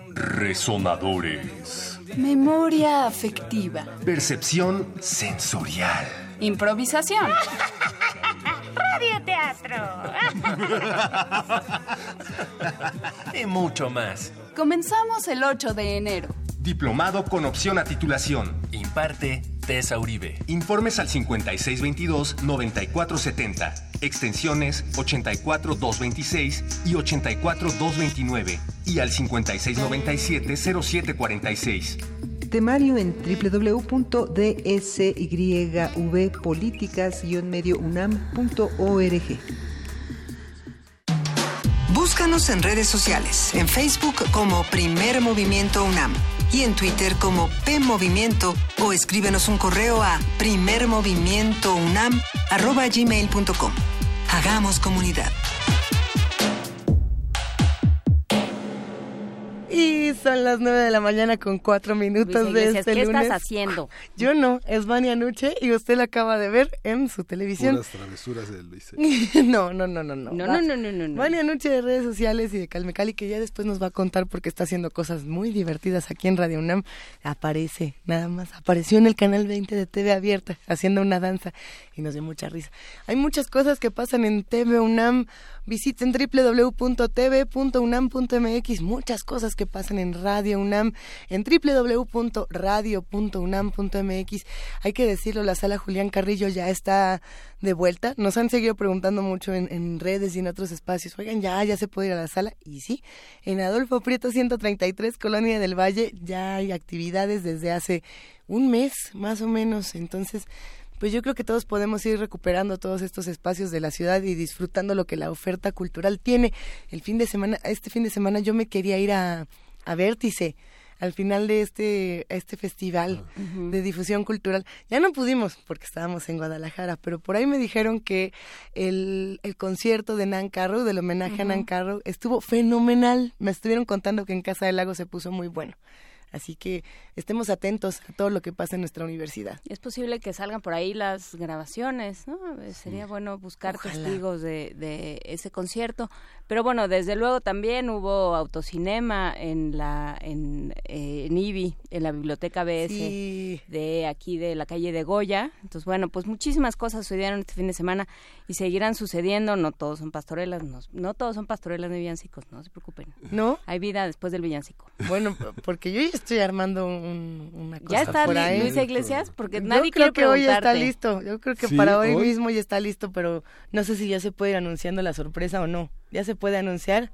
[SPEAKER 25] Resonadores.
[SPEAKER 11] Memoria afectiva.
[SPEAKER 25] Percepción sensorial.
[SPEAKER 11] Improvisación.
[SPEAKER 13] Radioteatro.
[SPEAKER 15] y mucho más.
[SPEAKER 11] Comenzamos el 8 de enero.
[SPEAKER 25] Diplomado con opción a titulación.
[SPEAKER 15] Imparte Tessa Uribe.
[SPEAKER 25] Informes al 5622-9470. Extensiones 84226 y 84229. Y al 5697-0746.
[SPEAKER 26] Temario en www.dsyvpoliticas-mediounam.org.
[SPEAKER 16] Búscanos en redes sociales, en Facebook como Primer Movimiento UNAM y en Twitter como P Movimiento o escríbenos un correo a primermovimientounam@gmail.com. Hagamos comunidad.
[SPEAKER 1] Y son las nueve de la mañana con cuatro minutos
[SPEAKER 2] Luis
[SPEAKER 1] de
[SPEAKER 2] Iglesias,
[SPEAKER 1] este
[SPEAKER 2] ¿qué
[SPEAKER 1] lunes.
[SPEAKER 2] estás haciendo?
[SPEAKER 1] Yo no, es Vania Nuche y usted la acaba de ver en su televisión.
[SPEAKER 3] Puras travesuras de Luis.
[SPEAKER 1] no, no, no, no, no.
[SPEAKER 2] No, no, no, no, no, no.
[SPEAKER 1] Vania Nuche de redes sociales y de Calme Cali, que ya después nos va a contar porque está haciendo cosas muy divertidas aquí en Radio UNAM. Aparece, nada más, apareció en el canal 20 de TV Abierta haciendo una danza y nos dio mucha risa. Hay muchas cosas que pasan en TV UNAM. Visiten www.tv.unam.mx, muchas cosas que pasan en Radio UNAM, en www.radio.unam.mx. Hay que decirlo, la sala Julián Carrillo ya está de vuelta. Nos han seguido preguntando mucho en, en redes y en otros espacios. Oigan, ya, ya se puede ir a la sala. Y sí, en Adolfo Prieto 133, Colonia del Valle, ya hay actividades desde hace un mes, más o menos. Entonces, pues yo creo que todos podemos ir recuperando todos estos espacios de la ciudad y disfrutando lo que la oferta cultural tiene. El fin de semana, este fin de semana yo me quería ir a, a Vértice al final de este este festival de difusión cultural. Ya no pudimos porque estábamos en Guadalajara, pero por ahí me dijeron que el, el concierto de Nan Carrow, del homenaje a Nan Carrow, estuvo fenomenal. Me estuvieron contando que en Casa del Lago se puso muy bueno. Así que estemos atentos a todo lo que pasa en nuestra universidad.
[SPEAKER 2] Es posible que salgan por ahí las grabaciones, ¿no? Sería bueno buscar
[SPEAKER 1] Ojalá.
[SPEAKER 2] testigos de, de ese concierto. Pero bueno, desde luego también hubo autocinema en la en, eh, en IBI, en la biblioteca BS
[SPEAKER 1] Sí.
[SPEAKER 2] de aquí de la calle de Goya. Entonces, bueno, pues muchísimas cosas sucedieron este fin de semana y seguirán sucediendo. No todos son pastorelas, no, no todos son pastorelas de villancicos, no se preocupen.
[SPEAKER 1] ¿No?
[SPEAKER 2] Hay vida después del villancico.
[SPEAKER 1] Bueno, porque yo ya estoy armando un- una cosa
[SPEAKER 2] ¿Ya está
[SPEAKER 1] por ahí.
[SPEAKER 2] Luisa Iglesias? Porque
[SPEAKER 1] Yo
[SPEAKER 2] nadie
[SPEAKER 1] creo
[SPEAKER 2] quiere
[SPEAKER 1] que hoy ya está listo. Yo creo que
[SPEAKER 3] Sí,
[SPEAKER 1] para hoy,
[SPEAKER 3] hoy.
[SPEAKER 1] mismo ya está listo, pero no sé si ya se puede ir anunciando la sorpresa o no. ¿Ya se puede anunciar?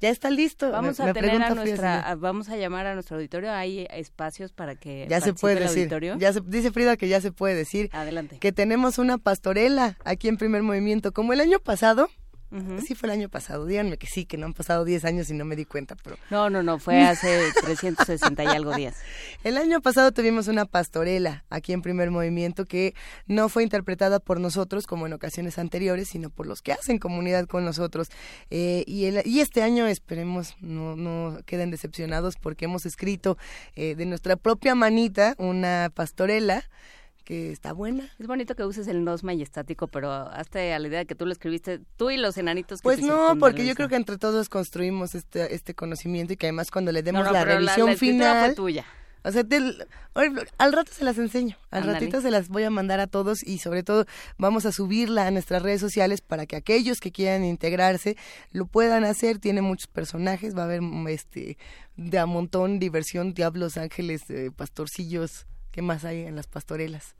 [SPEAKER 1] Ya está listo.
[SPEAKER 2] Vamos
[SPEAKER 1] Me-
[SPEAKER 2] a
[SPEAKER 1] me
[SPEAKER 2] tener a nuestra, a- vamos a llamar a nuestro auditorio. Hay espacios para que
[SPEAKER 1] Ya se puede
[SPEAKER 2] el
[SPEAKER 1] decir.
[SPEAKER 2] auditorio.
[SPEAKER 1] Ya se, dice Frida que ya se puede decir
[SPEAKER 2] Adelante.
[SPEAKER 1] que tenemos una pastorela aquí en Primer Movimiento, como el año pasado. Sí fue el año pasado. Díganme que sí, que no han pasado 10 años y no me di cuenta, pero
[SPEAKER 2] No, no, no, fue hace 360 y algo días.
[SPEAKER 1] El año pasado tuvimos una pastorela aquí en Primer Movimiento que no fue interpretada por nosotros como en ocasiones anteriores, sino por los que hacen comunidad con nosotros. Eh, y, el- y este año esperemos no, no queden decepcionados porque hemos escrito eh, de nuestra propia manita una pastorela que está buena.
[SPEAKER 2] Es bonito que uses el nos majestático, pero hazte a la idea de que tú lo escribiste, tú y los enanitos que
[SPEAKER 1] Pues no, porque yo creo que entre todos construimos este, este conocimiento y que además cuando le demos
[SPEAKER 2] No, no,
[SPEAKER 1] la revisión
[SPEAKER 2] la
[SPEAKER 1] final...
[SPEAKER 2] fue tuya.
[SPEAKER 1] O sea, al rato se las enseño, al ratito se las voy a mandar a todos y sobre todo vamos a subirla a nuestras redes sociales para que aquellos que quieran integrarse lo puedan hacer. Tiene muchos personajes, va a haber este de a montón diversión, diablos, ángeles, eh, pastorcillos, ¿qué más hay en las pastorelas?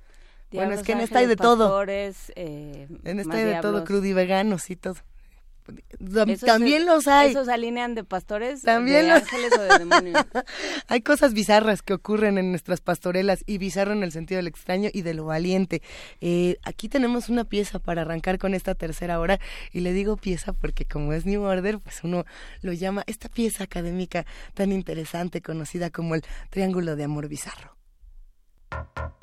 [SPEAKER 1] bueno, es que en esta hay de todo.
[SPEAKER 2] eh,
[SPEAKER 1] En esta hay de todo, crudiveganos y todo. Tam-
[SPEAKER 2] Esos
[SPEAKER 1] También los hay.
[SPEAKER 2] Esos alinean de pastores,
[SPEAKER 1] También
[SPEAKER 2] de
[SPEAKER 1] los-
[SPEAKER 2] ángeles o de demonios.
[SPEAKER 1] Hay cosas bizarras que ocurren en nuestras pastorelas y bizarro en el sentido del extraño y de lo valiente. Eh, aquí tenemos una pieza para arrancar con esta tercera hora y le digo pieza porque como es New Order, pues uno lo llama esta pieza académica tan interesante conocida como el Triángulo de Amor Bizarro.
[SPEAKER 27] you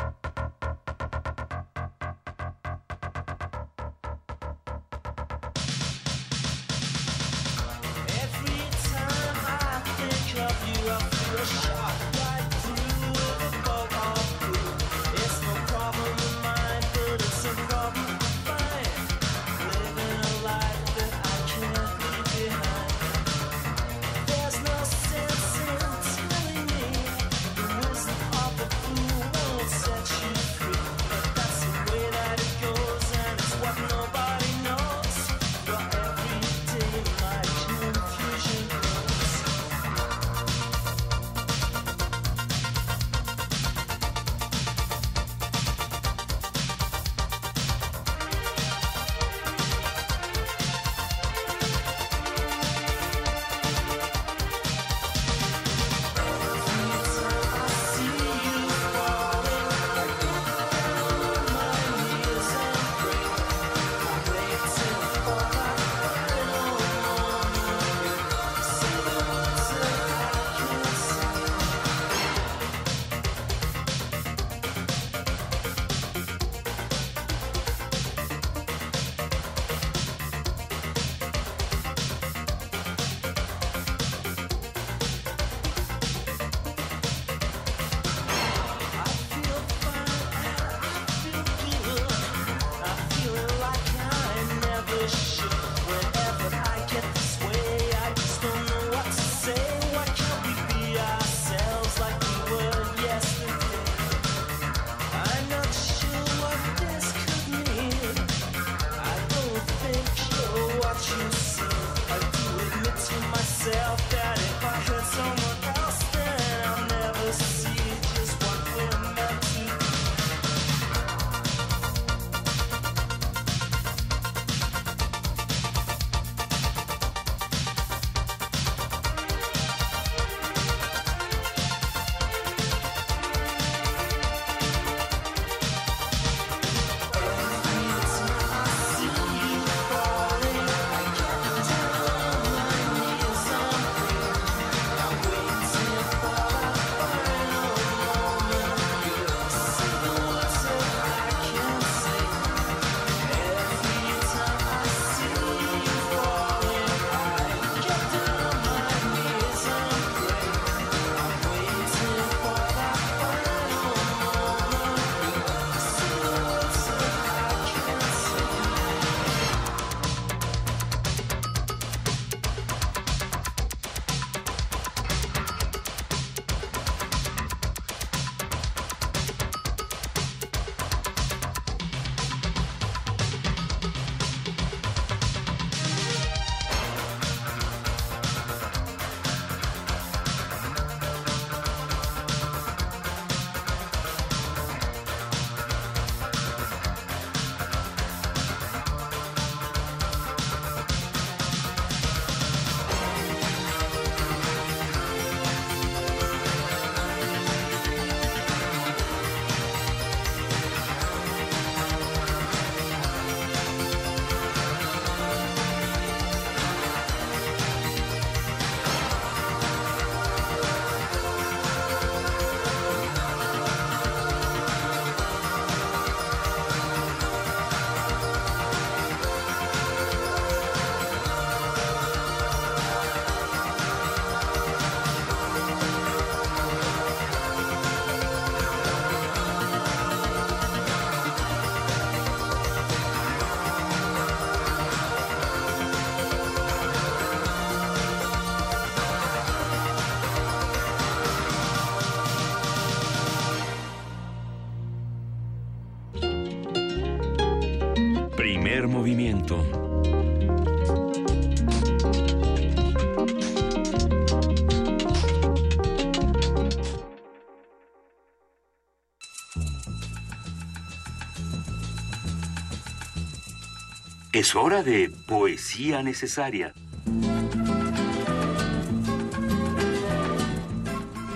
[SPEAKER 4] Es hora de poesía necesaria.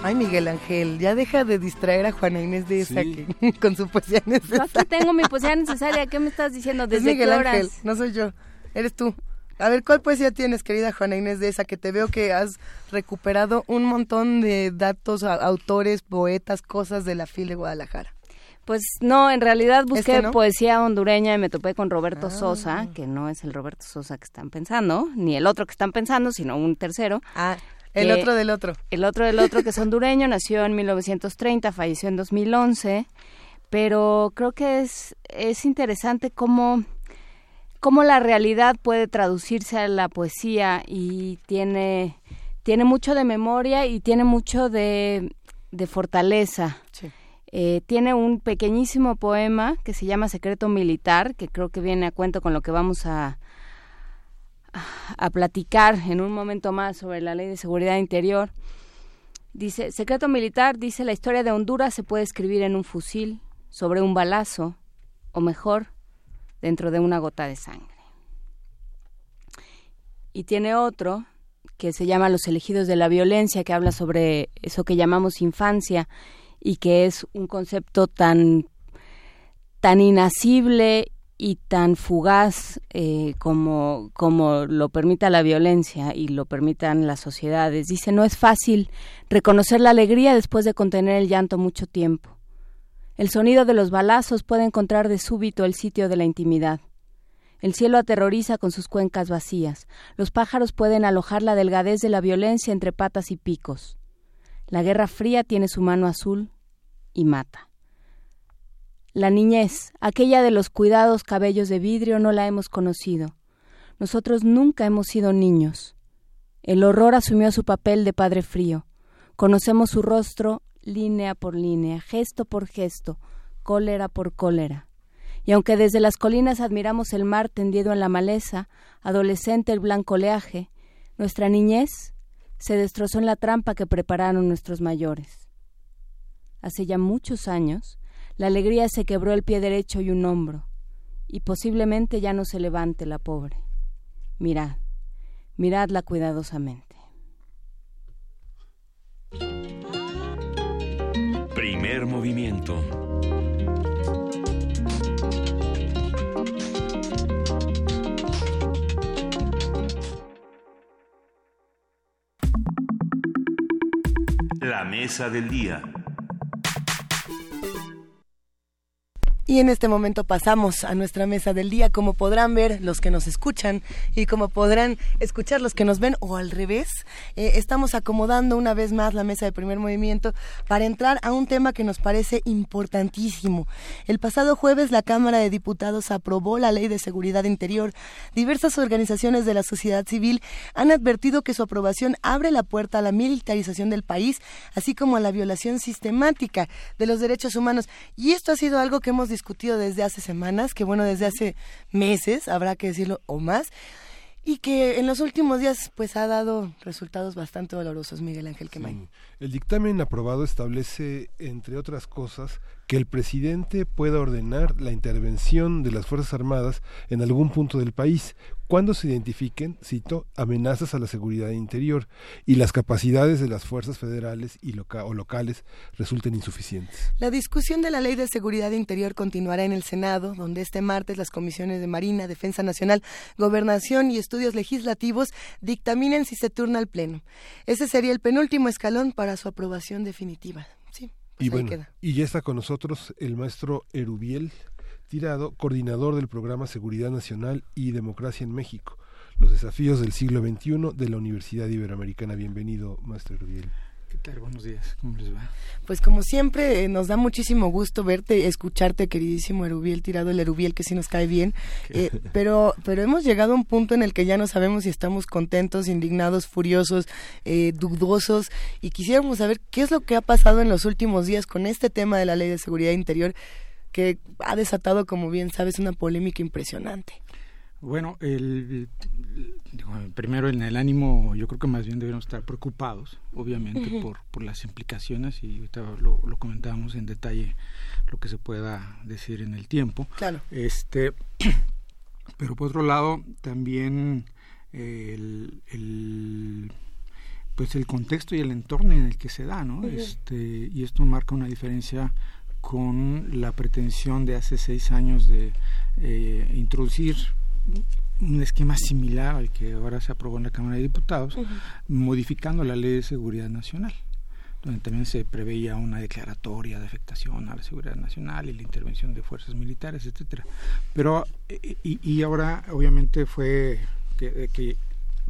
[SPEAKER 1] Ay, Miguel Ángel, ya deja de distraer a Juana Inés de esa
[SPEAKER 2] Sí.
[SPEAKER 1] que, con su poesía
[SPEAKER 2] Yo
[SPEAKER 1] necesaria.
[SPEAKER 2] aquí tengo mi poesía necesaria. ¿Qué me estás diciendo?
[SPEAKER 1] Es
[SPEAKER 2] ¿Desde
[SPEAKER 1] Miguel
[SPEAKER 2] qué horas?
[SPEAKER 1] Ángel, no soy yo, eres tú. A ver, ¿cuál poesía tienes, querida Juana Inés de esa? Que te veo que has recuperado un montón de datos, a- autores, poetas, cosas de la FIL de Guadalajara.
[SPEAKER 2] Pues no, en realidad busqué
[SPEAKER 1] ¿Este no?
[SPEAKER 2] poesía hondureña y me topé con Roberto
[SPEAKER 1] Ah.
[SPEAKER 2] Sosa, que no es el Roberto Sosa que están pensando, ni el otro que están pensando, sino un tercero.
[SPEAKER 1] Ah, el otro del otro.
[SPEAKER 2] El otro del otro que es hondureño, nació en 1930, falleció en 2011, pero creo que es, es interesante cómo, cómo la realidad puede traducirse a la poesía y tiene, tiene mucho de memoria y tiene mucho de, de fortaleza. Eh, tiene un pequeñísimo poema que se llama Secreto Militar, que creo que viene a cuento con lo que vamos a, a platicar en un momento más sobre la ley de seguridad interior. Dice, Secreto Militar dice, la historia de Honduras se puede escribir en un fusil, sobre un balazo, o mejor, dentro de una gota de sangre. Y tiene otro que se llama Los elegidos de la violencia, que habla sobre eso que llamamos infancia y que es un concepto tan tan inacible y tan fugaz eh, como, como lo permita la violencia y lo permitan las sociedades. Dice, no es fácil reconocer la alegría después de contener el llanto mucho tiempo. El sonido de los balazos puede encontrar de súbito el sitio de la intimidad. El cielo aterroriza con sus cuencas vacías. Los pájaros pueden alojar la delgadez de la violencia entre patas y picos. La guerra fría tiene su mano azul y mata. La niñez, aquella de los cuidados cabellos de vidrio, no la hemos conocido. Nosotros nunca hemos sido niños. El horror asumió su papel de padre frío. Conocemos su rostro línea por línea, gesto por gesto, cólera por cólera. Y aunque desde las colinas admiramos el mar tendido en la maleza, adolescente el blanco oleaje, nuestra niñez se destrozó en la trampa que prepararon nuestros mayores. Hace ya muchos años, la alegría se quebró el pie derecho y un hombro, y posiblemente ya no se levante la pobre. Mirad, miradla cuidadosamente.
[SPEAKER 4] Primer movimiento. La mesa del día.
[SPEAKER 1] Y en este momento pasamos a nuestra mesa del día, como podrán ver los que nos escuchan y como podrán escuchar los que nos ven o al revés. eh, estamos acomodando una vez más la mesa de primer movimiento para entrar a un tema que nos parece importantísimo. El pasado jueves la Cámara de Diputados aprobó la Ley de Seguridad Interior. Diversas organizaciones de la sociedad civil han advertido que su aprobación abre la puerta a la militarización del país, así como a la violación sistemática de los derechos humanos. Y esto ha sido algo que hemos discutido desde hace semanas, que bueno, desde hace meses, habrá que decirlo, o más, y que en los últimos días pues ha dado resultados bastante dolorosos, Miguel Ángel Quemain.
[SPEAKER 3] El dictamen aprobado establece, entre otras cosas, que el presidente pueda ordenar la intervención de las Fuerzas Armadas en algún punto del país cuando se identifiquen, cito, amenazas a la seguridad interior y las capacidades de las fuerzas federales y loca o locales resulten insuficientes.
[SPEAKER 1] La discusión de la Ley de Seguridad Interior continuará en el Senado, donde este martes las comisiones de Marina, Defensa Nacional, Gobernación y Estudios Legislativos dictaminen si se turna al Pleno. Ese sería el penúltimo escalón para su aprobación definitiva. Sí, pues
[SPEAKER 3] y
[SPEAKER 1] ahí
[SPEAKER 3] bueno,
[SPEAKER 1] queda.
[SPEAKER 3] y ya está con nosotros el maestro Erubiel Tirado, coordinador del programa Seguridad Nacional y Democracia en México, los desafíos del siglo XXI de la Universidad Iberoamericana. Bienvenido, maestro Erubiel.
[SPEAKER 28] ¿Qué tal? Buenos días. ¿Cómo les va?
[SPEAKER 1] Pues como siempre, eh, nos da muchísimo gusto verte, escucharte, queridísimo Erubiel Tirado, el Erubiel que sí nos cae bien, Eh, pero, pero hemos llegado a un punto en el que ya no sabemos si estamos contentos, indignados, furiosos, eh, dudosos, y quisiéramos saber qué es lo que ha pasado en los últimos días con este tema de la Ley de Seguridad Interior. que ha desatado, como bien sabes, una polémica impresionante.
[SPEAKER 28] Bueno, el, primero en el ánimo, yo creo que más bien debemos estar preocupados, obviamente, por, por las implicaciones y ahorita lo, lo comentábamos en detalle lo que se pueda decir en el tiempo.
[SPEAKER 1] Claro.
[SPEAKER 28] Este, pero por otro lado, también el, el pues el contexto y el entorno en el que se da, ¿no? Este, y esto marca una diferencia con la pretensión de hace seis años de eh, introducir un esquema similar al que ahora se aprobó en la Cámara de Diputados, modificando la Ley de Seguridad Nacional, donde también se preveía una declaratoria de afectación a la seguridad nacional y la intervención de fuerzas militares, etcétera. Pero y, y ahora obviamente fue que, que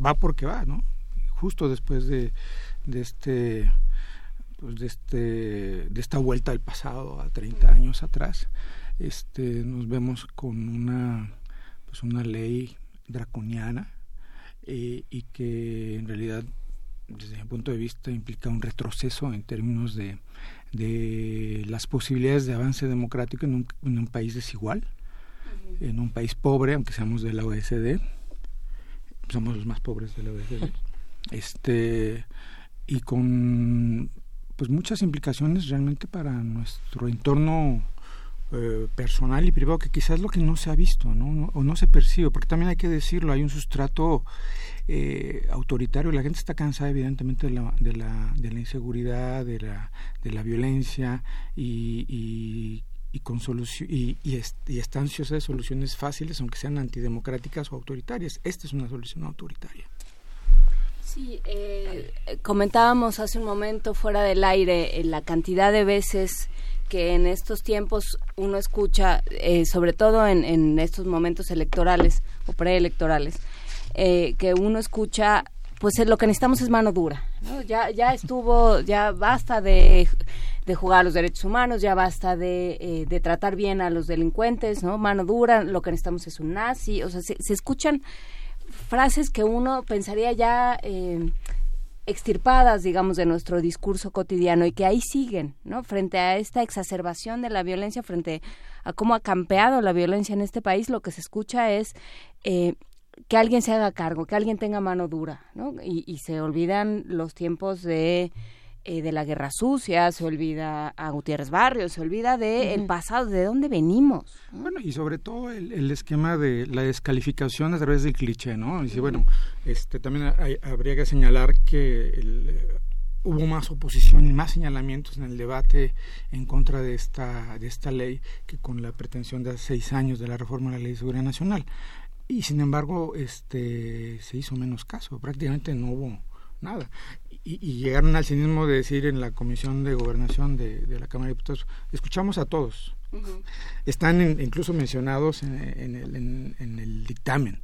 [SPEAKER 28] va porque va, ¿no? Justo después de, de este pues de este de esta vuelta al pasado a 30 años atrás este nos vemos con una pues una ley draconiana eh, y que en realidad desde mi punto de vista implica un retroceso en términos de, de las posibilidades de avance democrático en un, en un país desigual en un país pobre aunque seamos de la OSD somos los más pobres de la OSD este y con pues muchas implicaciones realmente para nuestro entorno eh, personal y privado que quizás lo que no se ha visto ¿no? No- o no se percibe porque también hay que decirlo hay un sustrato eh, autoritario la gente está cansada evidentemente de la, de la, de la inseguridad de la, de la violencia y, y, y con y, y, y está ansiosa de soluciones fáciles aunque sean antidemocráticas o autoritarias esta es una solución autoritaria
[SPEAKER 2] Sí, eh, comentábamos hace un momento fuera del aire la cantidad de veces que en estos tiempos uno escucha, eh, sobre todo en, en estos momentos electorales o preelectorales, eh, que uno escucha, pues eh, lo que necesitamos es mano dura. ¿no? Ya, ya estuvo, ya basta de, de jugar a los derechos humanos, ya basta de, eh, de tratar bien a los delincuentes, ¿no? Mano dura, lo que necesitamos es un nazi, o sea, se, se escuchan frases que uno pensaría ya eh, extirpadas, digamos, de nuestro discurso cotidiano y que ahí siguen, ¿no? Frente a esta exacerbación de la violencia, frente a cómo ha campeado la violencia en este país, lo que se escucha es eh, que alguien se haga cargo, que alguien tenga mano dura, ¿no? Y, y se olvidan los tiempos de eh, de la guerra sucia, se olvida a Gutiérrez Barrios, se olvida de el pasado, de dónde venimos.
[SPEAKER 28] Bueno, y sobre todo el, el esquema de la descalificación a través del cliché, ¿no? Y sí, bueno, este, también hay- habría que señalar que el, hubo más oposición y más señalamientos en el debate en contra de esta, de esta ley que con la pretensión de hace seis años de la reforma de la Ley de Seguridad Nacional. Y sin embargo, este, se hizo menos caso, prácticamente no hubo nada. Y, y llegaron al cinismo de decir en la Comisión de Gobernación de, de la Cámara de Diputados, escuchamos a todos, están en- incluso mencionados en, en el, en- el dictamen,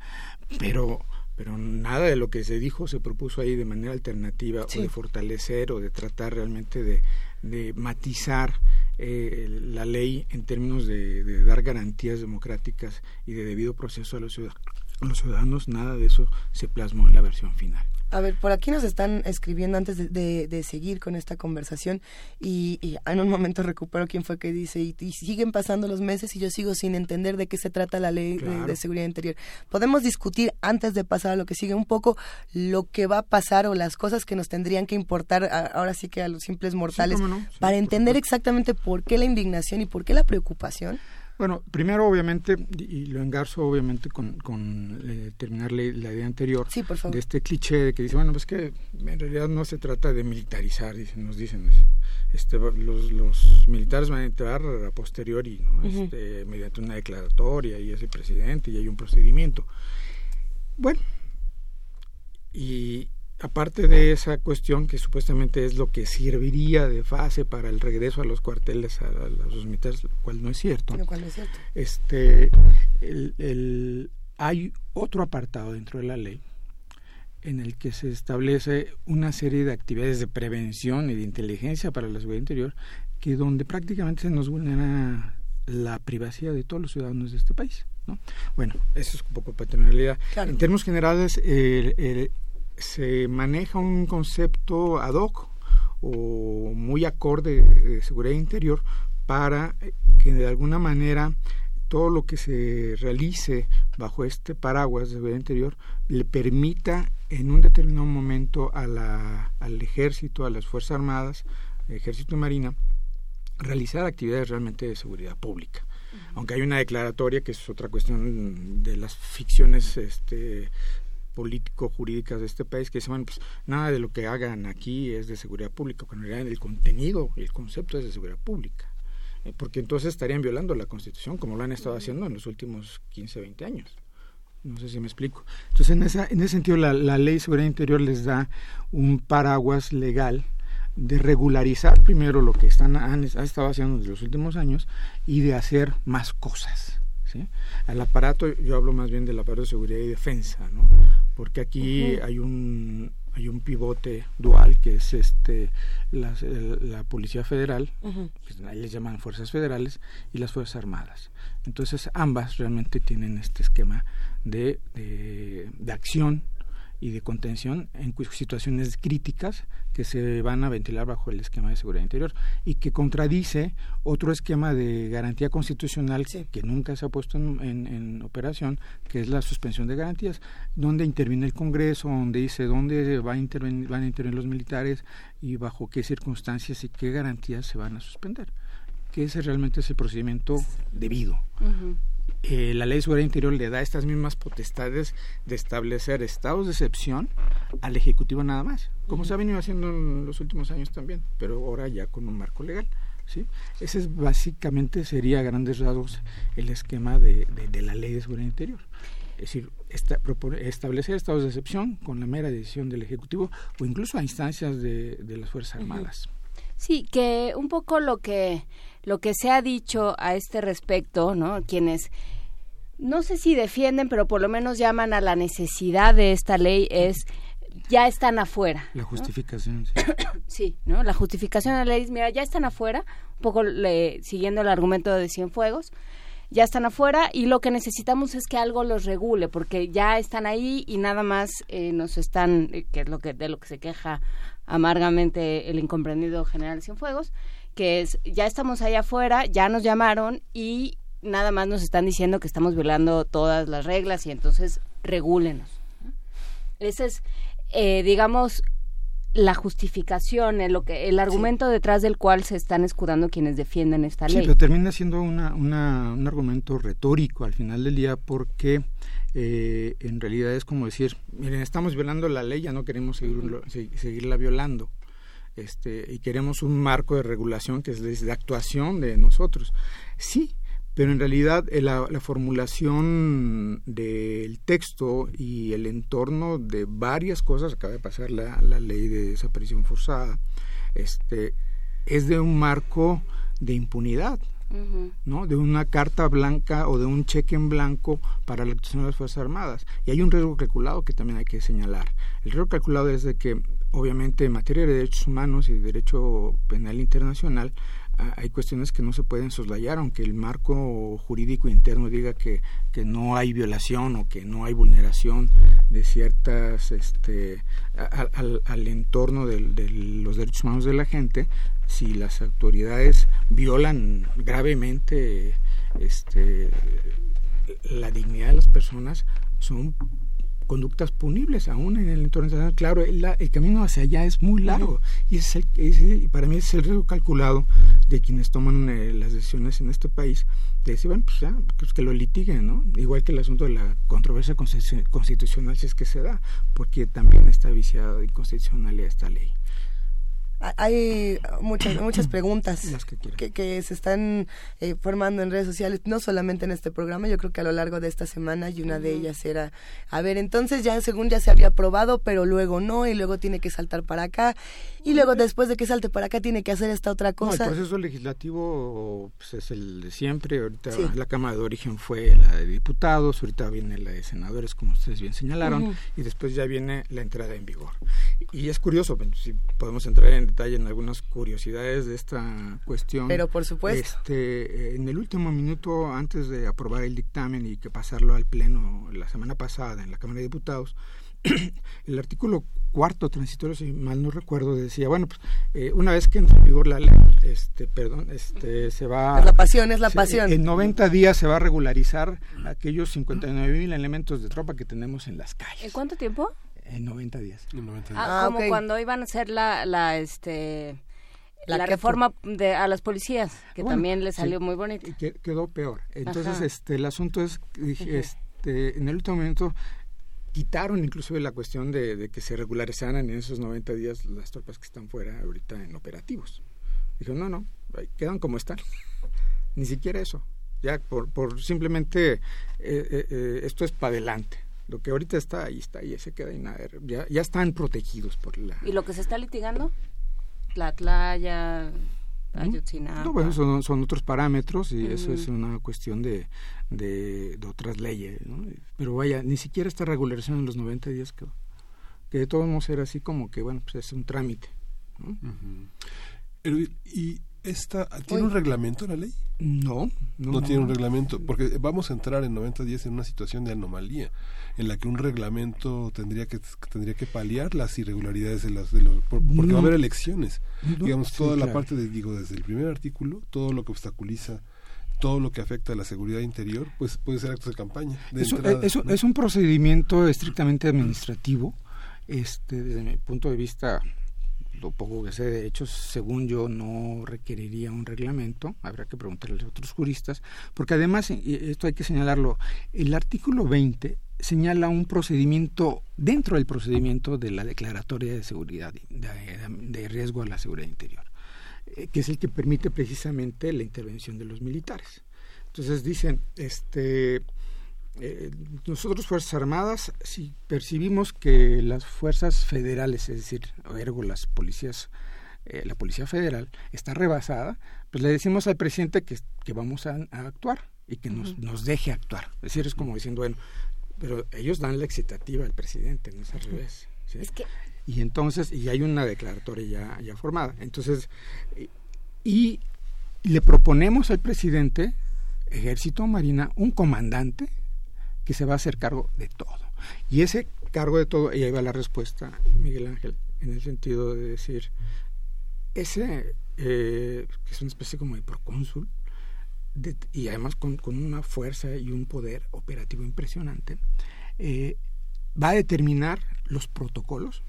[SPEAKER 28] pero pero nada de lo que se dijo se propuso ahí de manera alternativa
[SPEAKER 1] Sí.
[SPEAKER 28] o de fortalecer o de tratar realmente de, de matizar eh, la ley en términos de, de dar garantías democráticas y de debido proceso a los, ciudad- a los ciudadanos, nada de eso se plasmó en la versión final.
[SPEAKER 1] A ver, por aquí nos están escribiendo antes de, de- de seguir con esta conversación y, y en un momento recupero quién fue que dice y, y siguen pasando los meses y yo sigo sin entender de qué se trata la ley de- seguridad interior. Podemos discutir antes de pasar a lo que sigue un poco lo que va a pasar o las cosas que nos tendrían que importar a- ahora sí que a los simples mortales
[SPEAKER 28] cómo no, sí,
[SPEAKER 1] para entender exactamente por qué la indignación y por qué la preocupación.
[SPEAKER 28] Bueno, primero obviamente, y lo engarzo obviamente con, con eh, terminar la, la idea anterior
[SPEAKER 1] Sí, por favor.
[SPEAKER 28] de este cliché de que dice, bueno, pues que en realidad no se trata de militarizar, dicen, nos dicen, este, los, los militares van a entrar a posteriori, ¿no? Este, mediante una declaratoria y es el presidente y hay un procedimiento. Bueno, y aparte de esa cuestión que supuestamente es lo que serviría de fase para el regreso a los cuarteles a, a los militares, lo cual no es cierto.
[SPEAKER 1] Lo cual no es cierto.
[SPEAKER 28] Este, el, el- hay otro apartado dentro de la ley en el que se establece una serie de actividades de prevención y de inteligencia para la seguridad interior que donde prácticamente se nos vulnera la privacidad de todos los ciudadanos de este país. ¿no? Bueno, eso es un poco paternalidad.
[SPEAKER 1] Claro.
[SPEAKER 28] En términos generales, el- el- se maneja un concepto ad hoc o muy acorde de seguridad interior para que de alguna manera todo lo que se realice bajo este paraguas de seguridad interior le permita en un determinado momento a la, al ejército, a las Fuerzas Armadas, ejército y marina, realizar actividades realmente de seguridad pública. Aunque hay una declaratoria que es otra cuestión de las ficciones este, político-jurídicas de este país que dicen, bueno, pues nada de lo que hagan aquí es de seguridad pública, cuando en realidad el contenido el concepto es de seguridad pública. Eh, porque entonces estarían violando la Constitución como lo han estado haciendo en los últimos 15, 20 años. No sé si me explico. Entonces, en, esa, en ese sentido, la, la ley de seguridad interior les da un paraguas legal de regularizar primero lo que están han, han estado haciendo desde los últimos años y de hacer más cosas. ¿Sí? Al aparato, yo hablo más bien del aparato de seguridad y defensa, ¿no? porque aquí hay un hay un pivote dual que es este el- la policía federal que ahí les llaman fuerzas federales y las fuerzas armadas entonces ambas realmente tienen este esquema de, de, de acción y de contención en situaciones críticas que se van a ventilar bajo el esquema de seguridad interior y que contradice otro esquema de garantía constitucional que nunca se ha puesto en, en- en operación, que es la suspensión de garantías, donde interviene el Congreso, donde dice dónde va a intervenir, van a intervenir los militares y bajo qué circunstancias y qué garantías se van a suspender, que ese realmente es el procedimiento debido eh, la ley de seguridad interior le da estas mismas potestades de establecer estados de excepción al Ejecutivo nada más, como se ha venido haciendo en los últimos años también, pero ahora ya con un marco legal. ¿sí? Ese es básicamente sería a grandes rasgos el esquema de, de- de la ley de seguridad interior. Es decir, esta- propone- establecer estados de excepción con la mera decisión del Ejecutivo o incluso a instancias de, de las Fuerzas Armadas.
[SPEAKER 2] Sí, que un poco lo que lo que se ha dicho a este respecto, ¿no? Quienes no sé si defienden, pero por lo menos llaman a la necesidad de esta ley es ya están afuera.
[SPEAKER 28] La
[SPEAKER 2] ¿no?
[SPEAKER 28] justificación. sí.
[SPEAKER 2] Sí, ¿no? La justificación de la ley es, mira, ya están afuera, un poco le- siguiendo el argumento de Cienfuegos, ya están afuera y lo que necesitamos es que algo los regule, porque ya están ahí y nada más eh, nos están, eh, que es lo que de lo que se queja amargamente el incomprendido general Cienfuegos, que es, ya estamos allá afuera, ya nos llamaron y nada más nos están diciendo que estamos violando todas las reglas y entonces regúlenos. ¿no? Ese es, eh, digamos, la justificación, el, lo que, el argumento detrás del cual se están escudando quienes defienden esta
[SPEAKER 28] Sí,
[SPEAKER 2] ley.
[SPEAKER 28] pero termina siendo una, una- un argumento retórico al final del día porque eh, en realidad es como decir, miren, estamos violando la ley, ya no queremos seguirlo- se- seguirla violando. Este, y queremos un marco de regulación que es de, de actuación de nosotros. Sí, pero en realidad eh, la, la formulación del texto y el entorno de varias cosas, acaba de pasar la, la ley de desaparición forzada, este, es de un marco de impunidad. ¿no? de una carta blanca o de un cheque en blanco para la actuación de las Fuerzas Armadas. Y hay un riesgo calculado que también hay que señalar. El riesgo calculado es de que, obviamente, en materia de derechos humanos y derecho penal internacional, hay cuestiones que no se pueden soslayar, aunque el marco jurídico interno diga que, que no hay violación o que no hay vulneración de ciertas, este, a- a- al, al entorno del- de, los derechos humanos de la gente, si las autoridades violan gravemente este, la dignidad de las personas, son conductas punibles aún en el entorno internacional. Claro, el, la- el camino hacia allá es muy largo y es el, y para mí es el riesgo calculado de quienes toman eh, las decisiones en este país de decir, bueno, pues ya, pues que lo litiguen, ¿no? Igual que el asunto de la controversia constitu- constitucional, si es que se da, porque también está viciada de inconstitucionalidad esta ley.
[SPEAKER 1] Ha- Hay muchas, muchas preguntas
[SPEAKER 28] que quieran.
[SPEAKER 1] que, que se están eh, formando en redes sociales, no solamente en este programa, yo creo que a lo largo de esta semana y una de ellas era, a ver, entonces ya según ya se había aprobado, pero luego no, y luego tiene que saltar para acá, y luego después de que salte para acá tiene que hacer esta otra
[SPEAKER 28] No, el
[SPEAKER 1] cosa.
[SPEAKER 28] proceso legislativo pues, es el de siempre. Ahorita
[SPEAKER 1] Sí.
[SPEAKER 28] la Cámara de Origen fue la de diputados, ahorita viene la de senadores, como ustedes bien señalaron, y después ya viene la entrada en vigor. Y es curioso, pues, si podemos entrar en en detalle en algunas curiosidades de esta cuestión.
[SPEAKER 1] Pero por supuesto.
[SPEAKER 28] Este, eh, en el último minuto, antes de aprobar el dictamen y que pasarlo al Pleno la semana pasada en la Cámara de Diputados, el artículo cuarto transitorio, si mal no recuerdo, decía, bueno, pues eh, una vez que entre en vigor la ley, este, perdón, este, se va...
[SPEAKER 1] Es la pasión, es la
[SPEAKER 28] se-
[SPEAKER 1] pasión.
[SPEAKER 28] En 90 días se va a regularizar aquellos 59 mil elementos de tropa que tenemos en las calles.
[SPEAKER 2] ¿En cuánto tiempo?
[SPEAKER 28] En 90 días.
[SPEAKER 2] Ah,
[SPEAKER 1] Ah,
[SPEAKER 2] como cuando iban a hacer la, la este
[SPEAKER 1] La
[SPEAKER 2] reforma de, a las policías, que
[SPEAKER 28] Bueno,
[SPEAKER 2] también le
[SPEAKER 28] sí,
[SPEAKER 2] salió muy bonito.
[SPEAKER 28] y que- quedó peor. Entonces,
[SPEAKER 2] Ajá.
[SPEAKER 28] este, el asunto es, que dije, este, en el último momento quitaron inclusive la cuestión de, de que se regularizaran en esos 90 días las tropas que están fuera ahorita en operativos. Dijo, no, no, quedan como están. Ni siquiera eso. Ya por, por simplemente eh, eh, eh, esto es para adelante. Lo que ahorita está ahí está ahí, se queda nada. Ya, ya están protegidos por la,
[SPEAKER 2] ¿Y lo que se está litigando? Tlatlaya, Ayotzinapa.
[SPEAKER 28] No, bueno, son, son otros parámetros y eso es una cuestión de, de, de otras leyes. ¿no? Pero vaya, ni siquiera esta regularización en los 90 días quedó. Que de todos modos era así como que, bueno, pues es un trámite. ¿no?
[SPEAKER 3] Pero, ¿Y esta tiene un reglamento la ley?
[SPEAKER 28] No, no,
[SPEAKER 3] tiene un reglamento, porque vamos a entrar en 90 días en una situación de anomalía, en la que un reglamento tendría que tendría que paliar las irregularidades de los, de los por- porque va a haber elecciones.
[SPEAKER 28] No,
[SPEAKER 3] Digamos,
[SPEAKER 28] sí,
[SPEAKER 3] toda la
[SPEAKER 28] claro.
[SPEAKER 3] parte de, digo, desde el primer artículo, todo lo que obstaculiza, todo lo que afecta a la seguridad interior, pues puede ser actos de campaña. De
[SPEAKER 28] Es, un-
[SPEAKER 3] entrada,
[SPEAKER 28] es un-
[SPEAKER 3] ¿no?
[SPEAKER 28] es un procedimiento estrictamente administrativo. Este, desde mi punto de vista, lo poco que sé de hechos, según yo, no requeriría un reglamento. Habrá que preguntarle a otros juristas, porque además, y esto hay que señalarlo, el artículo 20 señala un procedimiento dentro del procedimiento de la declaratoria de seguridad de, de- riesgo a la seguridad interior eh, que es el que permite precisamente la intervención de los militares. Entonces dicen, este, eh, nosotros Fuerzas Armadas, si percibimos que las fuerzas federales, es decir, ergo las policías, eh, la Policía Federal está rebasada, pues le decimos al presidente que, que vamos a, a actuar y que nos, nos deje actuar. Es decir, es como diciendo, bueno, pero ellos dan la excitativa al presidente, no es al revés. ¿sí? y entonces y hay una declaratoria ya, ya formada entonces y, y le proponemos al presidente ejército o marina un comandante que se va a hacer cargo de todo y ese cargo de todo y ahí va la respuesta Miguel Ángel en el sentido de decir ese eh, que es una especie como de procónsul y además con, con una fuerza y un poder operativo impresionante eh, va a determinar los protocolos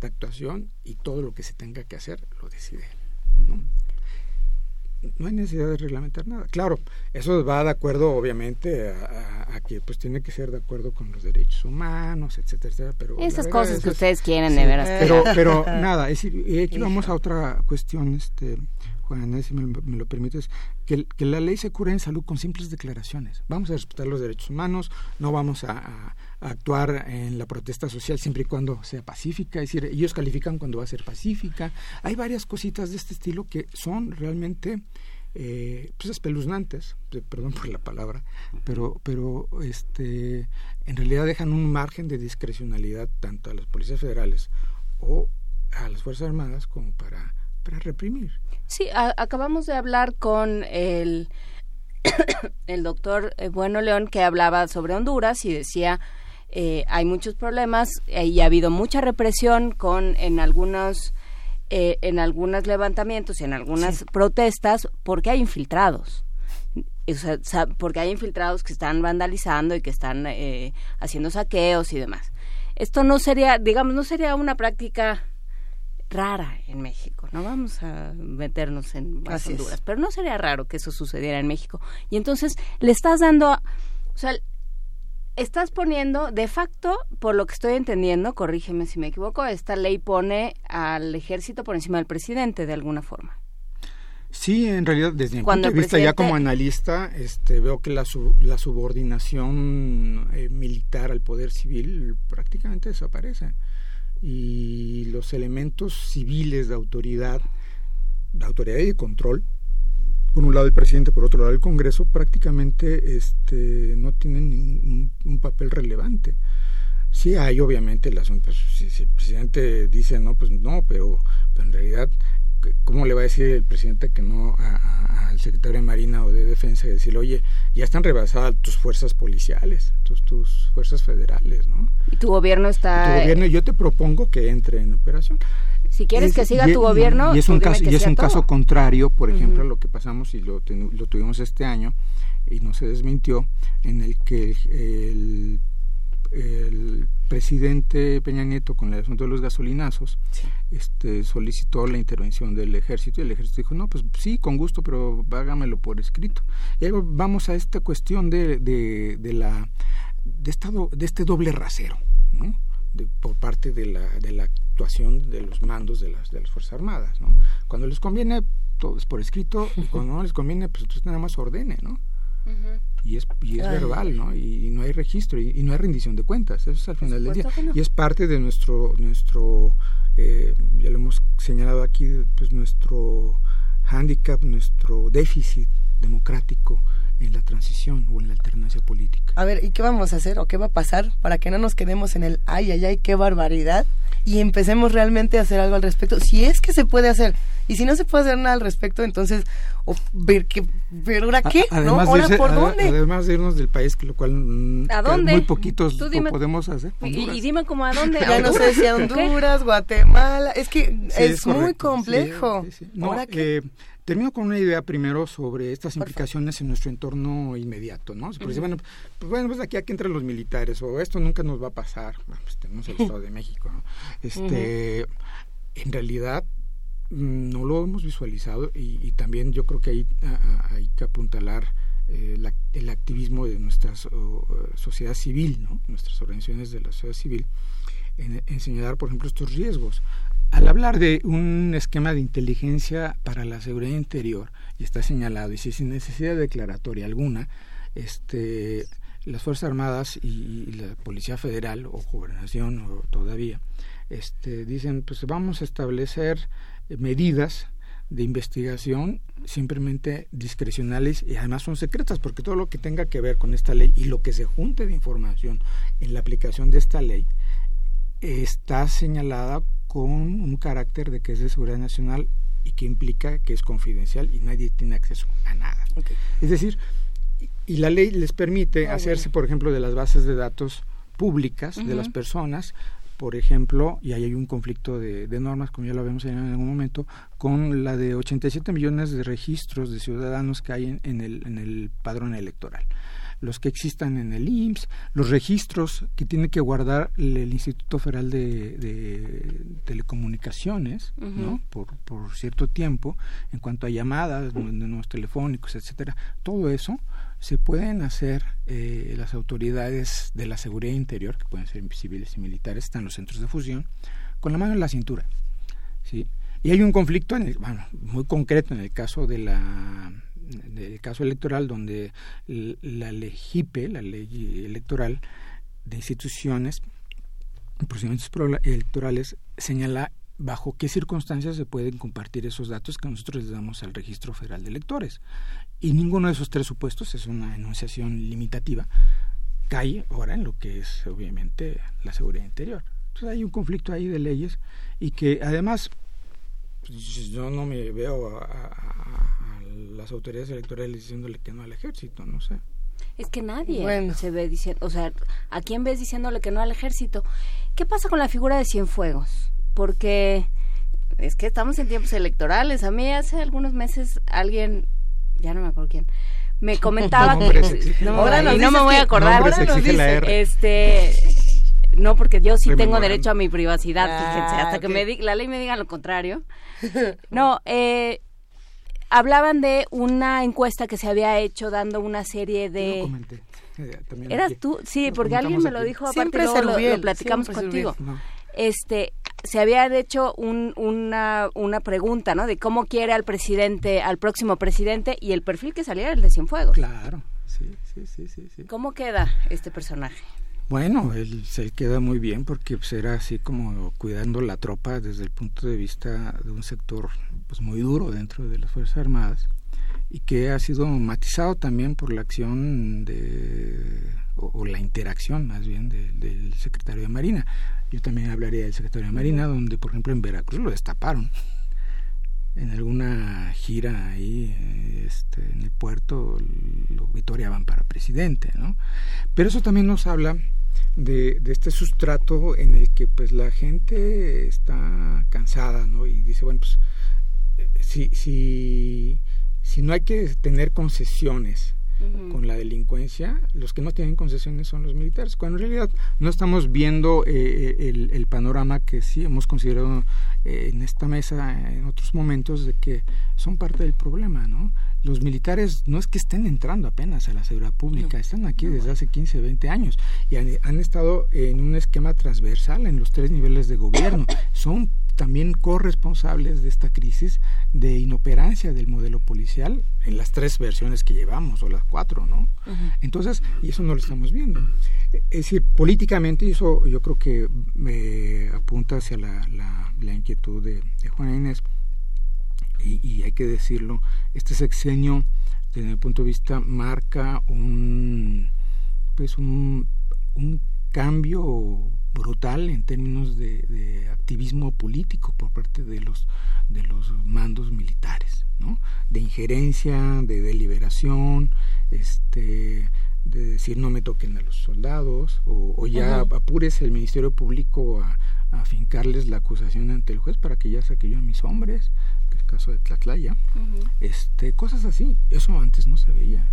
[SPEAKER 28] de actuación y todo lo que se tenga que hacer lo decide él. ¿no? No hay necesidad de reglamentar nada. Claro, eso va de acuerdo, obviamente, a, a- a que pues tiene que ser de acuerdo con los derechos humanos, etcétera, etcétera. Pero
[SPEAKER 2] Esas
[SPEAKER 28] verdad
[SPEAKER 2] cosas
[SPEAKER 28] es-
[SPEAKER 2] que ustedes quieren de veras.
[SPEAKER 28] Pero, pero nada, es decir, y aquí vamos a otra cuestión, este, Si me, me lo permites, que, la ley se cura en salud con simples declaraciones. Vamos a respetar los derechos humanos, no vamos a, actuar en la protesta social siempre y cuando sea pacífica, es decir, ellos califican cuando va a ser pacífica. Hay varias cositas de este estilo que son realmente eh, pues espeluznantes, perdón por la palabra, pero, pero este, en realidad dejan un margen de discrecionalidad tanto a las policías federales o a las Fuerzas Armadas como para, para reprimir.
[SPEAKER 2] Sí, a- acabamos de hablar con el, el doctor eh, Bueno León que hablaba sobre Honduras y decía eh, hay muchos problemas eh, y ha habido mucha represión con en algunos eh, en algunos levantamientos y en algunas protestas porque hay infiltrados. O sea, sa- porque hay infiltrados que están vandalizando y que están eh, haciendo saqueos y demás. Esto no sería, digamos, no sería una práctica rara en México. No vamos a meternos en
[SPEAKER 1] es.
[SPEAKER 2] Honduras, pero no sería raro que eso sucediera en México. Y entonces le estás dando, o sea, estás poniendo, de facto, por lo que estoy entendiendo, corrígeme si me equivoco, esta ley pone al ejército por encima del presidente de alguna forma.
[SPEAKER 28] Sí, en realidad, desde mi punto de vista, ya como analista, este, veo que la, la subordinación eh, militar al poder civil prácticamente desaparece. Y los elementos civiles de autoridad, de autoridad y de control, por un lado el presidente, por otro lado el Congreso, prácticamente este, no tienen ningún un papel relevante. Sí, hay obviamente el asunto. pues, si, el presidente dice no, pues no, pero, pero en realidad, ¿cómo le va a decir el presidente que no al secretario de Marina o de Defensa? Decirle, oye, ya están rebasadas tus fuerzas policiales, tus, tus fuerzas federales, ¿no?
[SPEAKER 2] Y tu gobierno está...
[SPEAKER 28] tu gobierno, yo te propongo que entre en operación.
[SPEAKER 2] Si quieres
[SPEAKER 28] Es-
[SPEAKER 2] que siga
[SPEAKER 28] y-
[SPEAKER 2] tu
[SPEAKER 28] y-
[SPEAKER 2] gobierno,
[SPEAKER 28] y es un
[SPEAKER 2] dime
[SPEAKER 28] caso
[SPEAKER 2] que
[SPEAKER 28] y es
[SPEAKER 2] sea
[SPEAKER 28] un
[SPEAKER 2] todo.
[SPEAKER 28] caso contrario por ejemplo a lo que pasamos y lo, ten- lo tuvimos este año y no se desmintió en el que el, el presidente Peña Nieto con el asunto de los gasolinazos este solicitó la intervención del ejército y el ejército dijo no pues sí con gusto pero hágamelo por escrito y luego vamos a esta cuestión de, de, de la de, esta de este doble rasero ¿no? de- por parte de la, de la actuación de los mandos de las, de las Fuerzas Armadas. ¿no? Cuando les conviene, todo es por escrito, y cuando no les conviene, pues entonces nada más ordene, ¿no? Y es, y es
[SPEAKER 1] Ay.
[SPEAKER 28] verbal, ¿no? Y, y no hay registro, y, y no hay rendición de cuentas, eso es al final del día.
[SPEAKER 2] no.
[SPEAKER 28] Y es parte de nuestro, nuestro eh, ya lo hemos señalado aquí, pues nuestro hándicap, nuestro déficit democrático en la transición o en la alternancia política.
[SPEAKER 1] A ver, ¿y qué vamos a hacer o qué va a pasar para que no nos quedemos en el ay, ay, ay, qué barbaridad y empecemos realmente a hacer algo al respecto? Si es que se puede hacer. Y si no se puede hacer nada al respecto, entonces, o ver qué, ver ahora qué,
[SPEAKER 28] A-
[SPEAKER 1] ¿no? Ahora
[SPEAKER 28] irse-
[SPEAKER 1] por dónde.
[SPEAKER 28] Además de irnos del país, que lo cual mm,
[SPEAKER 2] ¿A
[SPEAKER 28] que
[SPEAKER 2] dónde?
[SPEAKER 28] muy poquitos
[SPEAKER 2] Tú
[SPEAKER 28] lo
[SPEAKER 2] dime-
[SPEAKER 28] podemos hacer.
[SPEAKER 2] Y, dime cómo a dónde.
[SPEAKER 1] Ya no sé si a. Honduras, Guatemala, es que
[SPEAKER 28] Sí,
[SPEAKER 1] es, muy
[SPEAKER 28] correcto.
[SPEAKER 1] complejo.
[SPEAKER 28] Sí, sí, sí. No,
[SPEAKER 1] ¿Ahora qué?
[SPEAKER 28] eh, termino con una idea primero sobre estas implicaciones en nuestro entorno inmediato, ¿no? Porque
[SPEAKER 1] Ujú.
[SPEAKER 28] bueno, pues, bueno, pues aquí, aquí entran los militares o esto nunca nos va a pasar. Bueno, pues tenemos el Estado de México, ¿no? Este, en realidad mm, no lo hemos visualizado y, y también yo creo que hay, a- a- hay que apuntalar eh, la- el activismo de nuestra so- sociedad civil, ¿no? nuestras organizaciones de la sociedad civil, en, en señalar, por ejemplo, estos riesgos. Al hablar de un esquema de inteligencia para la seguridad interior, y está señalado, y si sin necesidad declaratoria alguna, este, las Fuerzas Armadas y, la Policía Federal o Gobernación o todavía este, dicen pues vamos a establecer medidas de investigación simplemente discrecionales y además son secretas porque todo lo que tenga que ver con esta ley y lo que se junte de información en la aplicación de esta ley está señalada con un carácter de que es de seguridad nacional y que implica que es confidencial y nadie tiene acceso a nada. Es decir, y- la ley les permite
[SPEAKER 1] Ah,
[SPEAKER 28] hacerse,
[SPEAKER 1] bueno.
[SPEAKER 28] por ejemplo, de las bases de datos públicas de las personas, por ejemplo, y ahí hay un conflicto de, de normas, como ya lo habíamos señalado en algún momento, con la de 87 millones de registros de ciudadanos que hay en, en el, en el padrón electoral. Los que existan en el IMSS, los registros que tiene que guardar el, Instituto Federal de, de Telecomunicaciones, ¿no? Por, por cierto tiempo, en cuanto a llamadas, números telefónicos, etcétera, todo eso se pueden hacer eh, las autoridades de la seguridad interior, que pueden ser civiles y militares, están los centros de fusión, con la mano en la cintura. ¿sí? Y hay un conflicto en el, bueno, muy concreto en el caso de la del caso electoral donde la LEGIPE, la ley electoral de instituciones procedimientos pro- electorales señala bajo qué circunstancias se pueden compartir esos datos que nosotros les damos al registro federal de electores. Y ninguno de esos tres supuestos es una enunciación limitativa, cae ahora en lo que es obviamente la seguridad interior. Entonces hay un conflicto ahí de leyes y que además pues, yo no me veo a- a las autoridades electorales diciéndole que no al ejército, no sé.
[SPEAKER 2] Es que nadie
[SPEAKER 1] Bueno.
[SPEAKER 2] se ve diciendo, o sea, ¿a quién ves diciéndole que no al ejército? ¿Qué pasa con la figura de Cienfuegos? Porque es que estamos en tiempos electorales. A mí hace algunos meses alguien, ya no me acuerdo quién, me comentaba
[SPEAKER 28] Nombres,
[SPEAKER 2] que
[SPEAKER 28] exige
[SPEAKER 2] no,
[SPEAKER 28] la
[SPEAKER 1] Ahora
[SPEAKER 2] y
[SPEAKER 1] nos
[SPEAKER 2] no me voy a acordar.
[SPEAKER 1] Ahora nos dice.
[SPEAKER 2] Este, no, porque yo sí tengo derecho a mi privacidad,
[SPEAKER 1] Ah,
[SPEAKER 2] fíjense, hasta que me di- la ley me diga lo contrario. No, eh, hablaban de una encuesta que se había hecho dando una serie
[SPEAKER 28] Yo lo
[SPEAKER 2] de...
[SPEAKER 28] comenté, eh, también
[SPEAKER 2] ¿Eras
[SPEAKER 28] aquí.
[SPEAKER 2] tú? Sí,
[SPEAKER 28] Lo
[SPEAKER 2] porque alguien me lo dijo, aparte
[SPEAKER 1] Siempre
[SPEAKER 2] luego lo, platicamos contigo.
[SPEAKER 28] No.
[SPEAKER 2] Este, se había hecho un- una, una pregunta, ¿no? De cómo quiere al presidente, al próximo presidente, y el perfil que salía era el de Cienfuegos.
[SPEAKER 28] Claro, sí, sí, sí, sí, sí.
[SPEAKER 2] ¿Cómo queda este personaje?
[SPEAKER 28] Bueno, él se queda muy bien porque pues, era así como cuidando la tropa desde el punto de vista de un sector pues muy duro dentro de las Fuerzas Armadas y que ha sido matizado también por la acción de o, la interacción más bien de- del secretario de Marina. Yo también hablaría del secretario de Marina, donde por ejemplo en Veracruz lo destaparon en alguna gira ahí este, en el puerto lo vitoreaban para presidente, ¿no? Pero eso también nos habla de, este sustrato en el que pues la gente está cansada, ¿no? Y dice, bueno, pues si, si, si no hay que tener concesiones con la delincuencia, los que no tienen concesiones son los militares, cuando en realidad no estamos viendo eh, el, el panorama que sí hemos considerado eh, en esta mesa en otros momentos de que son parte del problema, ¿no? Los militares no es que estén entrando apenas a la seguridad pública, están aquí desde hace 15, 20 años y han, han estado en un esquema transversal en los tres niveles de gobierno. Son también corresponsables de esta crisis de inoperancia del modelo policial en las tres versiones que llevamos, o las cuatro, ¿no? Entonces, y eso no lo estamos viendo. Es decir, políticamente, y eso yo creo que me apunta hacia la, la, la inquietud de, de Juana Inés, y, y hay que decirlo, este sexenio, desde mi punto de vista, marca un, pues un, un cambio brutal en términos de, de activismo político por parte de los de los mandos militares, ¿no? De injerencia, de deliberación, este de decir no me toquen a los soldados o, o ya apures el Ministerio Público a, a afincarles la acusación ante el juez para que ya saque yo a mis hombres, que es el caso de Tlatlaya, este, cosas así, eso antes no se veía,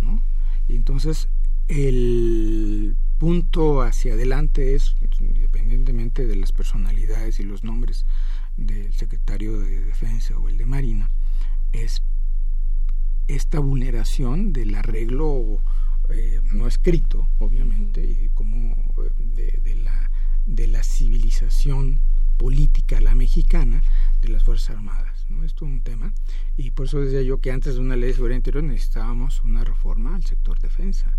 [SPEAKER 28] ¿no? Y entonces el punto hacia adelante es, independientemente de las personalidades y los nombres del secretario de Defensa o el de Marina, es esta vulneración del arreglo eh, no escrito, obviamente, y como eh, de, de la, de la civilización política, la mexicana, de las Fuerzas Armadas. ¿no? Esto es un tema. Y por eso decía yo que antes de una ley de seguridad interior necesitábamos una reforma al sector defensa.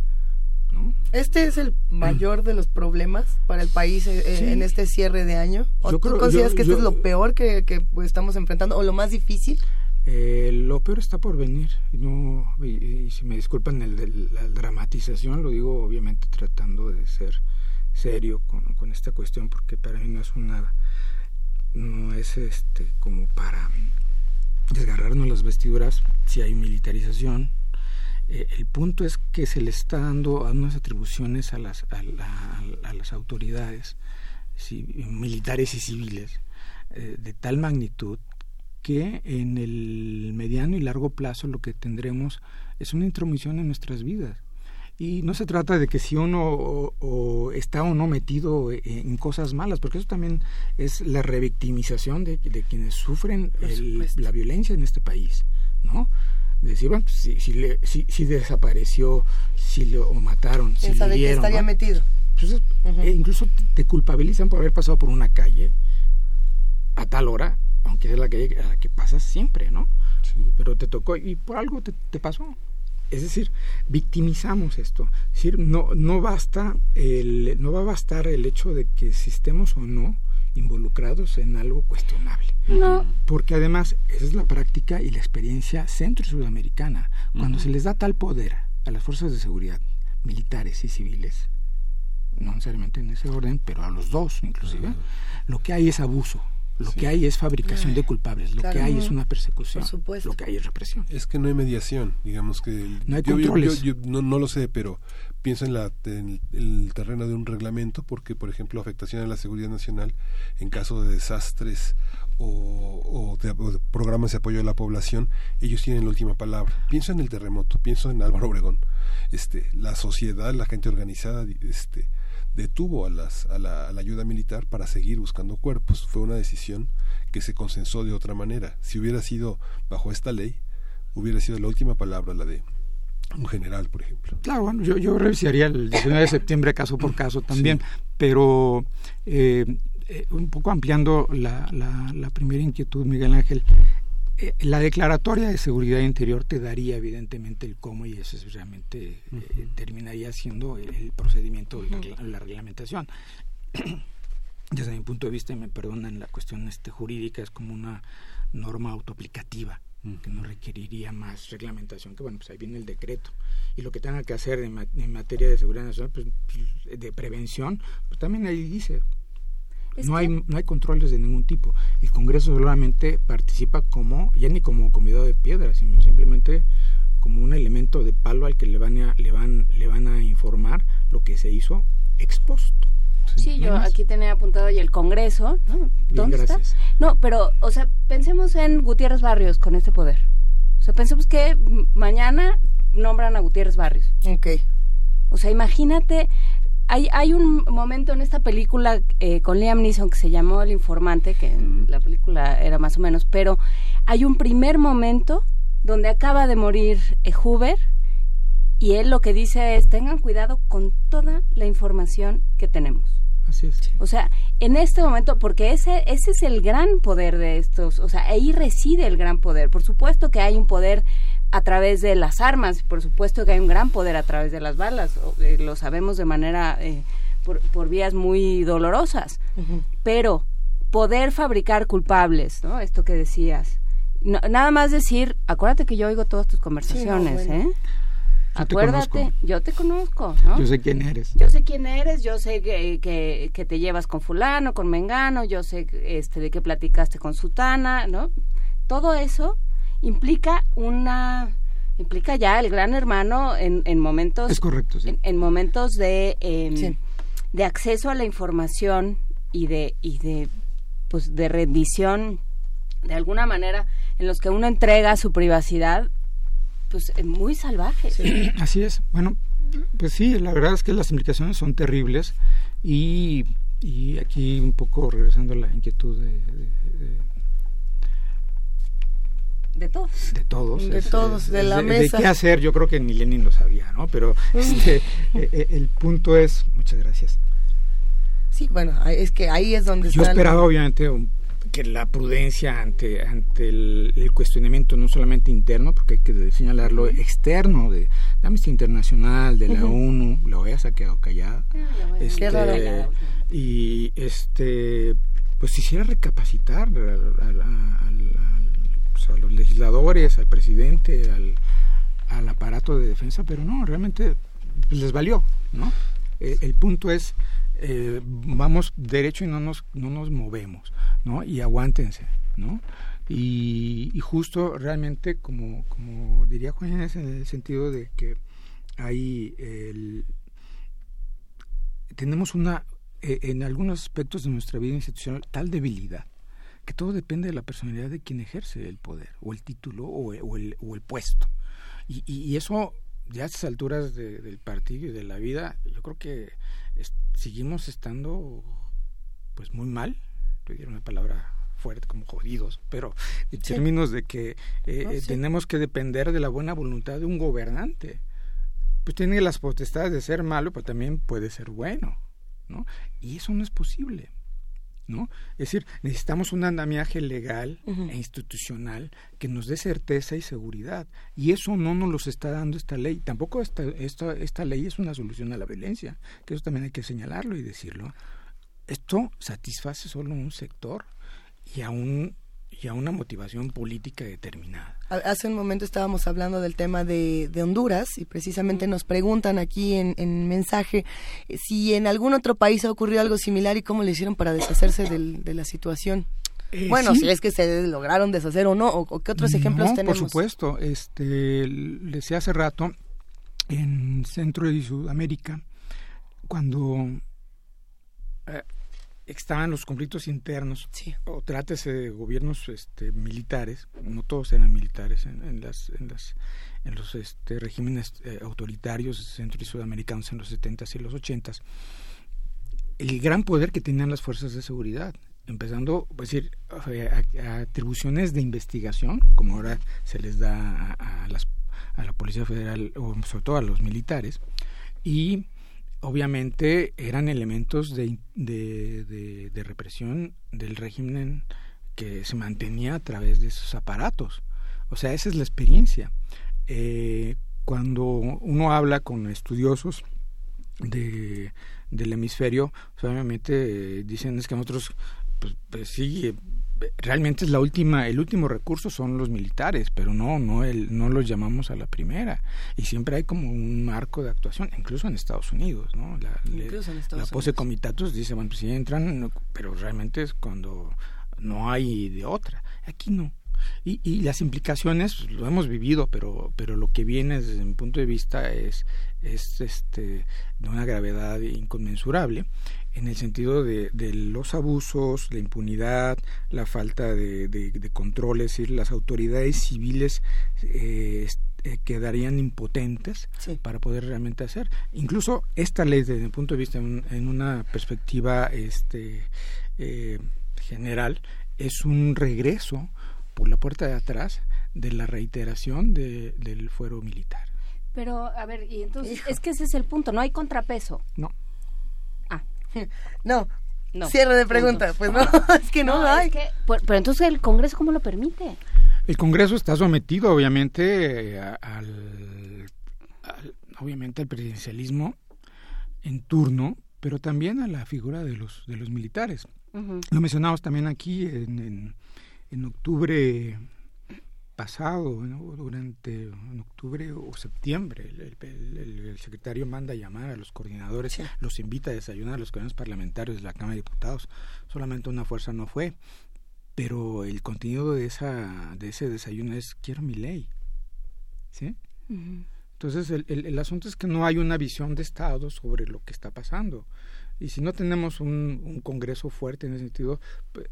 [SPEAKER 28] ¿No?
[SPEAKER 1] Este es el mayor de los problemas para el país eh, eh,
[SPEAKER 28] Sí.
[SPEAKER 1] en este cierre de año. ¿O
[SPEAKER 28] Yo
[SPEAKER 1] tú
[SPEAKER 28] creo-
[SPEAKER 1] consideras
[SPEAKER 28] yo-
[SPEAKER 1] que esto
[SPEAKER 28] yo-
[SPEAKER 1] es lo peor que, que, estamos enfrentando o lo más difícil?
[SPEAKER 28] Eh, lo peor está por venir. y No, y, y si me disculpan el de la dramatización, lo digo obviamente tratando de ser serio con, con esta cuestión, porque para mí no es una, no es este como para desgarrarnos las vestiduras si hay militarización. Eh, el punto es que se le está dando unas atribuciones a las, a, la- a las autoridades militares y civiles eh, de tal magnitud que en el mediano y largo plazo lo que tendremos es una intromisión en nuestras vidas. Y no se trata de que si uno o- o está o no metido en cosas malas, porque eso también es la revictimización de, de quienes sufren el- la violencia en este país, ¿no? Decir, bueno, pues, si, si, le- si- si desapareció, si lo mataron, si
[SPEAKER 1] ¿Quién
[SPEAKER 28] le
[SPEAKER 1] sabe qué
[SPEAKER 28] dieron,
[SPEAKER 1] estaría
[SPEAKER 28] ¿no?
[SPEAKER 1] metido?
[SPEAKER 28] Pues es- e incluso te- te culpabilizan por haber pasado por una calle a tal hora, aunque es la calle a la que pasas siempre, ¿no? Pero te tocó y por algo te, te pasó. Es decir, victimizamos esto. Es decir, no, no basta el, no va a bastar el hecho de que si estemos o no involucrados en algo cuestionable.
[SPEAKER 2] No.
[SPEAKER 28] Porque además esa es la práctica y la experiencia centro y sudamericana. Cuando se les da tal poder a las fuerzas de seguridad, militares y civiles, no necesariamente en ese orden, pero a los dos inclusive, lo que hay es abuso, lo que hay es fabricación de culpables, lo
[SPEAKER 3] Claro.
[SPEAKER 28] que hay es una persecución, lo que hay es represión.
[SPEAKER 3] Es que no hay mediación, digamos que
[SPEAKER 28] No hay
[SPEAKER 3] yo, yo-
[SPEAKER 28] controles.
[SPEAKER 3] yo- yo no, no lo sé, pero pienso en, la, el terreno de un reglamento porque, por ejemplo, afectación a la seguridad nacional en caso de desastres o, o de, o de programas de apoyo a la población, ellos tienen la última palabra. Pienso en el terremoto, pienso en Álvaro Obregón. Este, la sociedad, la gente organizada, este, detuvo a, las, a, la, a la ayuda militar para seguir buscando cuerpos. Fue una decisión que se consensó de otra manera. Si hubiera sido bajo esta ley, hubiera sido la última palabra la de un general, por ejemplo.
[SPEAKER 28] Claro, bueno, yo, yo revisaría el 19 de septiembre caso por caso también, pero eh, eh, un poco ampliando la, la, la primera inquietud, Miguel Ángel, eh, la declaratoria de seguridad interior te daría evidentemente el cómo y eso es realmente eh, terminaría siendo el, el procedimiento, la, regla- la reglamentación. Desde mi punto de vista, y me perdonan la cuestión este, jurídica, es como una norma autoaplicativa. Que no requeriría más reglamentación, que bueno, pues ahí viene el decreto. Y lo que tenga que hacer en, ma- en materia de seguridad nacional, pues, pues, de prevención, pues también ahí dice,
[SPEAKER 2] Es
[SPEAKER 28] no
[SPEAKER 2] que-
[SPEAKER 28] hay no hay controles de ningún tipo. El Congreso solamente participa como, ya ni como convidado de piedra, sino simplemente como un elemento de palo al que le van a, le van, le van a informar lo que se hizo expuesto.
[SPEAKER 2] Sí, yo aquí tenía apuntado y el Congreso, ¿no? ¿Dónde
[SPEAKER 28] gracias.
[SPEAKER 2] está? No, pero, o sea, pensemos en Gutiérrez Barrios con este poder. O sea, pensemos que mañana nombran a Gutiérrez Barrios.
[SPEAKER 1] Ok.
[SPEAKER 2] O sea, imagínate, hay, hay un momento en esta película eh, con Liam Neeson que se llamó El Informante, que la película era más o menos, pero hay un primer momento donde acaba de morir eh, Hoover y él lo que dice es, tengan cuidado con toda la información que tenemos.
[SPEAKER 28] Así es.
[SPEAKER 2] O sea, en este momento, porque ese, ese es el gran poder de estos, o sea, ahí reside el gran poder. Por supuesto que hay un poder a través de las armas, por supuesto que hay un gran poder a través de las balas, o, eh, lo sabemos de manera, eh, por, por vías muy dolorosas, pero poder fabricar culpables, ¿no? Esto que decías. No- nada más decir, acuérdate que yo oigo todas tus conversaciones,
[SPEAKER 28] bueno.
[SPEAKER 2] ¿eh?
[SPEAKER 28] Te
[SPEAKER 2] Acuérdate, yo te conozco, ¿no?
[SPEAKER 28] Yo sé quién eres.
[SPEAKER 2] Yo sé quién eres, yo sé que, que, que te llevas con fulano, con mengano, yo sé este de qué platicaste con sutana, ¿no? Todo eso implica una implica ya el gran hermano en, en momentos
[SPEAKER 28] Es correcto, sí.
[SPEAKER 2] en, en momentos de em,
[SPEAKER 28] Sí.
[SPEAKER 2] de acceso a la información y de y de pues de rendición de alguna manera en los que uno entrega su privacidad pues eh, muy salvaje
[SPEAKER 28] Así es. Bueno, pues sí, la verdad es que las implicaciones son terribles y, y aquí un poco regresando a la inquietud de, de-
[SPEAKER 2] de todos
[SPEAKER 28] de todos.
[SPEAKER 1] De
[SPEAKER 28] es-
[SPEAKER 1] todos,
[SPEAKER 28] es-
[SPEAKER 1] de la mesa.
[SPEAKER 28] qué hacer, yo creo que ni Lenin lo sabía, ¿no? Pero este, eh, eh, el punto es, muchas gracias.
[SPEAKER 1] Sí, bueno, ahí- es que ahí es donde
[SPEAKER 28] Yo
[SPEAKER 1] el-
[SPEAKER 28] esperaba obviamente un- que la prudencia ante ante el, el cuestionamiento no solamente interno, porque hay que señalarlo externo de, de Amnistía Internacional, de la
[SPEAKER 1] Ujú.
[SPEAKER 28] ONU, la OEA se ha quedado callada. Este,
[SPEAKER 1] Qué raro.
[SPEAKER 28] y este pues quisiera recapacitar al- pues, a los legisladores, al presidente, al, al aparato de defensa, pero no, realmente pues, les valió, ¿no? Eh, el punto es eh, vamos derecho y no nos no nos movemos, ¿no? Y aguántense, ¿no? Y, y justo realmente como como diría Juan Inés, en el sentido de que hay el, tenemos una eh, en algunos aspectos de nuestra vida institucional tal debilidad que todo depende de la personalidad de quien ejerce el poder o el título o, o el, o el puesto y- y eso ya a estas alturas de- del partido y de la vida yo creo que es- seguimos estando pues muy mal pedir una palabra fuerte como jodidos pero en
[SPEAKER 1] Sí.
[SPEAKER 28] términos de que eh,
[SPEAKER 1] No,
[SPEAKER 28] eh,
[SPEAKER 1] sí.
[SPEAKER 28] tenemos que depender de la buena voluntad de un gobernante pues tiene las potestades de ser malo, pero también puede ser bueno, ¿no? Y eso no es posible, ¿no? Es decir, necesitamos un andamiaje legal e institucional que nos dé certeza y seguridad, y eso no nos los está dando esta ley. Tampoco esta, esta, esta ley es una solución a la violencia, que eso también hay que señalarlo y decirlo. Esto satisface solo un sector y a un y a una motivación política determinada.
[SPEAKER 1] Ha- Hace un momento estábamos hablando del tema de, de Honduras y precisamente nos preguntan aquí en, en mensaje eh, si en algún otro país ha ocurrido algo similar y cómo le hicieron para deshacerse del- de la situación.
[SPEAKER 28] Eh,
[SPEAKER 1] bueno,
[SPEAKER 28] sí.
[SPEAKER 1] si es que se lograron deshacer o no, o, o qué otros ejemplos
[SPEAKER 28] no,
[SPEAKER 1] tenemos.
[SPEAKER 28] Por supuesto, este, le decía hace rato, en Centro y Sudamérica, cuando eh, estaban los conflictos internos, o trátese de gobiernos este, militares, no todos eran militares en, en las, en, las, en los este, regímenes eh, autoritarios centro y sudamericanos en los 70s y los 80s, el gran poder que tenían las fuerzas de seguridad, empezando, es decir, a- a atribuciones de investigación, como ahora se les da a, a las, a la Policía Federal, o sobre todo a los militares, y obviamente eran elementos de, de, de- represión del régimen que se mantenía a través de esos aparatos. O sea, esa es la experiencia. Eh, cuando uno habla con estudiosos de, del hemisferio, pues, obviamente eh, dicen es que nosotros, pues, pues sí, realmente es la última, el último recurso son los militares, pero no, no, el, no los llamamos a la primera. Y siempre hay como un marco de actuación, incluso en Estados Unidos, ¿no? La, le- la pose
[SPEAKER 1] Unidos.
[SPEAKER 28] comitatus dice, bueno, pues si entran, pero realmente es cuando no hay de otra. Aquí no. Y, y las implicaciones pues, lo hemos vivido, pero, pero lo que viene desde mi punto de vista es, es este, de una gravedad inconmensurable en el sentido de, de los abusos, la impunidad, la falta de, de- de control, es decir, las autoridades civiles eh, eh, quedarían impotentes para poder realmente hacer. Incluso esta ley, desde mi punto de vista, en, en una perspectiva este, eh, general, es un regreso por la puerta de atrás de la reiteración de- del fuero militar.
[SPEAKER 2] Pero, a ver, y entonces, es que ese es el punto, no hay contrapeso.
[SPEAKER 28] No.
[SPEAKER 1] No.
[SPEAKER 2] No.
[SPEAKER 1] Cierre de
[SPEAKER 2] Punto.
[SPEAKER 1] pregunta. Pues no, es que no, hay.
[SPEAKER 2] es que- por- pero entonces el Congreso, ¿cómo lo permite?
[SPEAKER 28] El Congreso está sometido, obviamente, a- al, al- obviamente al presidencialismo en turno, pero también a la figura de los de los militares. Lo mencionamos también aquí en, en, en octubre pasado, ¿no? durante en octubre o septiembre, el, el- el- el secretario manda llamar a los coordinadores, los invita a desayunar a los coordinadores parlamentarios de la Cámara de Diputados. Solamente una fuerza no fue, pero el contenido de esa de ese desayuno es quiero mi ley, ¿sí? Entonces el, el, el asunto es que no hay una visión de Estado sobre lo que está pasando. Y si no tenemos un, un Congreso fuerte en ese sentido,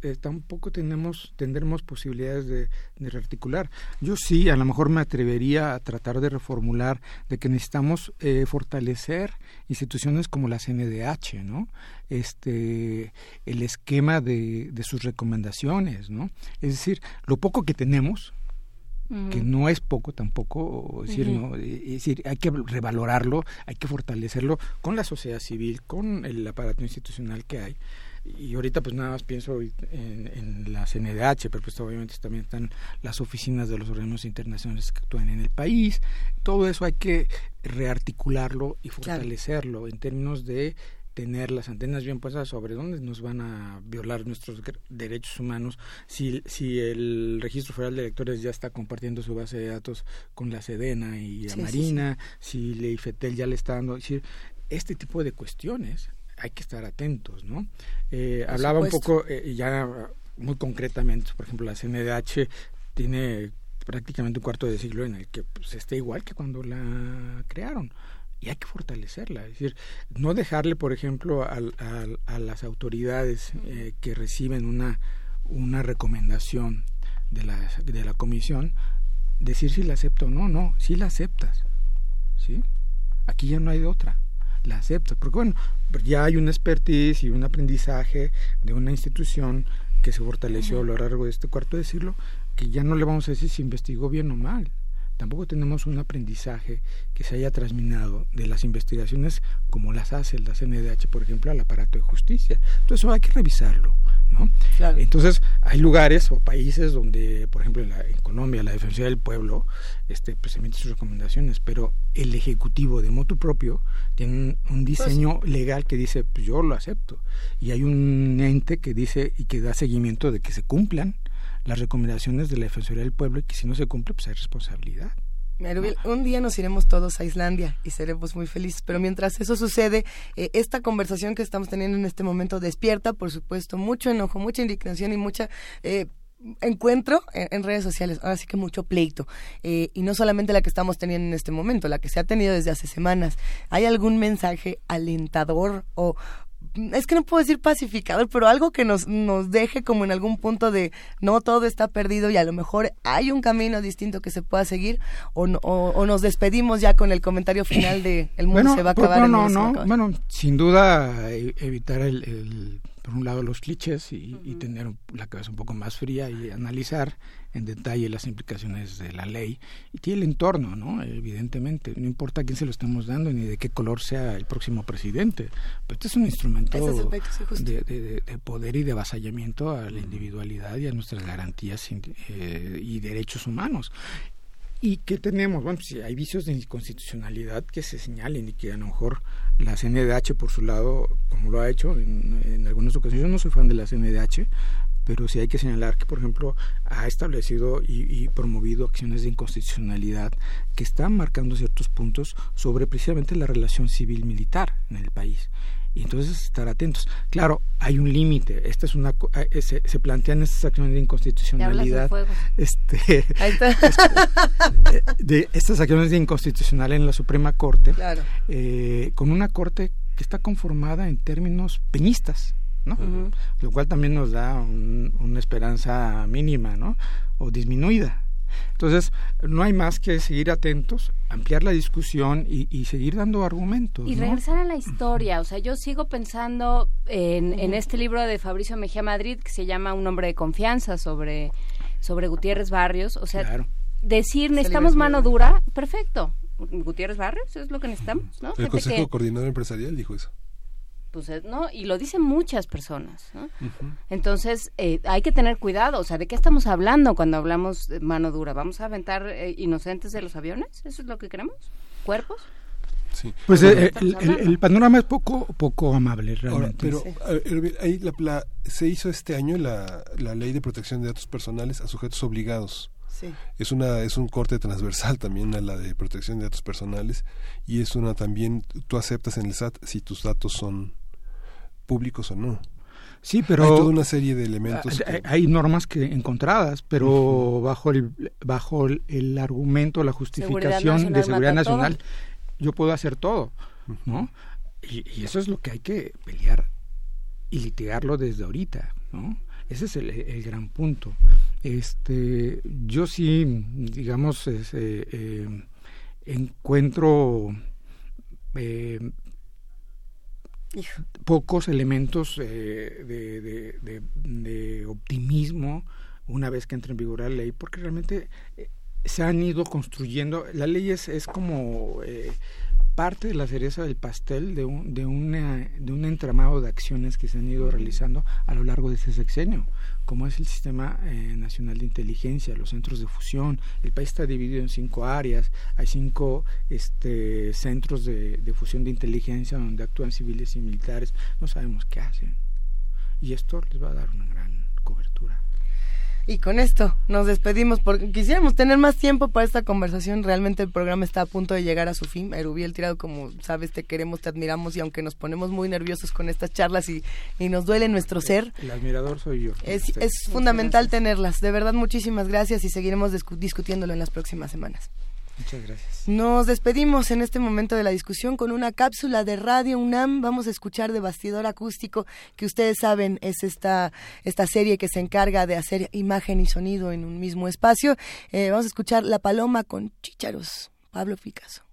[SPEAKER 28] eh, tampoco tenemos, tendremos posibilidades de, de rearticular. Yo sí, a lo mejor me atrevería a tratar de reformular de que necesitamos eh, fortalecer instituciones como la CNDH, ¿no? Este, el esquema de, de sus recomendaciones, ¿no? Es decir, lo poco que tenemos, que no es poco tampoco, es decir. ¿no? Eh, es decir, hay que revalorarlo, hay que fortalecerlo con la sociedad civil, con el aparato institucional que hay. Y ahorita pues nada más pienso en, en la CNDH, pero pues obviamente también están las oficinas de los organismos internacionales que actúan en el país. Todo eso hay que rearticularlo y fortalecerlo en términos de tener las antenas bien puestas sobre dónde nos van a violar nuestros derechos humanos si, si el registro federal de electores ya está compartiendo su base de datos con la Sedena y la
[SPEAKER 1] Sí, sí,
[SPEAKER 28] Marina si la IFETEL ya le está dando es decir, este tipo de cuestiones hay que estar atentos no Eh, hablaba un poco eh, ya muy concretamente por ejemplo la CNDH tiene prácticamente un cuarto de siglo en el que pues, está igual que cuando la crearon y hay que fortalecerla, es decir, no dejarle, por ejemplo, al- al- a, las autoridades eh, que reciben una, una recomendación de la, de la comisión, decir si la acepta o no, no, si la aceptas, ¿sí? Aquí ya no hay de otra, la aceptas, porque bueno, ya hay una expertise y un aprendizaje de una institución que se fortaleció a lo largo de este cuarto de siglo, que ya no le vamos a decir si investigó bien o mal, tampoco tenemos un aprendizaje que se haya transminado de las investigaciones como las hace la CNDH, por ejemplo, al aparato de justicia. Entonces hay que revisarlo, ¿no? Entonces hay lugares o países donde, por ejemplo, en, la- en Colombia, la Defensoría del Pueblo este, pues, emite sus recomendaciones, pero el Ejecutivo de motu propio tiene un, un diseño legal que dice, pues yo lo acepto. Y hay un ente que dice y que da seguimiento de que se cumplan las recomendaciones de la Defensoría del Pueblo y que si no se cumple, pues hay responsabilidad.
[SPEAKER 1] Marubil, un día nos iremos todos a Islandia y seremos muy felices, pero mientras eso sucede, eh, esta conversación que estamos teniendo en este momento despierta, por supuesto, mucho enojo, mucha indignación y mucha eh, encuentro en, en redes sociales, ahora sí que mucho pleito, Eh, y no solamente la que estamos teniendo en este momento, la que se ha tenido desde hace semanas. ¿Hay algún mensaje alentador o es que no puedo decir pacificador, pero algo que nos, nos deje como en algún punto de no todo está perdido y a lo mejor hay un camino distinto que se pueda seguir o, no- o, o nos despedimos ya con el comentario final de el mundo se va a acabar. el
[SPEAKER 28] no,
[SPEAKER 1] a
[SPEAKER 28] no,
[SPEAKER 1] acabar.
[SPEAKER 28] bueno, sin duda e- evitar el, el- por un lado los clichés y, y tener la cabeza un poco más fría y analizar en detalle las implicaciones de la ley y el entorno, ¿no? Evidentemente, no importa a quién se lo estemos dando ni de qué color sea el próximo presidente, pero este es un instrumento
[SPEAKER 1] es
[SPEAKER 28] de, de- de- de poder y de avasallamiento a la individualidad y a nuestras garantías eh, y derechos humanos. ¿Y qué tenemos? Bueno, pues hay vicios de inconstitucionalidad que se señalen y que a lo mejor la CNDH por su lado, como lo ha hecho en, en algunas ocasiones, yo no soy fan de la CNDH, pero sí hay que señalar que, por ejemplo, ha establecido y, y promovido acciones de inconstitucionalidad que están marcando ciertos puntos sobre precisamente la relación civil-militar en el país. Y entonces estar atentos. Claro, hay un límite. Esta es una co- eh, se, se plantean estas acciones de inconstitucionalidad. Este,
[SPEAKER 1] Ahí está.
[SPEAKER 28] eh, de estas acciones de inconstitucional en la Suprema Corte,
[SPEAKER 1] Claro.
[SPEAKER 28] eh, con una corte que está conformada en términos peñistas, Lo cual también nos da un- una esperanza mínima, ¿no? O disminuida. Entonces, no hay más que seguir atentos, ampliar la discusión y, y seguir dando argumentos.
[SPEAKER 2] Y
[SPEAKER 28] ¿no?
[SPEAKER 2] regresar a la historia, o sea, yo sigo pensando en, en este libro de Fabricio Mejía Madrid que se llama Un hombre de confianza sobre, sobre Gutiérrez Barrios, o sea,
[SPEAKER 28] Claro.
[SPEAKER 2] decir necesitamos mano dura, perfecto. Gutiérrez Barrios es lo que necesitamos, ¿no?
[SPEAKER 3] El
[SPEAKER 2] Gente
[SPEAKER 3] Consejo
[SPEAKER 2] que,
[SPEAKER 3] Coordinador Empresarial dijo eso.
[SPEAKER 2] Pues, eh, ¿no? Y lo dicen muchas personas, ¿no? Entonces, eh, hay que tener cuidado. O sea, ¿de qué estamos hablando cuando hablamos de mano dura? ¿Vamos a aventar eh, inocentes de los aviones? ¿Eso es lo que queremos? ¿Cuerpos?
[SPEAKER 3] Sí.
[SPEAKER 28] Pues eh, el, el- el panorama es poco, poco amable
[SPEAKER 3] Ahora,
[SPEAKER 28] realmente.
[SPEAKER 3] pero a ver, ahí la- la- se hizo este año la, la ley de protección de datos personales a sujetos obligados.
[SPEAKER 1] Sí.
[SPEAKER 3] Es una es un corte transversal también a la de protección de datos personales y es una también tú aceptas en el SAT si tus datos son públicos o no.
[SPEAKER 28] Sí, pero
[SPEAKER 3] hay toda una serie de elementos.
[SPEAKER 28] Hay-
[SPEAKER 3] que-
[SPEAKER 28] Hay normas que encontradas, pero bajo el bajo el, el argumento, la justificación de seguridad
[SPEAKER 2] todo.
[SPEAKER 28] nacional, yo puedo hacer todo, ¿no? Y, y eso es lo que hay que pelear y litigarlo desde ahorita, ¿no? Ese es el, el gran punto. Este, yo sí, digamos, es, eh, eh, encuentro eh, pocos elementos eh, de, de- optimismo una vez que entra en vigor la ley, porque realmente eh, se han ido construyendo, la ley es, es como eh, parte de la cereza del pastel de un, de, una, de un entramado de acciones que se han ido realizando a lo largo de este sexenio, como es el Sistema eh, Nacional de Inteligencia, los centros de fusión. El país está dividido en cinco áreas, hay cinco este, centros de, de fusión de inteligencia donde actúan civiles y militares, no sabemos qué hacen. Y esto les va a dar una gran.
[SPEAKER 1] Y con esto nos despedimos porque quisiéramos tener más tiempo para esta conversación. Realmente el programa está a punto de llegar a su fin. Erubiel Tirado, como sabes, te queremos, te admiramos y aunque nos ponemos muy nerviosos con estas charlas y, y nos duele nuestro ser,
[SPEAKER 28] El admirador soy yo.
[SPEAKER 1] es,
[SPEAKER 28] Usted.
[SPEAKER 1] es fundamental tenerlas. De verdad, muchísimas gracias y seguiremos discu- discutiéndolo en las próximas semanas.
[SPEAKER 28] Muchas gracias.
[SPEAKER 1] Nos despedimos en este momento de la discusión con una cápsula de Radio UNAM. Vamos a escuchar de Bastidor Acústico, que ustedes saben es esta, esta serie que se encarga de hacer imagen y sonido en un mismo espacio. Eh, vamos a escuchar La Paloma con Chícharos, Pablo Picasso.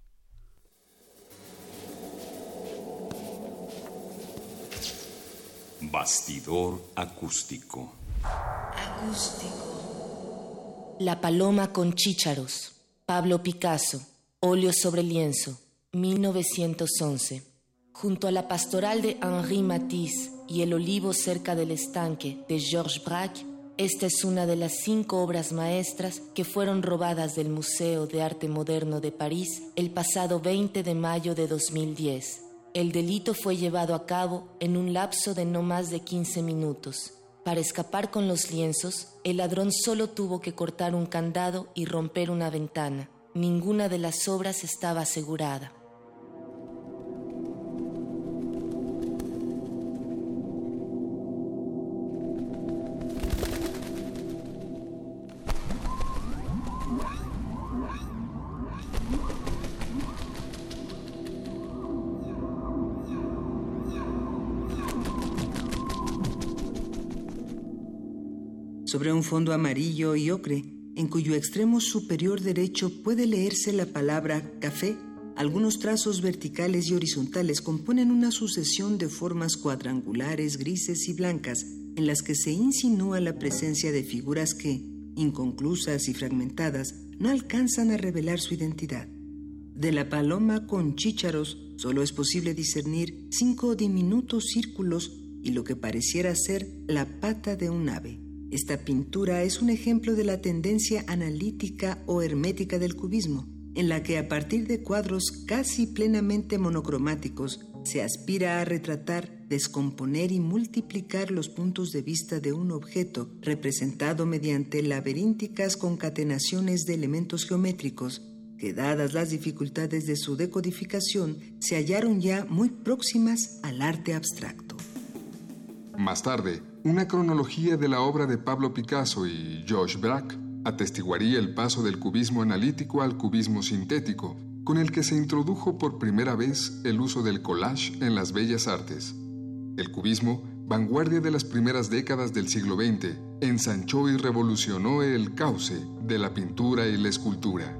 [SPEAKER 4] Bastidor acústico.
[SPEAKER 29] La paloma con chícharos. Pablo Picasso. Óleo sobre lienzo. 1911. Junto a la pastoral de Henri Matisse y el olivo cerca del estanque de Georges Braque, esta es una de las cinco obras maestras que fueron robadas del Museo de Arte Moderno de París el pasado 20 de mayo de 2010. El delito fue llevado a cabo en un lapso de no más de 15 minutos. Para escapar con los lienzos, el ladrón solo tuvo que cortar un candado y romper una ventana. Ninguna de las obras estaba asegurada.
[SPEAKER 30] Sobre un fondo amarillo y ocre, en cuyo extremo superior derecho puede leerse la palabra café. Algunos trazos verticales y horizontales componen una sucesión de formas cuadrangulares, grises y blancas, en las que se insinúa la presencia de figuras que, inconclusas y fragmentadas, no alcanzan a revelar su identidad. De la paloma con chícharos solo es posible discernir cinco diminutos círculos y lo que pareciera ser la pata de un ave. Esta pintura es un ejemplo de la tendencia analítica o hermética del cubismo, en la que a partir de cuadros casi plenamente monocromáticos se aspira a retratar descomponer y multiplicar los puntos de vista de un objeto representado mediante laberínticas concatenaciones de elementos geométricos que dadas las dificultades de su decodificación se hallaron ya muy próximas al arte abstracto.
[SPEAKER 31] Más tarde, una cronología de la obra de Pablo Picasso y George Braque atestiguaría el paso del cubismo analítico al cubismo sintético, con el que se introdujo por primera vez el uso del collage en las bellas artes. El cubismo, vanguardia de las primeras décadas del siglo XX, ensanchó y revolucionó el cauce de la pintura y la escultura.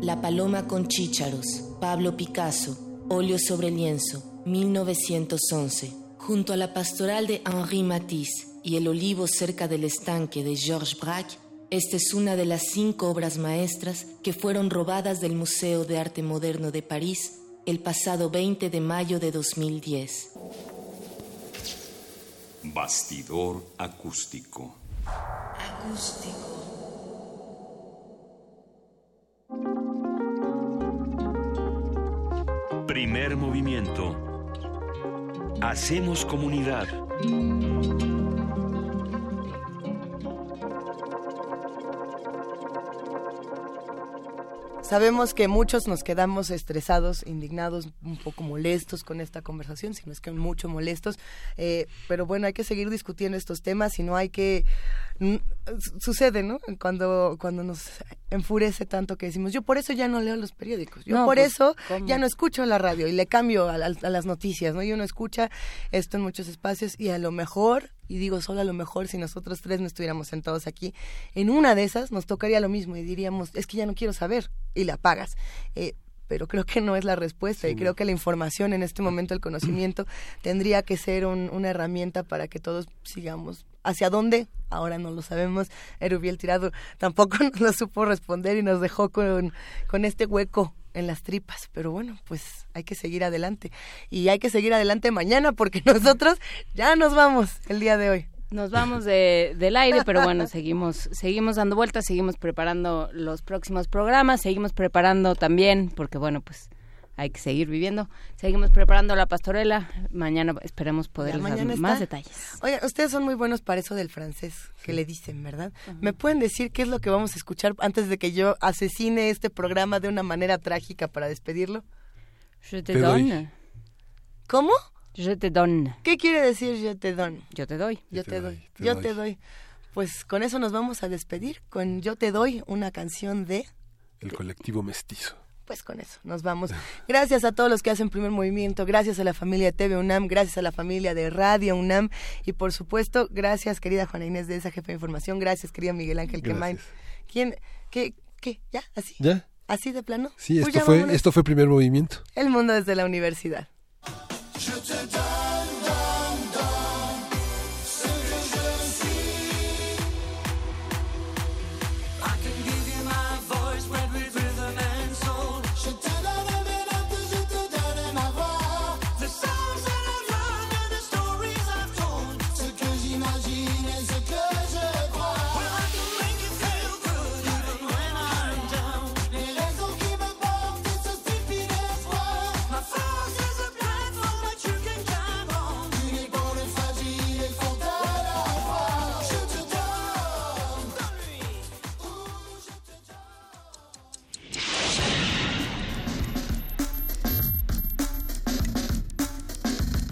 [SPEAKER 29] La paloma con chícharos, Pablo Picasso, óleo sobre lienzo, 1911. Junto a la pastoral de Henri Matisse y el olivo cerca del estanque de Georges Braque, esta es una de las cinco obras maestras que fueron robadas del Museo de Arte Moderno de París el pasado 20 de mayo de 2010.
[SPEAKER 4] Bastidor acústico.
[SPEAKER 29] Acústico.
[SPEAKER 4] Primer movimiento. Hacemos comunidad.
[SPEAKER 1] Sabemos que muchos nos quedamos estresados, indignados, un poco molestos con esta conversación, si no es que mucho molestos, eh, pero bueno, hay que seguir discutiendo estos temas y no hay que... mm, Sucede, ¿no? Cuando, cuando nos enfurece tanto que decimos, yo por eso ya no leo los periódicos, yo
[SPEAKER 2] No,
[SPEAKER 1] por
[SPEAKER 2] pues,
[SPEAKER 1] eso
[SPEAKER 2] ¿cómo?
[SPEAKER 1] ya no escucho la radio y le cambio a, la- a las noticias, ¿no? Y uno escucha esto en muchos espacios y a lo mejor, y digo solo a lo mejor, si nosotros tres no estuviéramos sentados aquí, en una de esas nos tocaría lo mismo y diríamos, es que ya no quiero saber y la apagas. Eh, pero creo que no es la respuesta y creo que la información en este momento, el conocimiento, tendría que ser un- una herramienta para que todos sigamos. ¿Hacia dónde? Ahora no lo sabemos. Erubiel Tirado tampoco nos lo supo responder y nos dejó con, con este hueco en las tripas. Pero bueno, pues hay que seguir adelante. Y hay que seguir adelante mañana porque nosotros ya nos vamos el día de hoy.
[SPEAKER 2] Nos vamos de, del aire, pero bueno, seguimos, seguimos dando vueltas, seguimos preparando los próximos programas, seguimos preparando también, porque bueno, pues hay que seguir viviendo, seguimos preparando la pastorela, mañana esperemos poder dar
[SPEAKER 1] mañana
[SPEAKER 2] más
[SPEAKER 1] está.
[SPEAKER 2] detalles.
[SPEAKER 1] Oigan, ustedes son muy buenos para eso del francés que le dicen, ¿verdad? ¿Me pueden decir qué es lo que vamos a escuchar antes de que yo asesine este programa de una manera trágica para despedirlo?
[SPEAKER 2] Je te, donne.
[SPEAKER 1] ¿Cómo?
[SPEAKER 2] Je te donne.
[SPEAKER 1] ¿Qué quiere decir yo te doy?
[SPEAKER 2] Yo te doy.
[SPEAKER 1] Yo te doy.
[SPEAKER 3] te
[SPEAKER 1] Yo
[SPEAKER 3] doy.
[SPEAKER 1] te doy. Pues con eso nos vamos a despedir con Yo te doy, una canción de
[SPEAKER 3] El colectivo mestizo.
[SPEAKER 1] pues con eso nos vamos. Gracias a todos los que hacen primer movimiento, gracias a la familia TV UNAM, gracias a la familia de Radio UNAM y por supuesto, gracias querida Juana Inés de esa jefa de información, gracias querida Miguel Ángel Quemain. ¿Quién? ¿Qué? ¿Qué? ¿Ya? ¿Así?
[SPEAKER 3] ¿Ya?
[SPEAKER 1] ¿Así de plano?
[SPEAKER 3] Sí,
[SPEAKER 1] Pues
[SPEAKER 3] esto fue,
[SPEAKER 1] vámonos.
[SPEAKER 3] esto fue primer movimiento.
[SPEAKER 1] El mundo desde la universidad.
[SPEAKER 27] Je te donne,